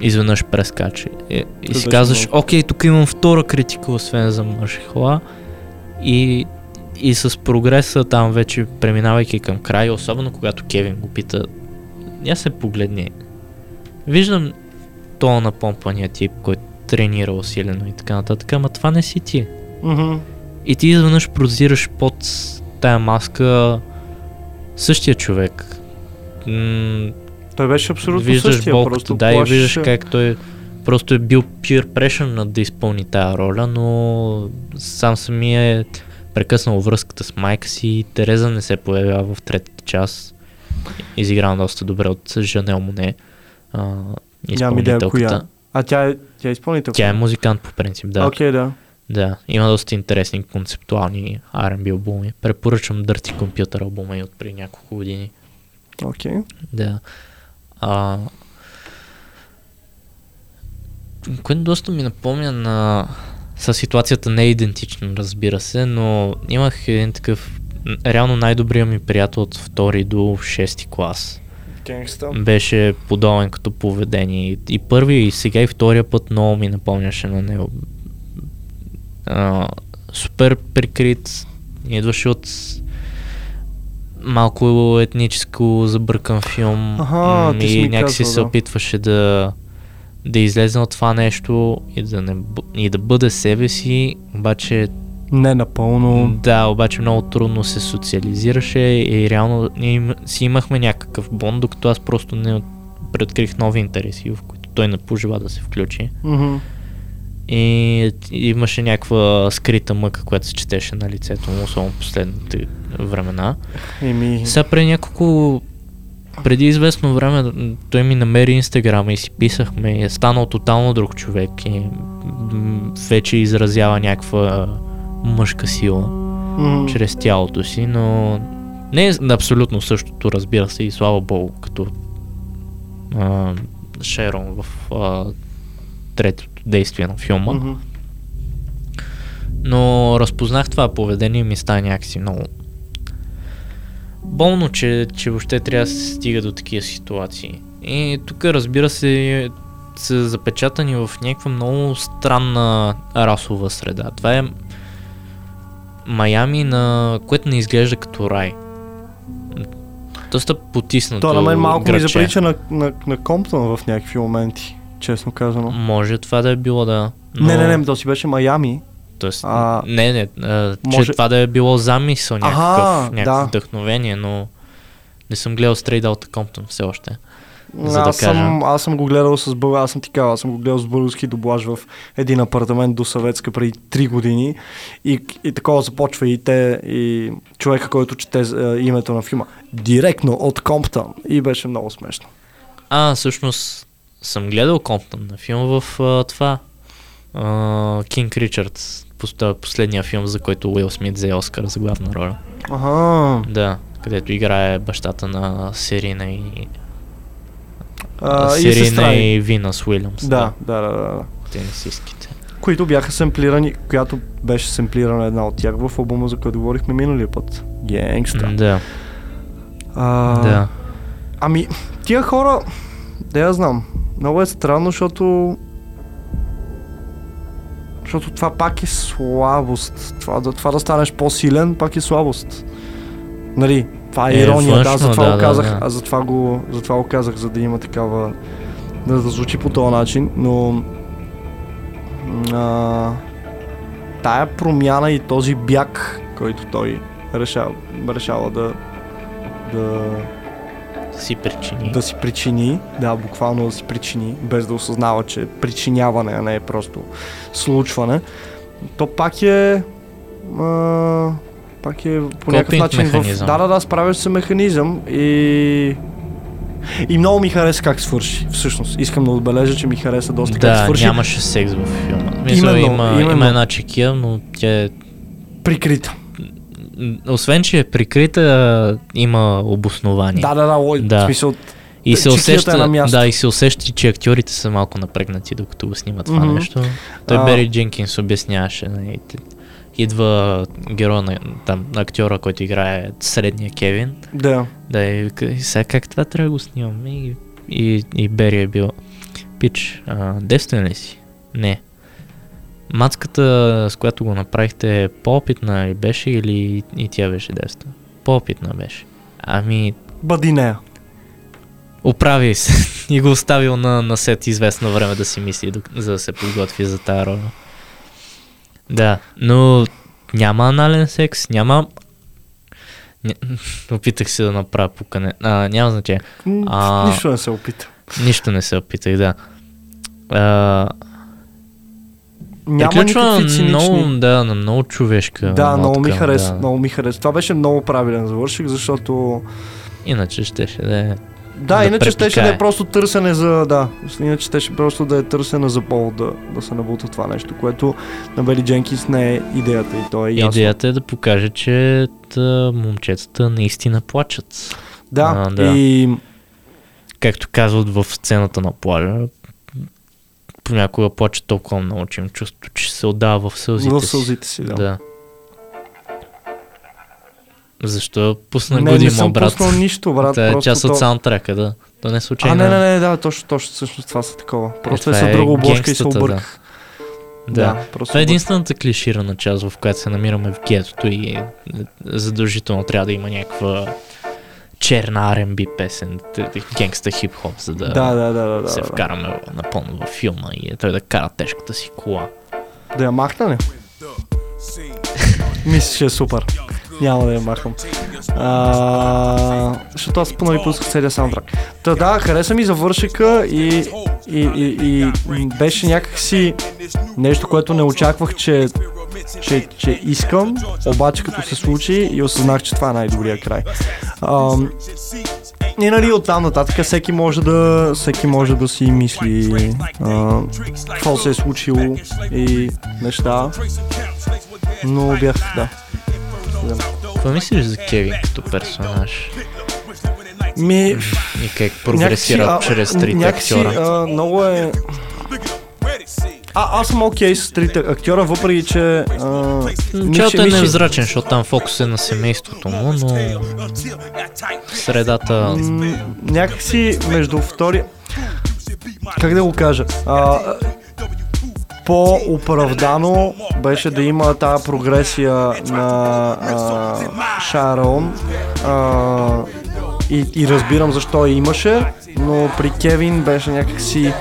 изведнъж прескача. И, и Това си беше казваш, много. окей, тук имам втора критика, освен за мъжехла. И, и с прогреса там вече преминавайки към край, особено когато Кевин го пита, я се погледни. Виждам то на помпания тип, който тренира усилено и така нататък, ама това не си ти. Мгм. И ти изведнъж прозираш под тая маска същия човек. М- Той беше абсолютно виждаш същия, болката, просто да, и плашеше. виждаш как той просто е бил pure pressure да изпълни тая роля, но сам самия е прекъснал връзката с майка си и Тереза не се появява в третата част. Изиграна доста добре от Жанел Моне. А, Нямам идея коя. А тя е, тя е изпълнителка? Тя е музикант по принцип, да. Окей, да. Да, има доста интересни концептуални R&B албуми. Препоръчвам Dirty Computer албума и от преди няколко години. Окей. Да. А... Което доста ми напомня на... Със ситуацията не е идентична, разбира се, но имах един такъв... Реално най-добрият ми приятел от втори до 6 клас. Генгста. Беше подобен като поведение. И- И първи, и сега, и втория път много ми напомняше на него. А, супер прикрит. Идваше от малко етническо забъркан филм. Аха, и някакси казвал, се да. опитваше да, да излезе от това нещо и да, не, и да бъде себе си, обаче Не напълно. да, обаче много трудно се социализираше и реално ние си имахме някакъв бон, докато аз просто не преоткрих нови интереси, в които той не пожела да се включи. Мгм. И имаше някаква скрита мъка, която се четеше на лицето му, особено последните времена. Еми, Сега преди няколко... Преди известно време той ми намери инстаграма и си писахме и е станал тотално друг човек и вече изразява някаква мъжка сила Мгм. чрез тялото си, но не е абсолютно същото, разбира се, и слава богу, като а, Шерон в а, третото действие на филма. Но разпознах това поведение и ми стана някакси много болно, че, че въобще трябва да се стига до такива ситуации. И тук разбира се са запечатани в някаква много странна расова среда. Това е Майами, на което не изглежда като рай. Доста потиснато То на мен малко ми градче. заприлича на, на, на Комптън в някакви моменти, честно казано. Може това да е било да. Но... Не, не, не, то си беше Майами. Тоест, А, не, не, а, може- че това да е било замисъл някакъв, Аха, някакво да. вдъхновение, но не съм гледал Straight Outta Compton все още. За да аз, кажа. съм, аз съм го гледал с бъл... аз съм ти аз съм го гледал с български дублаж в един апартамент до Съветска преди 3 години и, и такова започва и те и човека, който чете е, името на филма директно от Комптън и беше много смешно. А, всъщност съм гледал Compton на филм в а, това. Кинг Ричардс, последния филм, за който Уил Смит взе Оскар за главна роля. Ага. Да, където играе бащата на Серина и... А, и сестра и, й. Винас Уилямс. Да, да, да, да. Тенисистките. Които бяха семплирани, която беше семплирана една от тях в албума, за който говорихме миналия път. Генгста. Да. А, Да. Ами, тия хора, да я знам, много е странно, защото защото това пак е слабост. Това да, това да станеш по-силен пак е слабост. Нали, това е, Е, ирония, да, външно, затова да, го да, казах, да. а затова го, затова го казах, за да има такава, да, да звучи по този начин, но а, тая промяна и този бяг, който той решава, решава да, да, Си причини. да си причини, да, буквално да си причини, без да осъзнава, че причиняване, а не е просто случване, то пак е а, пак е по някакъв начин в... Да, да, да, справяш се механизъм и... И много ми хареса как свърши, всъщност. Искам да отбележа, че ми хареса доста как Да, свърши. нямаше секс в филма. Мисля, Именно, има, именно. има една чекия, но тя е... Прикрита. Освен, че е прикрита, има обоснование. Да, да, да, ой, Да. смисъл, И се усеща, е на място. да, и се усеща, че актьорите са малко напрегнати, докато го снимат това Мгм. нещо. Той А. Бери Дженкинс обясняваше. Нали, идва героя на там, актьора, който играе средния Кевин. Да. Да, и, и сега как това трябва да го снимаме? И, и, и Бери е бил, пич, а, девствен ли си? Не. Мацката, с която го направихте, по-опитна ли беше или и тя беше девствена? По-опитна беше. Ами, бъди нея. Оправи се и го оставил на, на сет известно време да си мисли, за да се подготви за тази роля. Да, но няма анален секс, няма... Ня... Опитах се да направя пукане. А, няма значение. А, Нищо не се опита. Нищо не се опитах, да. А, Няма приключва никакви цинични... много, да, на много човешка Да, много ми хареса, да. много ми хареса. Това беше много правилен завършик, защото... Иначе щеше да е... Да, Да иначе щеше да е просто търсене за... Да, иначе щеше просто да е търсене за повод да, да се набута това нещо, което на Бели Дженкинс не е идеята и то е ясно. Идеята е да покаже, че та, момчетата наистина плачат. Да, А, да. и... Както казват в сцената на плажа, понякога плаче толкова много, че им чувство, че се отдава в сълзите В си. сълзите си, да. да. Защо пусна Не, Годимо, не съм брат? пуснал нищо, брат, Това е просто част от то- саундтрека, да. То не е А, случайно. не, не, не, да, точно, точно, всъщност това са такова. Просто е, това с е друга обложка и се обърках. Да, Да, да просто това е единствената клиширана част, в която се намираме в гетото и е, задължително трябва да има някаква черна R&B песен, генгста хип-хоп, за да, Да, да, да, да, се да. вкараме напълно във филма и е той да кара тежката си кола. Да я махна ли? Мисля, че е супер. Няма да я махам. А, защото аз понави пусках целия саундтрак. Та да, хареса ми завършика и, и, и, и, беше някакси нещо, което не очаквах, че, че, че искам, обаче като се случи и осъзнах, че това е най-добрия край. А, И нали оттам нататък всеки може да, всеки може да си мисли а, какво се е случило и неща. Но бях, да. Какво мислиш за Кевин като персонаж? Ми, И как прогресира някакси, чрез трите някакси, актьора? А, много е... А, аз съм окей с трите актьора, въпреки че... Началото е невзрачен, защото там фокус е на семейството му, но средата... Някакси между втори... Как да го кажа? А, по-оправдано беше да има тази прогресия на а, Шарон и, и разбирам защо я имаше, но при Кевин беше някакси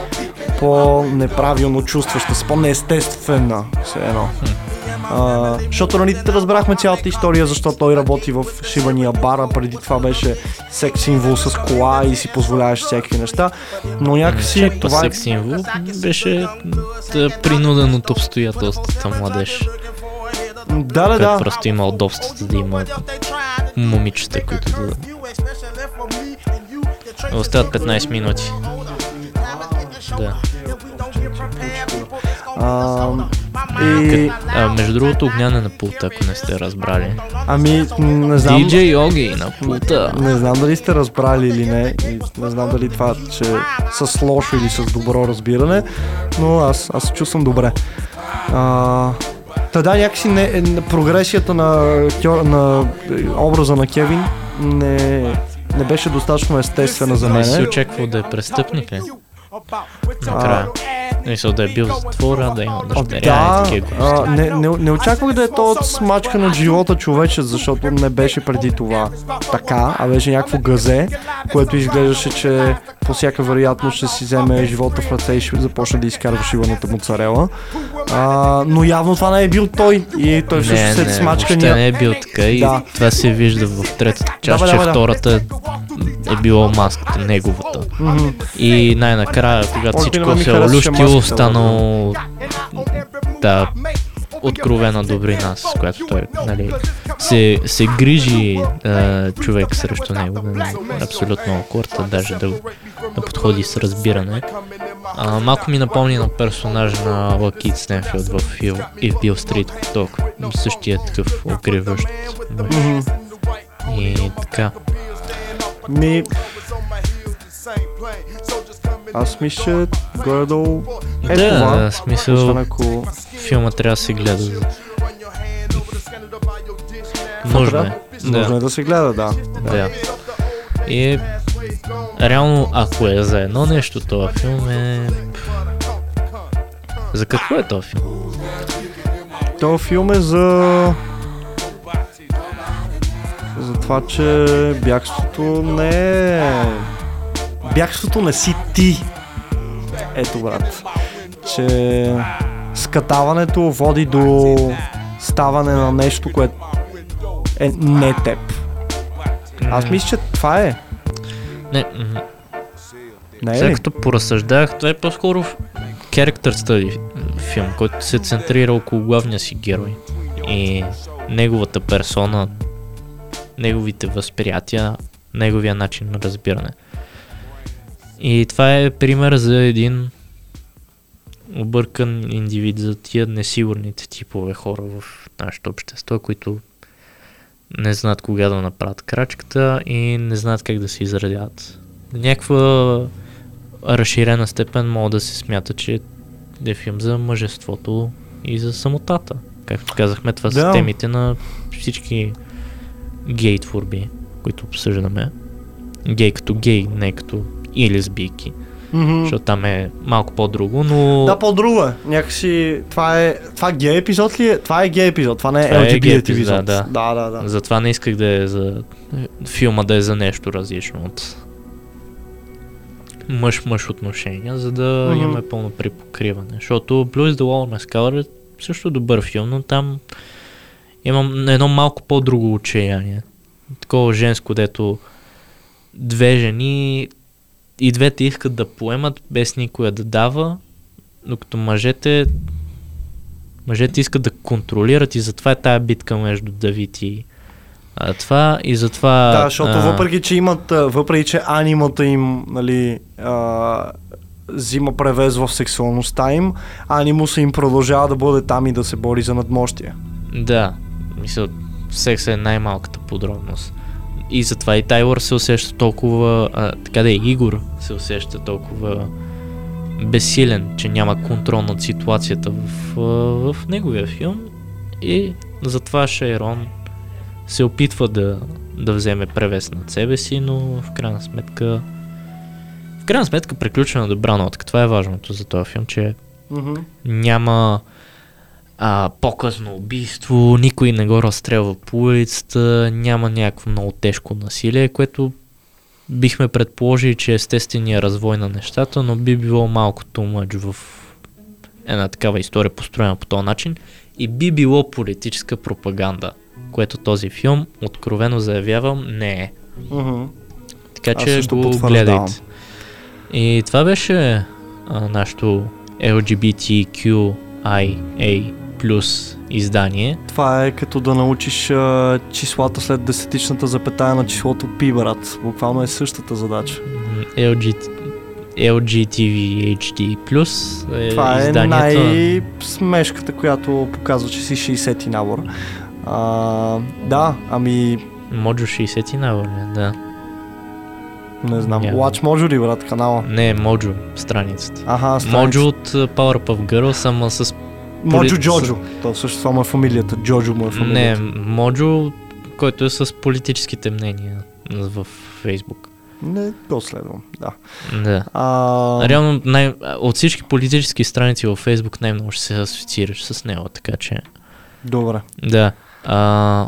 по-неправилно чувстваща, по-неестествена, все едно. А, защото нали разбрахме цялата история, защо той работи в шивания бара, преди това беше секс символ с кола и си позволяваше всякакви неща, но някакси Чак това е... секс символ беше да, принуден от обстоятелствата младеж. Да, да, да. просто има удобството да има момичета, които да... Остават 15 минути. Да. А, и, А, между другото, огнян е на пулта, ако не сте разбрали. ами, не знам... DJ Йоги на пулта. Не знам дали сте разбрали или не. И не знам дали това, че с лошо или с добро разбиране, но аз, аз се чувствам добре. А, та да, някакси не, е, не- прогресията на, на е, образа на Кевин не, не беше достатъчно естествена за Не си мен. очаквал да е престъпник, ли? Накрая. Мисля да е бил в затвора, да има дъщеря и Да, такива а, глупости. не, не, не очаквах да е то от смачкан от живота човече, защото не беше преди това така, а беше някакво газе, което изглеждаше, че по всяка вероятност ще си вземе живота в ръце и ще започне да изкарва шиваната му царела. А, но явно това не е бил той и той всъщност не, след не, смачкания... не е бил така и Да. това се вижда в третата част, Да, че да, втората е било маската, неговата. Мгм. И най-накрая, когато Може всичко се е олющило, маската, станало да, откровена добрина, с която той нали, се, се грижи е, човек срещу него. Нали, абсолютно окорта, даже да, да подходи с разбиране. А, малко ми напомни на персонаж на Лакит Стенфилд в Бил Стрит Ток. Същия такъв огреващ. И така. Ми... Аз мисля, че горе-долу е да, това. смисъл, Освен ако... филма трябва да се гледа. Нужно е. Нужно е да се гледа, да. Да. И реално, ако е за едно нещо, този филм е... За какво е този филм? Този филм е за... За това, че бягството не е... Бягството не си ти. Ето, брат. Че скатаването води до ставане на нещо, което е не теб. Аз мисля, че това е. Не, Не е сега като поразсъждах, това е по-скоро character study филм, който се центрира около главния си герой. И неговата персона, неговите възприятия, неговия начин на разбиране. И това е пример за един объркан индивид, за тия несигурните типове хора в нашето общество, които не знаят кога да направят крачката и не знаят как да се изразят. Някаква разширена степен мога да се смята, че е филм за мъжеството и за самотата. Както казахме, това са Да. темите на всички гей творби, които обсъждаме. Гей като гей, не като и лесбийки. Мгм. Защото там е малко по-друго, но... Да, по-друго е. Някакси това е... Това гей епизод ли е? Това е гей епизод, това не е Това е LGBT гей епизод. епизод, да. да, да, да. Затова не исках да е за филма да е за нещо различно от мъж-мъж отношения, за да Мгм. имаме пълно припокриване. Защото Blues the Wall Mescaler е също добър филм, но там имам едно малко по-друго отчаяние. Такова женско, дето две жени и двете искат да поемат без никоя да дава, докато мъжете мъжете искат да контролират и затова е тая битка между Давид и А, това и затова... Да, защото а, въпреки, че имат, въпреки, че анимата им, нали, а, взима превез в сексуалността им, анимуса им продължава да бъде там и да се бори за надмощие. Да, мисля, секса е най-малката подробност. И затова и Тайлър се усеща толкова, а, така да е, Игор се усеща толкова безсилен, че няма контрол над ситуацията в, а, в неговия филм. И затова Шейрон се опитва да, да вземе превес над себе си, но в крайна сметка в крайна сметка приключва на добра нотка. Това е важното за този филм, че Мгм. няма а, по-късно убийство, никой не го разстрелва по улицата, няма някакво много тежко насилие, което бихме предположили, че е естествения развой на нещата, но би било малко much в една такава история построена по този начин и би било политическа пропаганда, което този филм, откровено заявявам, не е. Мгм. Така Аз че го гледайте. И това беше а, нашето LGBTQIA плюс издание. Това е като да научиш а, числата след десетичната запетая на числото пи, брат. Буквално е същата задача. М, LG, LGTVHD плюс е Това е изданието. най-смешката, която показва, че си 60 набор. А, да, ами Моджо 60 набор, ли? да. не знам. Няма. Watch Mojo ли, брат, канала? Не, Моджо страницата. Аха, Моджо от а, Powerpuff Girls, ама с... Моджо Джоджо. То също това му е фамилията. Джоджо му е Не, фамилията. Моджо, който е с политическите мнения в Фейсбук. Не, го следвам, да. Да. А, Реално най- от всички политически страници във Фейсбук най-много ще се асоциираш с него, така че... Добре. Да. А,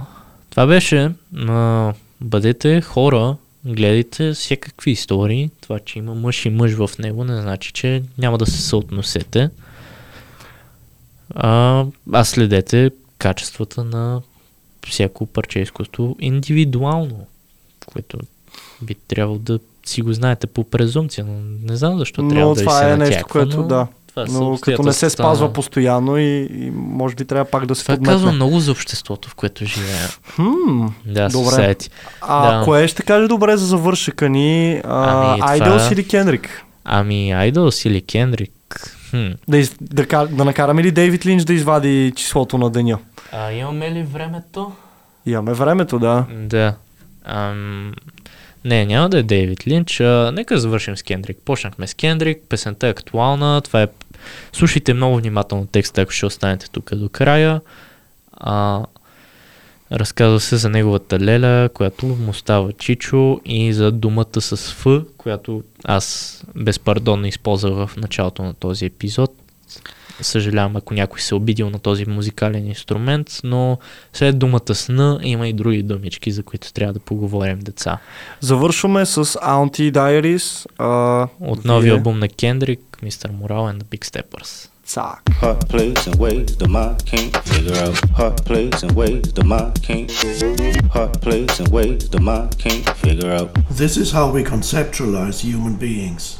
това беше. А, бъдете хора, гледайте всякакви истории. Това, че има мъж и мъж в него, не значи, че няма да се съотносете. А, а следете качествата на всяко парче изкуство индивидуално, което би трябвало да си го знаете по презумпция, но не знам защо трябва но да ви това се е нещо, натяква, което но да. това Но като не се спазва на- постоянно и, и може би трябва пак да се Това подметне. казва много за обществото, в което живея. Хм, Да, добре. society. А Да. кое ще каже добре за завършъка ни? Ами, това- Айдълс или Кендрик? Ами, Idol или Кендрик? Хм. Да, из, да, да накараме ли Дейвид Линч да извади числото на деня? А имаме ли времето? Имаме времето, да. Да. Ам... Не, няма да е Дейвид Линч. А, нека завършим с Кендрик. Почнахме с Кендрик, песента е актуална. Това е... Слушайте много внимателно текста, ако ще останете тук до края. А, разказва се за неговата леля, която му става Чичо и за думата с Ф, която аз безпардонно използвах в началото на този епизод. Съжалявам, ако някой се е обидил на този музикален инструмент, но след думата с Н има и други думички, за които трябва да поговорим деца. Завършваме с Auntie Diaries. А, От новия вие- албум на Кендрик, Mr. Moral and the Big Steppers. sock. Hot place and ways the mind can't figure out. Hot place and ways the mind can't. Hot place and ways the mind can't figure out. This is how we conceptualize human beings.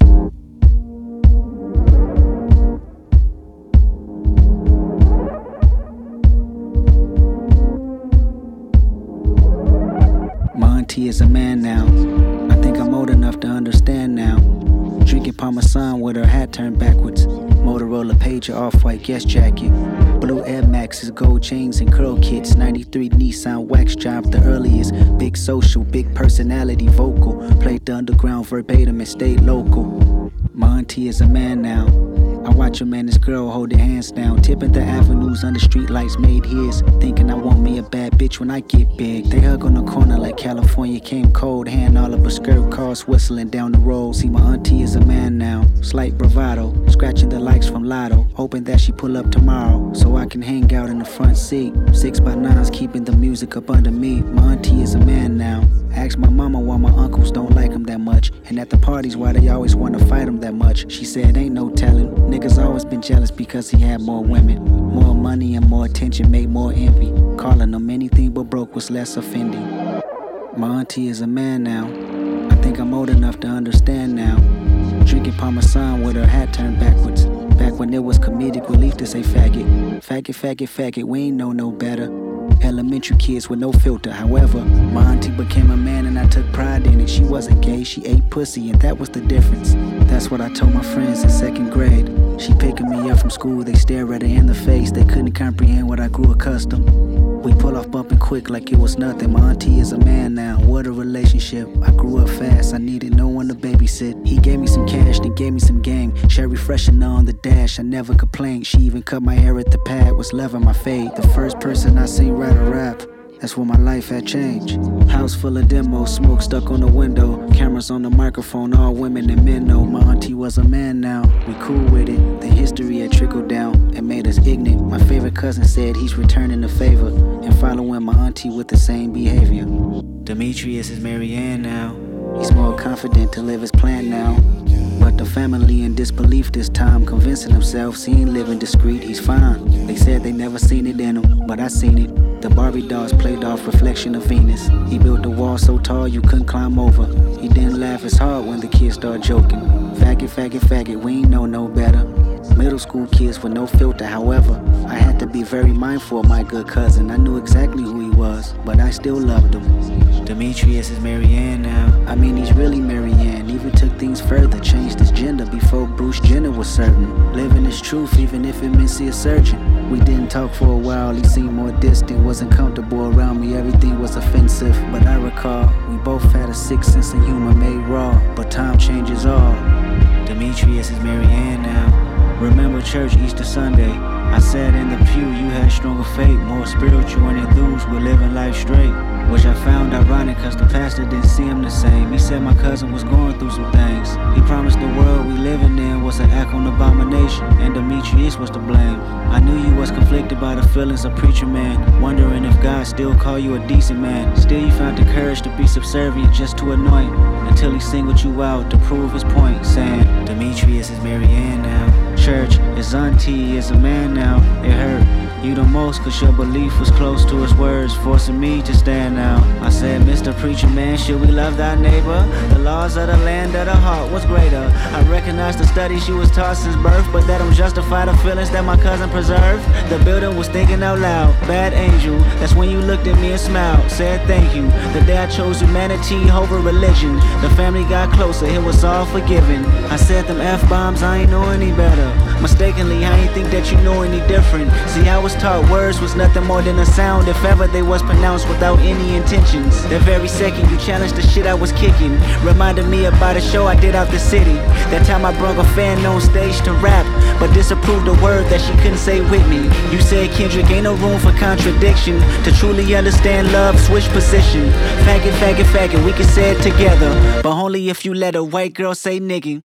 Monty is a man now. I think I'm old enough to understand now. Drinking parmesan with her hat turned backwards. Motorola pager, off-white guest jacket. Blue Air Maxes, gold chains and curl kits. 93 Nissan wax job, the earliest. Big social, big personality, vocal. Played the underground verbatim and stayed local. Monty is a man now. I watch him and his girl hold their hands down. Tipping the avenues under streetlights made his. Thinking I want me a bad bitch when I get big. They hug on the corner like California came cold. Hand all up a skirt, cars whistling down the road. See, my auntie is a man now. Slight bravado. Scratching the likes from Lotto. Hoping that she pull up tomorrow. So I can hang out in the front seat. Six by nines keeping the music up under me. My auntie is a man now. Ask my mama why my uncles don't like him that much. And at the parties, why they always wanna fight him that much. She said, Ain't no telling. Niggas always been jealous because he had more women. More money and more attention made more envy. Calling him anything but broke was less offending. My auntie is a man now. I think I'm old enough to understand now. Drinking Parmesan with her hat turned backwards. Back when it was comedic relief to say faggot. Faggot, faggot, faggot, we ain't know no better. Elementary kids with no filter. However, my auntie became a man and I took pride in it. She wasn't gay, she ate pussy, and that was the difference. That's what I told my friends in second grade. She picking me up from school, they stare at her in the face. They couldn't comprehend what I grew accustomed. We pull off bumping quick like it was nothing. My auntie is a man now. What a relationship. I grew up fast. I needed no one to babysit. He gave me some cash, then gave me some game. Cherry freshener on the dash. I never complained. She even cut my hair at the pad. Was loving my fade. The first person I seen write a rap. That's when my life had changed. House full of demos, smoke stuck on the window. Cameras on the microphone, all women and men know my auntie was a man now. We cool with it. The history had trickled down and made us ignorant. My favorite cousin said he's returning the favor and following my auntie with the same behavior. Demetrius is Marianne now. He's more confident to live his plan now. But the family in disbelief this time, convincing themselves he ain't living discreet, he's fine. They said they never seen it in him, but I seen it. The Barbie dolls played off reflection of Venus. He built a wall so tall you couldn't climb over. He didn't laugh as hard when the kids started joking. Faggot, faggot, faggot, we ain't know no better. Middle school kids with no filter, however, I had to be very mindful of my good cousin. I knew exactly who he was, but I still loved him. Demetrius is Marianne now. I mean, he's really Marianne. Even took things further, changed his gender before Bruce Jenner was certain. Living his truth, even if it meant see a surgeon. We didn't talk for a while, he seemed more distant, wasn't comfortable around me, everything was offensive. But I recall, we both had a sick sense of humor made raw, but time changes all. Demetrius is Marianne now. Remember church Easter Sunday. I sat in the pew, you had stronger faith, more spiritual and enthused with living life straight. Which I found ironic cause the pastor didn't see him the same. He said my cousin was going through some things. He promised the world we living in was an act on abomination, and Demetrius was to blame. I knew you was conflicted by the feelings of preacher man, wondering if God still call you a decent man. Still you found the courage to be subservient just to anoint, until he singled you out to prove his point, saying Demetrius is Marianne now. Church, his auntie is a man now. It hurt you the most cause your belief was close to his words, forcing me to stand now. I said, Mr. Preacher Man, should we love thy neighbor? The laws of the land of the heart was greater. I recognize the studies she was taught since birth, but that don't justify the feelings that my cousin preserved. The building was thinking out loud, bad angel. That's when you looked at me and smiled, said thank you. The day I chose humanity over religion, the family got closer, it was all forgiven. I said them F bombs, I ain't know any better. Mistakenly, I ain't think that you know any different. See, I was taught words was nothing more than a sound if ever they was pronounced without any intentions. The very second you challenged the shit I was kicking, reminded me about a show I did out the city. That time I brought a fan on stage to rap, but disapproved a word that she couldn't say with me. You said Kendrick ain't no room for contradiction. To truly understand love, switch position. Faggot, faggot, faggot, we can say it together, but only if you let a white girl say nigga.